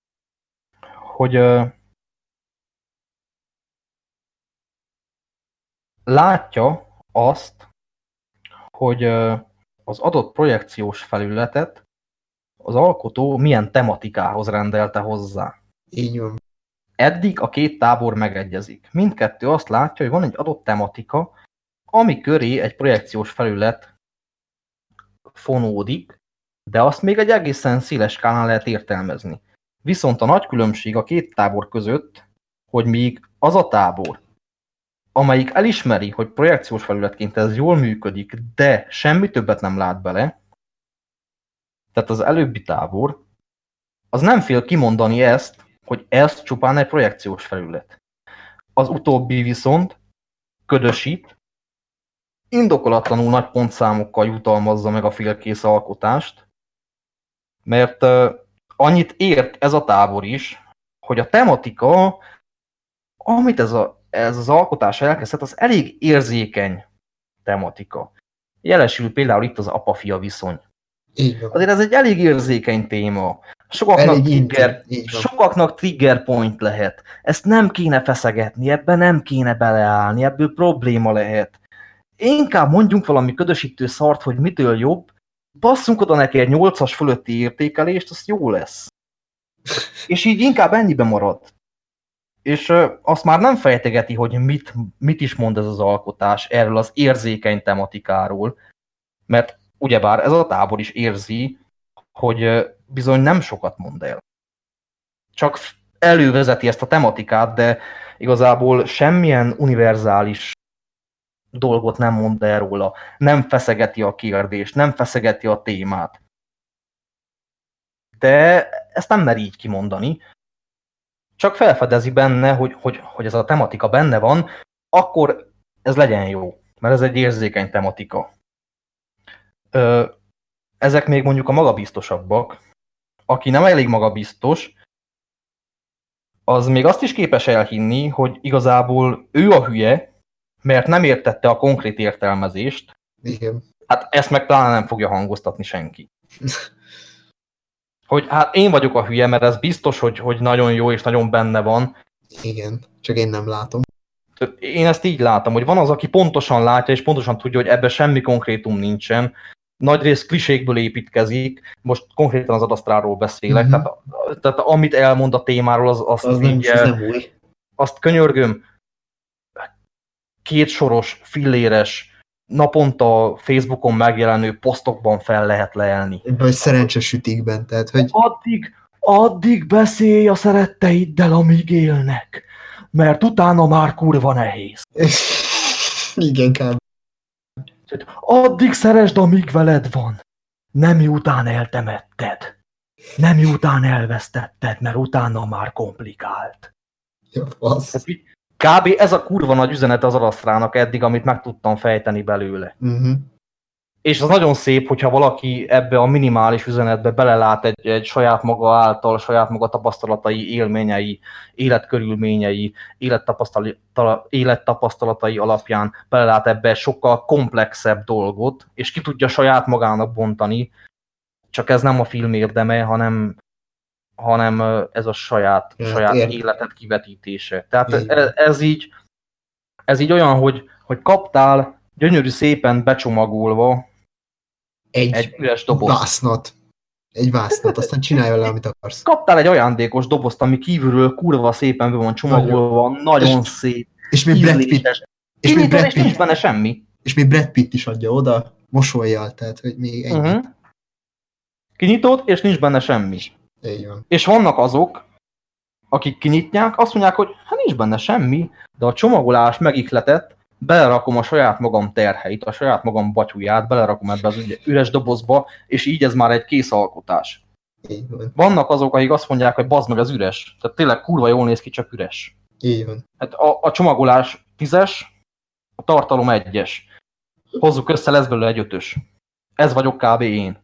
hogy látja azt, hogy az adott projekciós felületet az alkotó milyen tematikához rendelte hozzá. Így van. Eddig a két tábor megegyezik. Mindkettő azt látja, hogy van egy adott tematika, ami köré egy projekciós felület fonódik, de azt még egy egészen széles skálán lehet értelmezni. Viszont a nagy különbség a két tábor között, hogy még az a tábor, amelyik elismeri, hogy projekciós felületként ez jól működik, de semmi többet nem lát bele, tehát az előbbi tábor, az nem fél kimondani ezt, hogy ez csupán egy projekciós felület. Az utóbbi viszont ködösít, indokolatlanul nagy pontszámokkal jutalmazza meg a félkész alkotást, mert annyit ért ez a tábor is, hogy a tematika, amit ez, a, ez az alkotás elkezdett, az elég érzékeny tematika. Jelesül például itt az apa-fia viszony. Így van. Azért ez egy elég érzékeny téma. Sokaknak, Elég trigger, sokaknak trigger point lehet. Ezt nem kéne feszegetni, ebben nem kéne beleállni, ebből probléma lehet. Inkább mondjunk valami ködösítő szart, hogy mitől jobb, basszunk oda neki egy 8-as fölötti értékelést, az jó lesz. És így inkább ennyibe marad. És azt már nem fejtegeti, hogy mit, mit is mond ez az alkotás erről az érzékeny tematikáról, mert ugyebár ez a tábor is érzi, hogy bizony nem sokat mond el. Csak elővezeti ezt a tematikát, de igazából semmilyen univerzális dolgot nem mond el róla. Nem feszegeti a kérdést, nem feszegeti a témát. De ezt nem mer így kimondani. Csak felfedezi benne, hogy, hogy, hogy ez a tematika benne van, akkor ez legyen jó, mert ez egy érzékeny tematika. Ezek még mondjuk a magabiztosabbak. Aki nem elég magabiztos, az még azt is képes elhinni, hogy igazából ő a hülye, mert nem értette a konkrét értelmezést, Igen. hát ezt meg talán nem fogja hangoztatni senki. Hogy hát én vagyok a hülye, mert ez biztos, hogy, hogy nagyon jó és nagyon benne van. Igen. Csak én nem látom. Én ezt így látom, hogy van az, aki pontosan látja, és pontosan tudja, hogy ebben semmi konkrétum nincsen. Nagyrészt klisékből építkezik, most konkrétan az adasztráról beszélek, Mhm. tehát, tehát amit elmond a témáról, az, azt, Az így, az nem új. azt könyörgöm, két soros, filléres, naponta Facebookon megjelenő posztokban fel lehet leelni. Ebben, hogy szerencse sütikben, tehát, hogy Addig, addig beszélj a szeretteiddel, amíg élnek, mert utána már kurva nehéz. [LAUGHS] igen, kb. Tehát Addig szeresd, amíg veled van. Nem miután eltemetted. Nem miután elvesztetted, mert utána már komplikált. Ja, Kb. ez a kurva nagy üzenet az Arasztrának eddig, amit meg tudtam fejteni belőle. Uh-huh. És az nagyon szép, hogyha valaki ebbe a minimális üzenetbe belelát egy, egy saját maga által, saját maga tapasztalatai, élményei, életkörülményei, élettapasztala- élettapasztalatai alapján belelát ebbe sokkal komplexebb dolgot, és ki tudja saját magának bontani, csak ez nem a film érdeme, hanem, hanem ez a saját, Ja, saját életet kivetítése. Tehát ez, ez, így, ez így olyan, hogy, hogy kaptál gyönyörű szépen becsomagolva Egy, egy üres doboz. vásznat. Egy vásznat, aztán csinálja le, amit akarsz. Kaptál egy ajándékos dobozt, ami kívülről kurva szépen be van csomagolva, nagyon És- szép, És még Brad Pitt, és még Brad nincs Pitt, benne semmi. és még Brad Pitt is adja oda, mosolyjal, tehát, hogy még ennyi. Uh-huh. Kinyitod, és nincs benne semmi. Így van. És vannak azok, akik kinyitják, azt mondják, hogy hát nincs benne semmi, de a csomagolás megikletett, belerakom a saját magam terheit, a saját magam batyuját, belerakom ebbe az üres dobozba, és így ez már egy kész alkotás. Így van. Vannak azok, akik azt mondják, hogy bazd meg az üres. Tehát tényleg kurva jól néz ki, csak üres. Így van. Hát a, a csomagolás tízes, a tartalom egyes. Hozzuk össze, lesz belőle egy ötös. Ez vagyok kb. én.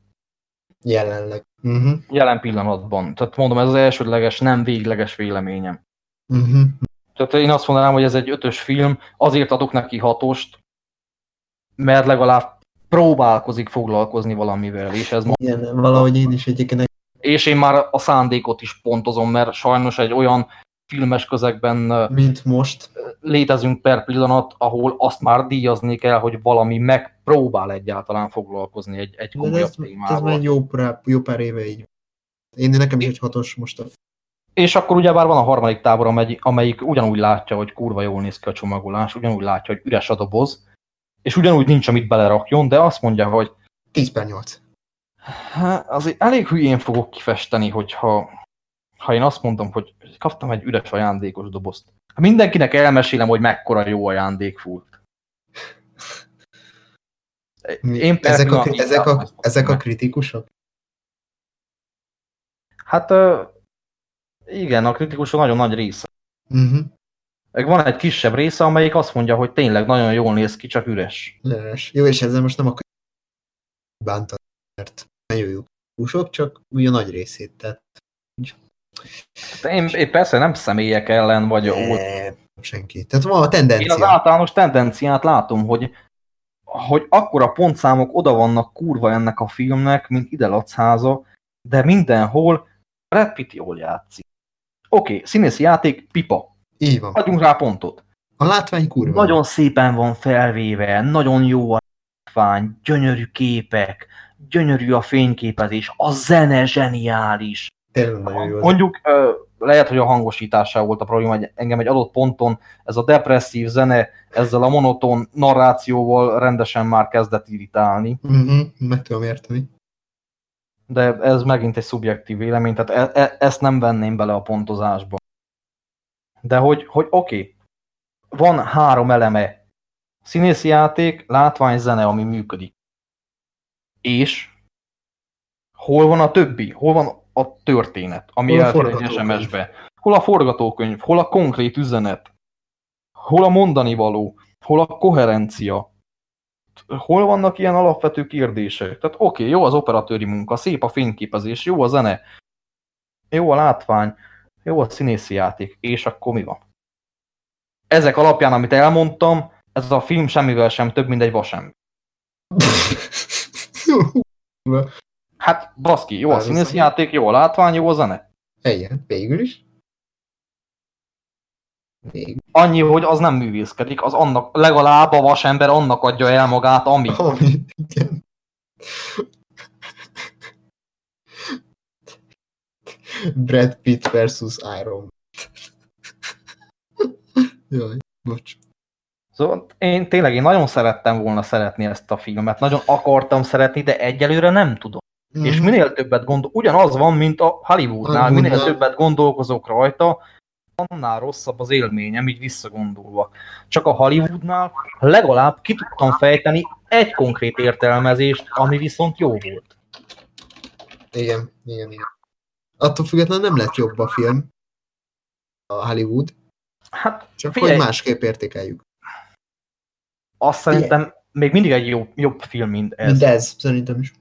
Jelenleg. Uh-huh. Jelen pillanatban. Tehát mondom, ez az elsődleges, nem végleges véleményem. Uh-huh. Tehát én azt mondanám, hogy ez egy ötös film, azért adok neki hatost, mert legalább próbálkozik foglalkozni valamivel, és ez ma- Igen, valahogy én is egyébként és én már a szándékot is pontozom, mert sajnos egy olyan filmes közegben mint most. létezünk per pillanat, ahol azt már díjazni kell, hogy valami megpróbál egyáltalán foglalkozni egy, egy komolyabb ez, ez témával. már jó, pár, jó pár éve így. Én nekem is egy hatos most a És akkor ugyebár van a harmadik tábor, amely, amelyik ugyanúgy látja, hogy kurva jól néz ki a csomagolás, ugyanúgy látja, hogy üres a doboz, és ugyanúgy nincs, amit belerakjon, de azt mondja, hogy 10 per 8. Hát, azért elég hülyén fogok kifesteni, hogyha ha én azt mondom, hogy kaptam egy üres ajándékos dobozt. Mindenkinek elmesélem, hogy mekkora jó ajándék volt. Én ezek, a, ezek, a, ezek a kritikusok? Hát igen, a kritikusok nagyon nagy része. Uh-huh. Van egy kisebb része, amelyik azt mondja, hogy tényleg nagyon jól néz ki, csak üres. Üres. Jó, és ezzel most nem akar bántani, mert nagyon jó kritikusok, csak ugye a nagy részét, tehát Hát én, én persze nem személyek ellen vagy e, senki. Tehát van a tendencia. Én az általános tendenciát látom, hogy hogy akkora pontszámok oda vannak kurva ennek a filmnek, mint ide Lacháza, de mindenhol Brad Pitt jól játszik. Oké, okay, színészi játék, pipa. Így van. Adjunk rá pontot. A látvány kurva. Nagyon szépen van felvéve, nagyon jó a látvány, gyönyörű képek, gyönyörű a fényképezés, a zene zseniális. Tényleg jó. Mondjuk lehet, hogy a hangosítással volt a probléma, hogy engem egy adott ponton ez a depresszív zene ezzel a monoton narrációval rendesen már kezdett irritálni. Uh-huh, meg tudom érteni. De ez megint egy szubjektív vélemény, tehát e- e- ezt nem venném bele a pontozásba. De hogy, hogy oké, okay, van három eleme. Színészi játék, látvány, zene, ami működik. És hol van a többi? Hol van a történet, ami eltér egy SMS-be. Hol a forgatókönyv, hol a konkrét üzenet, hol a mondani való, hol a koherencia, hol vannak ilyen alapvető kérdések. Tehát oké, okay, jó az operatőri munka, szép a fényképezés, jó a zene, jó a látvány, jó a színészi játék, és akkor mi van? Ezek alapján, amit elmondtam, ez a film semmivel sem több, mint egy vasem. [LAUGHS] Hát, baszki, jó a színész játék, jó a látvány, jó a zene. Igen, végül is. Végül. Annyi, hogy az nem művészkedik, az annak, legalább a vasember annak adja el magát, ami. ami igen. Brad Pitt versus Iron Jaj, bocs. Szóval én tényleg én nagyon szerettem volna szeretni ezt a filmet, nagyon akartam szeretni, de egyelőre nem tudom. Mm. És minél többet gondol, ugyanaz van, mint a Hollywoodnál, minél többet gondolkozok rajta, annál rosszabb az élményem, így visszagondolva. Csak a Hollywoodnál legalább ki tudtam fejteni egy konkrét értelmezést, ami viszont jó volt. Igen, igen, igen. Attól függetlenül nem lett jobb a film, a Hollywood. Hát, Csak figyelj, hogy másképp értékeljük. Azt szerintem még mindig egy jó, jobb film, mint ez. Mint ez, szerintem is.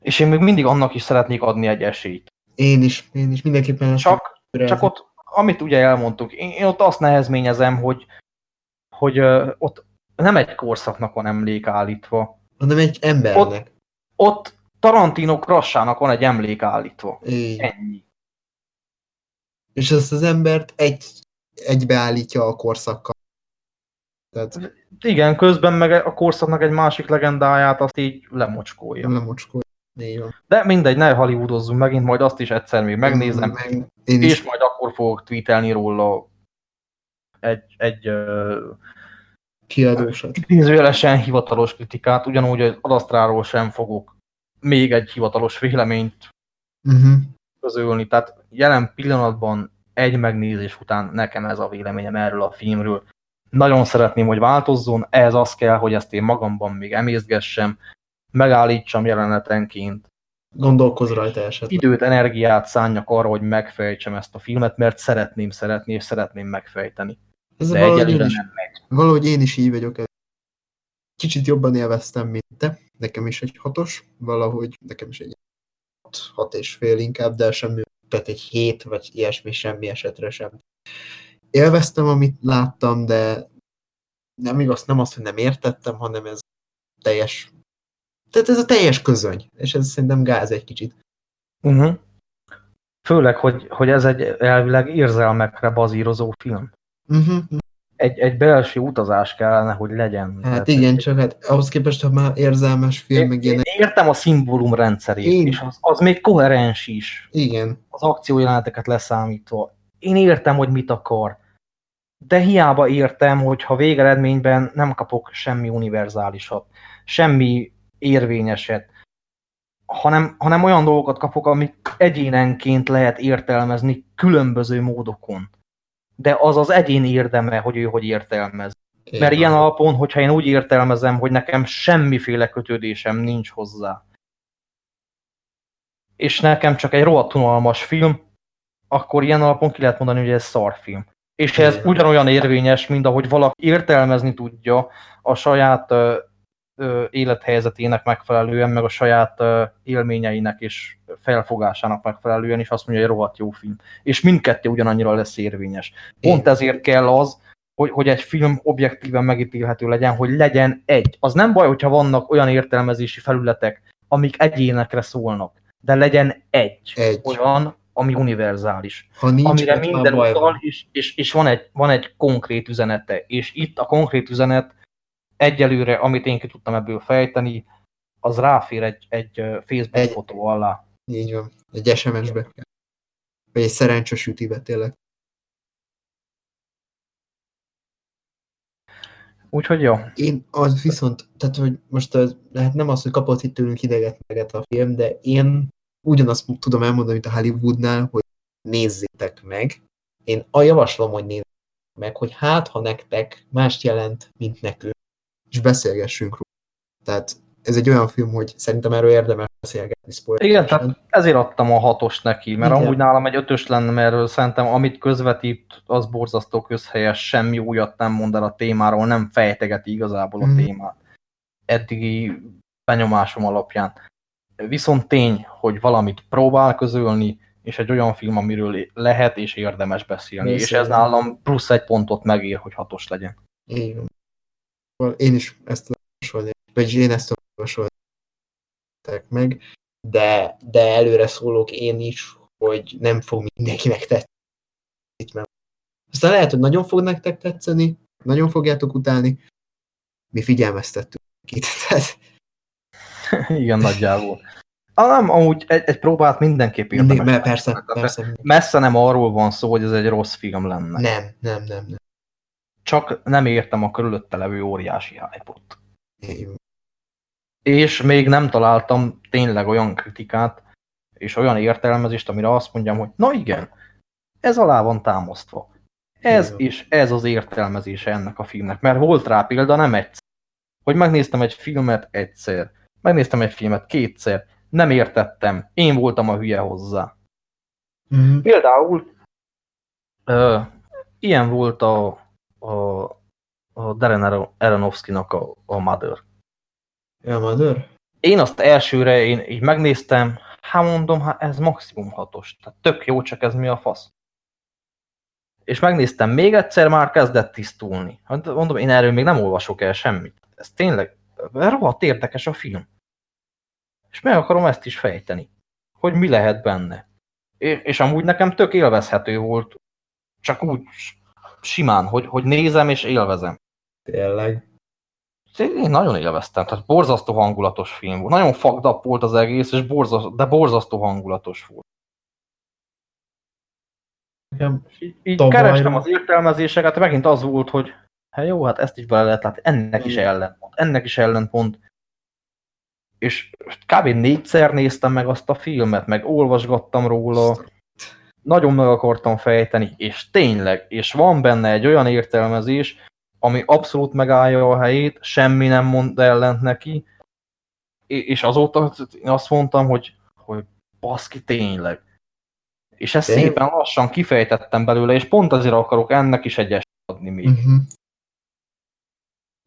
És én még mindig annak is szeretnék adni egy esélyt. Én is, én is mindenképpen. Csak, csak ott, amit ugye elmondtuk, én, ott azt nehezményezem, hogy, hogy ott nem egy korszaknak van emlék állítva. Hanem egy embernek. Ott, ott Tarantino krassának van egy emlék állítva. Így. Ennyi. És ezt az embert egy, egybeállítja a korszakkal. Tehát... Igen, közben meg a korszaknak egy másik legendáját azt így lemocskolja. Lemocskolja. De mindegy, ne Hollywoodozzunk megint, majd azt is egyszer még megnézem, meg, én és is. majd akkor fogok tweetelni róla egy, egy kiadósat. Idézőjelesen hivatalos kritikát, ugyanúgy az Adasztráról sem fogok még egy hivatalos véleményt uh-huh. közölni. Tehát jelen pillanatban egy megnézés után nekem ez a véleményem erről a filmről. Nagyon szeretném, hogy változzon, ehhez az kell, hogy ezt én magamban még emészgessem, megállítsam jelenetenként. Gondolkoz rajta esetleg. Időt, energiát szánjak arra, hogy megfejtsem ezt a filmet, mert szeretném szeretni, és szeretném megfejteni. Ez De egyelőre is, nem megy. Valahogy én is így vagyok. Kicsit jobban élveztem, mint te. Nekem is egy hatos, valahogy nekem is egy hat, hat és fél inkább, de semmi, tehát egy hét, vagy ilyesmi, semmi esetre sem. Élveztem, amit láttam, de nem igaz, nem azt, hogy nem értettem, hanem ez teljes tehát ez a teljes közöny, és ez szerintem gáz egy kicsit. Uh-huh. Főleg, hogy, hogy ez egy elvileg érzelmekre bazírozó film. Uh-huh. Egy, egy belső utazás kellene, hogy legyen. Hát Tehát igen, csak hát ahhoz képest, ha már érzelmes film, meg ilyenek. Értem a szimbólum rendszerét, én... és az, az még koherens is. Igen. Az akciójeleneteket leszámítva. Én értem, hogy mit akar. De hiába értem, hogy ha végeredményben nem kapok semmi univerzálisat, semmi érvényeset. hanem, hanem olyan dolgokat kapok, amik egyénenként lehet értelmezni különböző módokon. De az az egyén érdeme, hogy ő hogy értelmez. Én Mert ilyen alapon, hogyha én úgy értelmezem, hogy nekem semmiféle kötődésem nincs hozzá, és nekem csak egy rohadt unalmas film, akkor ilyen alapon ki lehet mondani, hogy ez szarfilm. És ez ugyanolyan érvényes, mint ahogy valaki értelmezni tudja a saját élethelyzetének megfelelően, meg a saját élményeinek és felfogásának megfelelően, és azt mondja, hogy rohadt jó film. És mindkettő ugyanannyira lesz érvényes. Pont ezért kell az, hogy, hogy egy film objektíven megítélhető legyen, hogy legyen egy. Az nem baj, hogyha vannak olyan értelmezési felületek, amik egyénekre szólnak, de legyen egy, egy. olyan, ami univerzális. Ha nincs, amire minden utal, és, és, és van, egy, van egy konkrét üzenete. És itt a konkrét üzenet egyelőre, amit én ki tudtam ebből fejteni, az ráfér egy, egy Facebook egy, fotó alá. Így van, egy SMS-be. Vagy egy szerencsés ütibe tényleg. Úgyhogy jó. Én az viszont, tehát hogy most az, hát nem az, hogy kapott itt tőlünk ideget meget a film, de én ugyanazt tudom elmondani, mint a Hollywoodnál, hogy nézzétek meg. Én a javaslom, hogy nézzétek meg, hogy hát, ha nektek mást jelent, mint nekünk, és beszélgessünk róla. Tehát ez egy olyan film, hogy szerintem erről érdemes beszélgetni. Igen, tehát ezért adtam a hatos neki, mert Igen. amúgy nálam egy ötös lenne, mert szerintem amit közvetít, az borzasztó közhelyes, semmi újat nem mond el a témáról, nem fejtegeti igazából a mm. témát. Eddigi benyomásom alapján. Viszont tény, hogy valamit próbál közölni, és egy olyan film, amiről lehet és érdemes beszélni. Én és ez nálam plusz egy pontot megér, hogy hatos legyen. Igen. Én is ezt javasolni, vagy én ezt javasolni meg, de, de előre szólok én is, hogy nem fog mindenkinek tetszeni. Aztán lehet, hogy nagyon fog nektek tetszeni, nagyon fogjátok utálni, mi figyelmeztettük itt. [LAUGHS] Igen, nagyjából. Ah, nem, amúgy egy, egy próbát mindenképp érdemes. Mindig, persze, persze. Messze nem arról van szó, hogy ez egy rossz film lenne. Nem, nem, nem, nem. Csak nem értem a körülötte levő óriási hype-ot. És még nem találtam tényleg olyan kritikát, és olyan értelmezést, amire azt mondjam, hogy na igen, ez alá van támasztva. Ez és ez az értelmezése ennek a filmnek. Mert volt rá példa, nem egyszer. Hogy megnéztem egy filmet egyszer, megnéztem egy filmet kétszer, nem értettem, én voltam a hülye hozzá. Mm. Például ö, ilyen volt a, a, a Darren Aronofsky-nak a, a Mother. Ja, Mother? Én azt elsőre én így megnéztem, hát mondom, hát ez maximum hatos. Tehát tök jó, csak ez mi a fasz. És megnéztem még egyszer, már kezdett tisztulni. Hát mondom, én erről még nem olvasok el semmit. Ez tényleg rohadt érdekes a film és meg akarom ezt is fejteni, hogy mi lehet benne. És amúgy nekem tök élvezhető volt, csak úgy simán, hogy, hogy nézem és élvezem. Tényleg? Én nagyon élveztem, tehát borzasztó hangulatos film volt. Nagyon fagdap volt az egész, és borzasztó, de borzasztó hangulatos volt. Igen, így, így kerestem az értelmezéseket, megint az volt, hogy hát jó, hát ezt is bele lehet látni, ennek is ellentmond, ennek is ellentmond és kb. négyszer néztem meg azt a filmet, meg olvasgattam róla, nagyon meg akartam fejteni, és tényleg, és van benne egy olyan értelmezés, ami abszolút megállja a helyét, semmi nem mond ellent neki, és azóta én azt mondtam, hogy, hogy baszki, tényleg. És ezt Tényleg? szépen lassan kifejtettem belőle, és pont azért akarok ennek is egyes adni még. Uh mhm. -huh.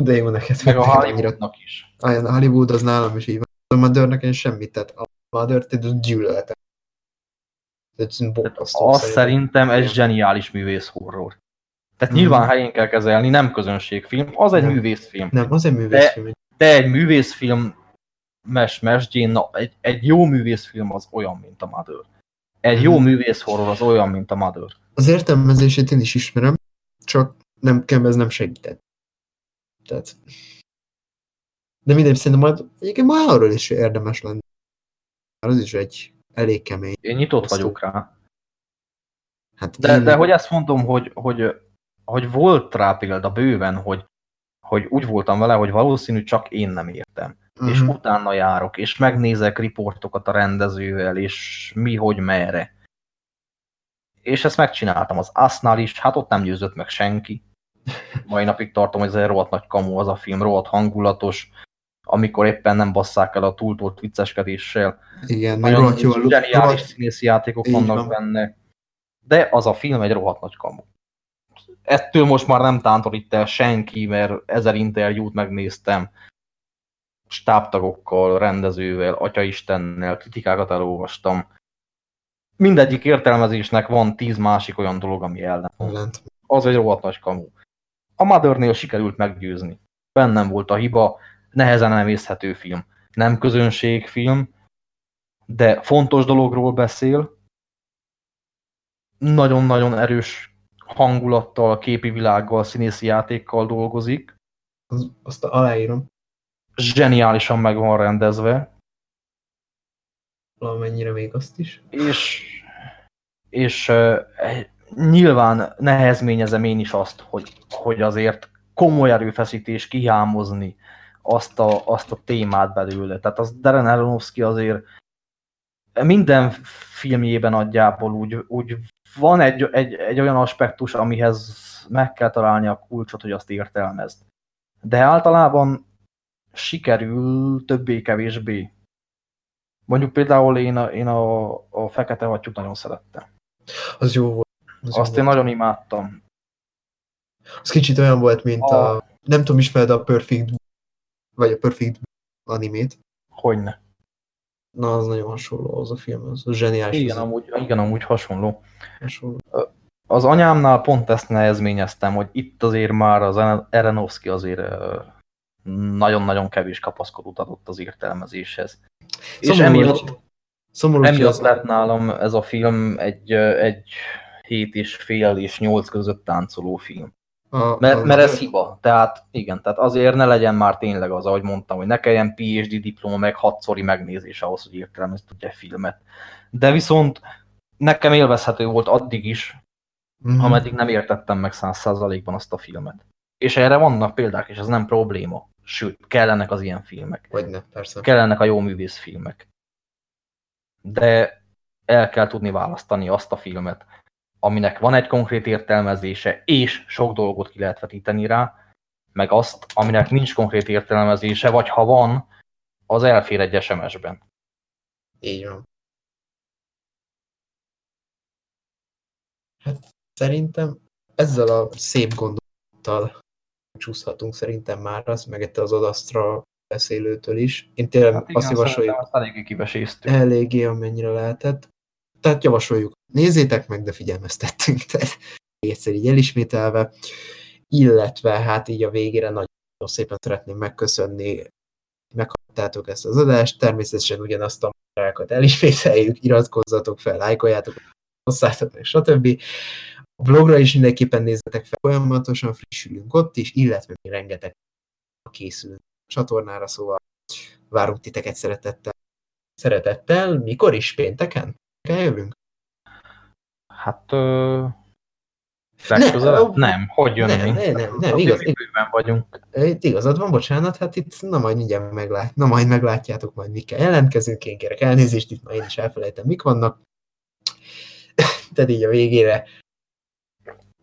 De jó neked. Meg a Hollywoodnak is. A Hollywood az nálam is így van. A Mother-nek én semmit, tehát a Mother-t gyűlöltem. Azt szerintem ez zseniális művész horror. Tehát mm. nyilván helyén kell kezelni, nem közönségfilm, az egy nem. művészfilm. Nem, az egy művészfilm. De, de egy művészfilm mes mesdjén, na, egy, egy jó művészfilm az olyan, mint a Mother. Egy mm. jó művész horror az olyan, mint a Mother. Az értelmezését én is ismerem, csak nem, ez nem segített. Tehát... De mindegy, szerintem majd egyébként már arról is érdemes lenni. Az is egy elég kemény. Én nyitott Aztán. vagyok rá. Hát de, én... de hogy ezt mondom, hogy, hogy, hogy volt rá példa bőven, hogy, hogy úgy voltam vele, hogy valószínű csak én nem értem. uh-huh. és utána járok, és megnézek riportokat a rendezővel, és mi, hogy, merre. És ezt megcsináltam az Asnál is, hát ott nem győzött meg senki. [LAUGHS] Mai napig tartom, hogy ez egy rohadt nagy kamu az a film, rohadt hangulatos, amikor éppen nem basszák el a túltolt vicceskedéssel. Igen, meg rohadt jól. Zseniális színészi játékok vannak van. benne. De az a film egy rohadt nagy kamu. Ettől most már nem tántorít el senki, mert ezer interjút megnéztem stábtagokkal, rendezővel, atyaistennel, kritikákat elolvastam. Mindegyik értelmezésnek van tíz másik olyan dolog, ami ellen. Az egy rohadt nagy kamu. A Mothernél sikerült meggyőzni. Bennem volt a hiba, nehezen emészhető film. Nem közönségfilm, de fontos dologról beszél. Nagyon-nagyon erős hangulattal, képi világgal, színészi játékkal dolgozik. Az, azt aláírom. Zseniálisan meg van rendezve. Valamennyire még azt is. És, és uh, nyilván nehezményezem én is azt, hogy, hogy azért komoly erőfeszítés kihámozni azt a, azt a témát belőle. Tehát az Darren Aronofsky azért minden filmjében nagyjából úgy, úgy van egy, egy, egy olyan aspektus, amihez meg kell találni a kulcsot, hogy azt értelmezd. De általában sikerül többé-kevésbé. Mondjuk például én a, én a, a Fekete Hattyút nagyon szerettem. Az jó volt. Az Azt jó én volt. nagyon imádtam. Az kicsit olyan volt, mint a... a nem tudom, ismered a Perfect vagy a Perfect animét. Hogyne. Na, az nagyon hasonló az a film, az, az zseniális. Igen, amúgy, igen, amúgy hasonló. hasonló. Az anyámnál pont ezt nehezményeztem, hogy itt azért már az Aronofsky azért nagyon-nagyon kevés kapaszkodót adott az értelmezéshez. Szomorú, és emiatt, szomorú emiatt lett nálam ez a film egy, egy hét és fél és nyolc között táncoló film. A, mert, a, mert ez hiba. Tehát igen, tehát azért ne legyen már tényleg az, ahogy mondtam, hogy ne kelljen PhD diploma meg hatszori megnézés ahhoz, hogy értelmezni tudja filmet. De viszont nekem élvezhető volt addig is, mm-hmm. ameddig nem értettem meg száz százalékban azt a filmet. És erre vannak példák, és ez nem probléma. Sőt, kellenek az ilyen filmek. Hogyne, persze. Kellenek a jó művészfilmek. De el kell tudni választani azt a filmet, aminek van egy konkrét értelmezése, és sok dolgot ki lehet vetíteni rá, meg azt, aminek nincs konkrét értelmezése, vagy ha van, az elfér egy SMS-ben. Így van. Hát szerintem ezzel a szép gondolattal csúszhatunk szerintem már az, meg az adasztra beszélőtől is. Én tényleg hát igen, azt javasoljuk. Eléggé kiveséztük. Eléggé, amennyire lehetett. Tehát javasoljuk, nézzétek meg, de figyelmeztettünk, [LAUGHS] tehát egyszer így elismételve. Illetve hát így a végére nagyon szépen szeretném megköszönni, meghallgattátok ezt az adást, természetesen ugyanazt a munkákat elismételjük, iratkozzatok fel, lájkoljátok, hosszátok stb. A blogra is mindenképpen nézzetek fel, folyamatosan frissülünk ott is, illetve mi rengeteg készülünk a csatornára, szóval várunk titeket szeretettel. Szeretettel, mikor is? Pénteken? Jövünk? Hát... Ö... Nem, nem, hogy jönni? Nem, nem, nem, nem igaz. Bőven vagyunk. Itt igazad van, bocsánat, hát itt na majd mindjárt meglát, na majd meglátjátok majd mikkel jelentkezünk, én kérek elnézést, itt ma én is elfelejtem, mik vannak. [LAUGHS] Tehát így a végére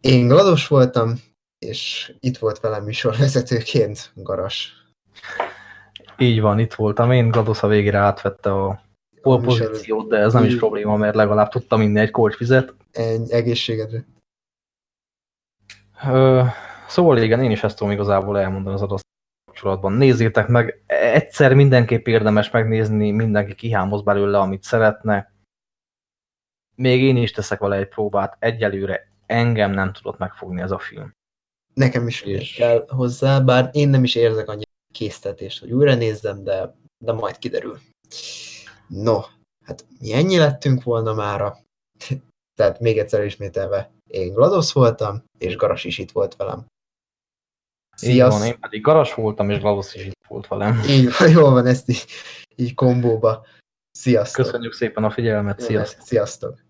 én Glados voltam, és itt volt velem műsorvezetőként Garas. Így van, itt voltam én, Glados a végére átvette a pozíciót, de ez nem is probléma, mert legalább tudtam inni egy kortyvizet. Egy egészségedre. Ö, szóval igen, én is ezt tudom igazából elmondani az adott kapcsolatban. Nézzétek meg, egyszer mindenképp érdemes megnézni, mindenki kihámoz belőle, amit szeretne. Még én is teszek vele egy próbát, egyelőre engem nem tudott megfogni ez a film. Nekem is és... kell hozzá, bár én nem is érzek annyi késztetést, hogy újra nézzem, de, de majd kiderül. No, hát mi ennyi lettünk volna mára. [LAUGHS] Tehát még egyszer ismételve, én Glados voltam, és Garas is itt volt velem. Sziasz... Így van, én pedig Garas voltam, és Glados is itt volt velem. Így van, [LAUGHS] jól van ezt így, így kombóba. Sziasztok! Köszönjük szépen a figyelmet, sziasztok! Sziasztok!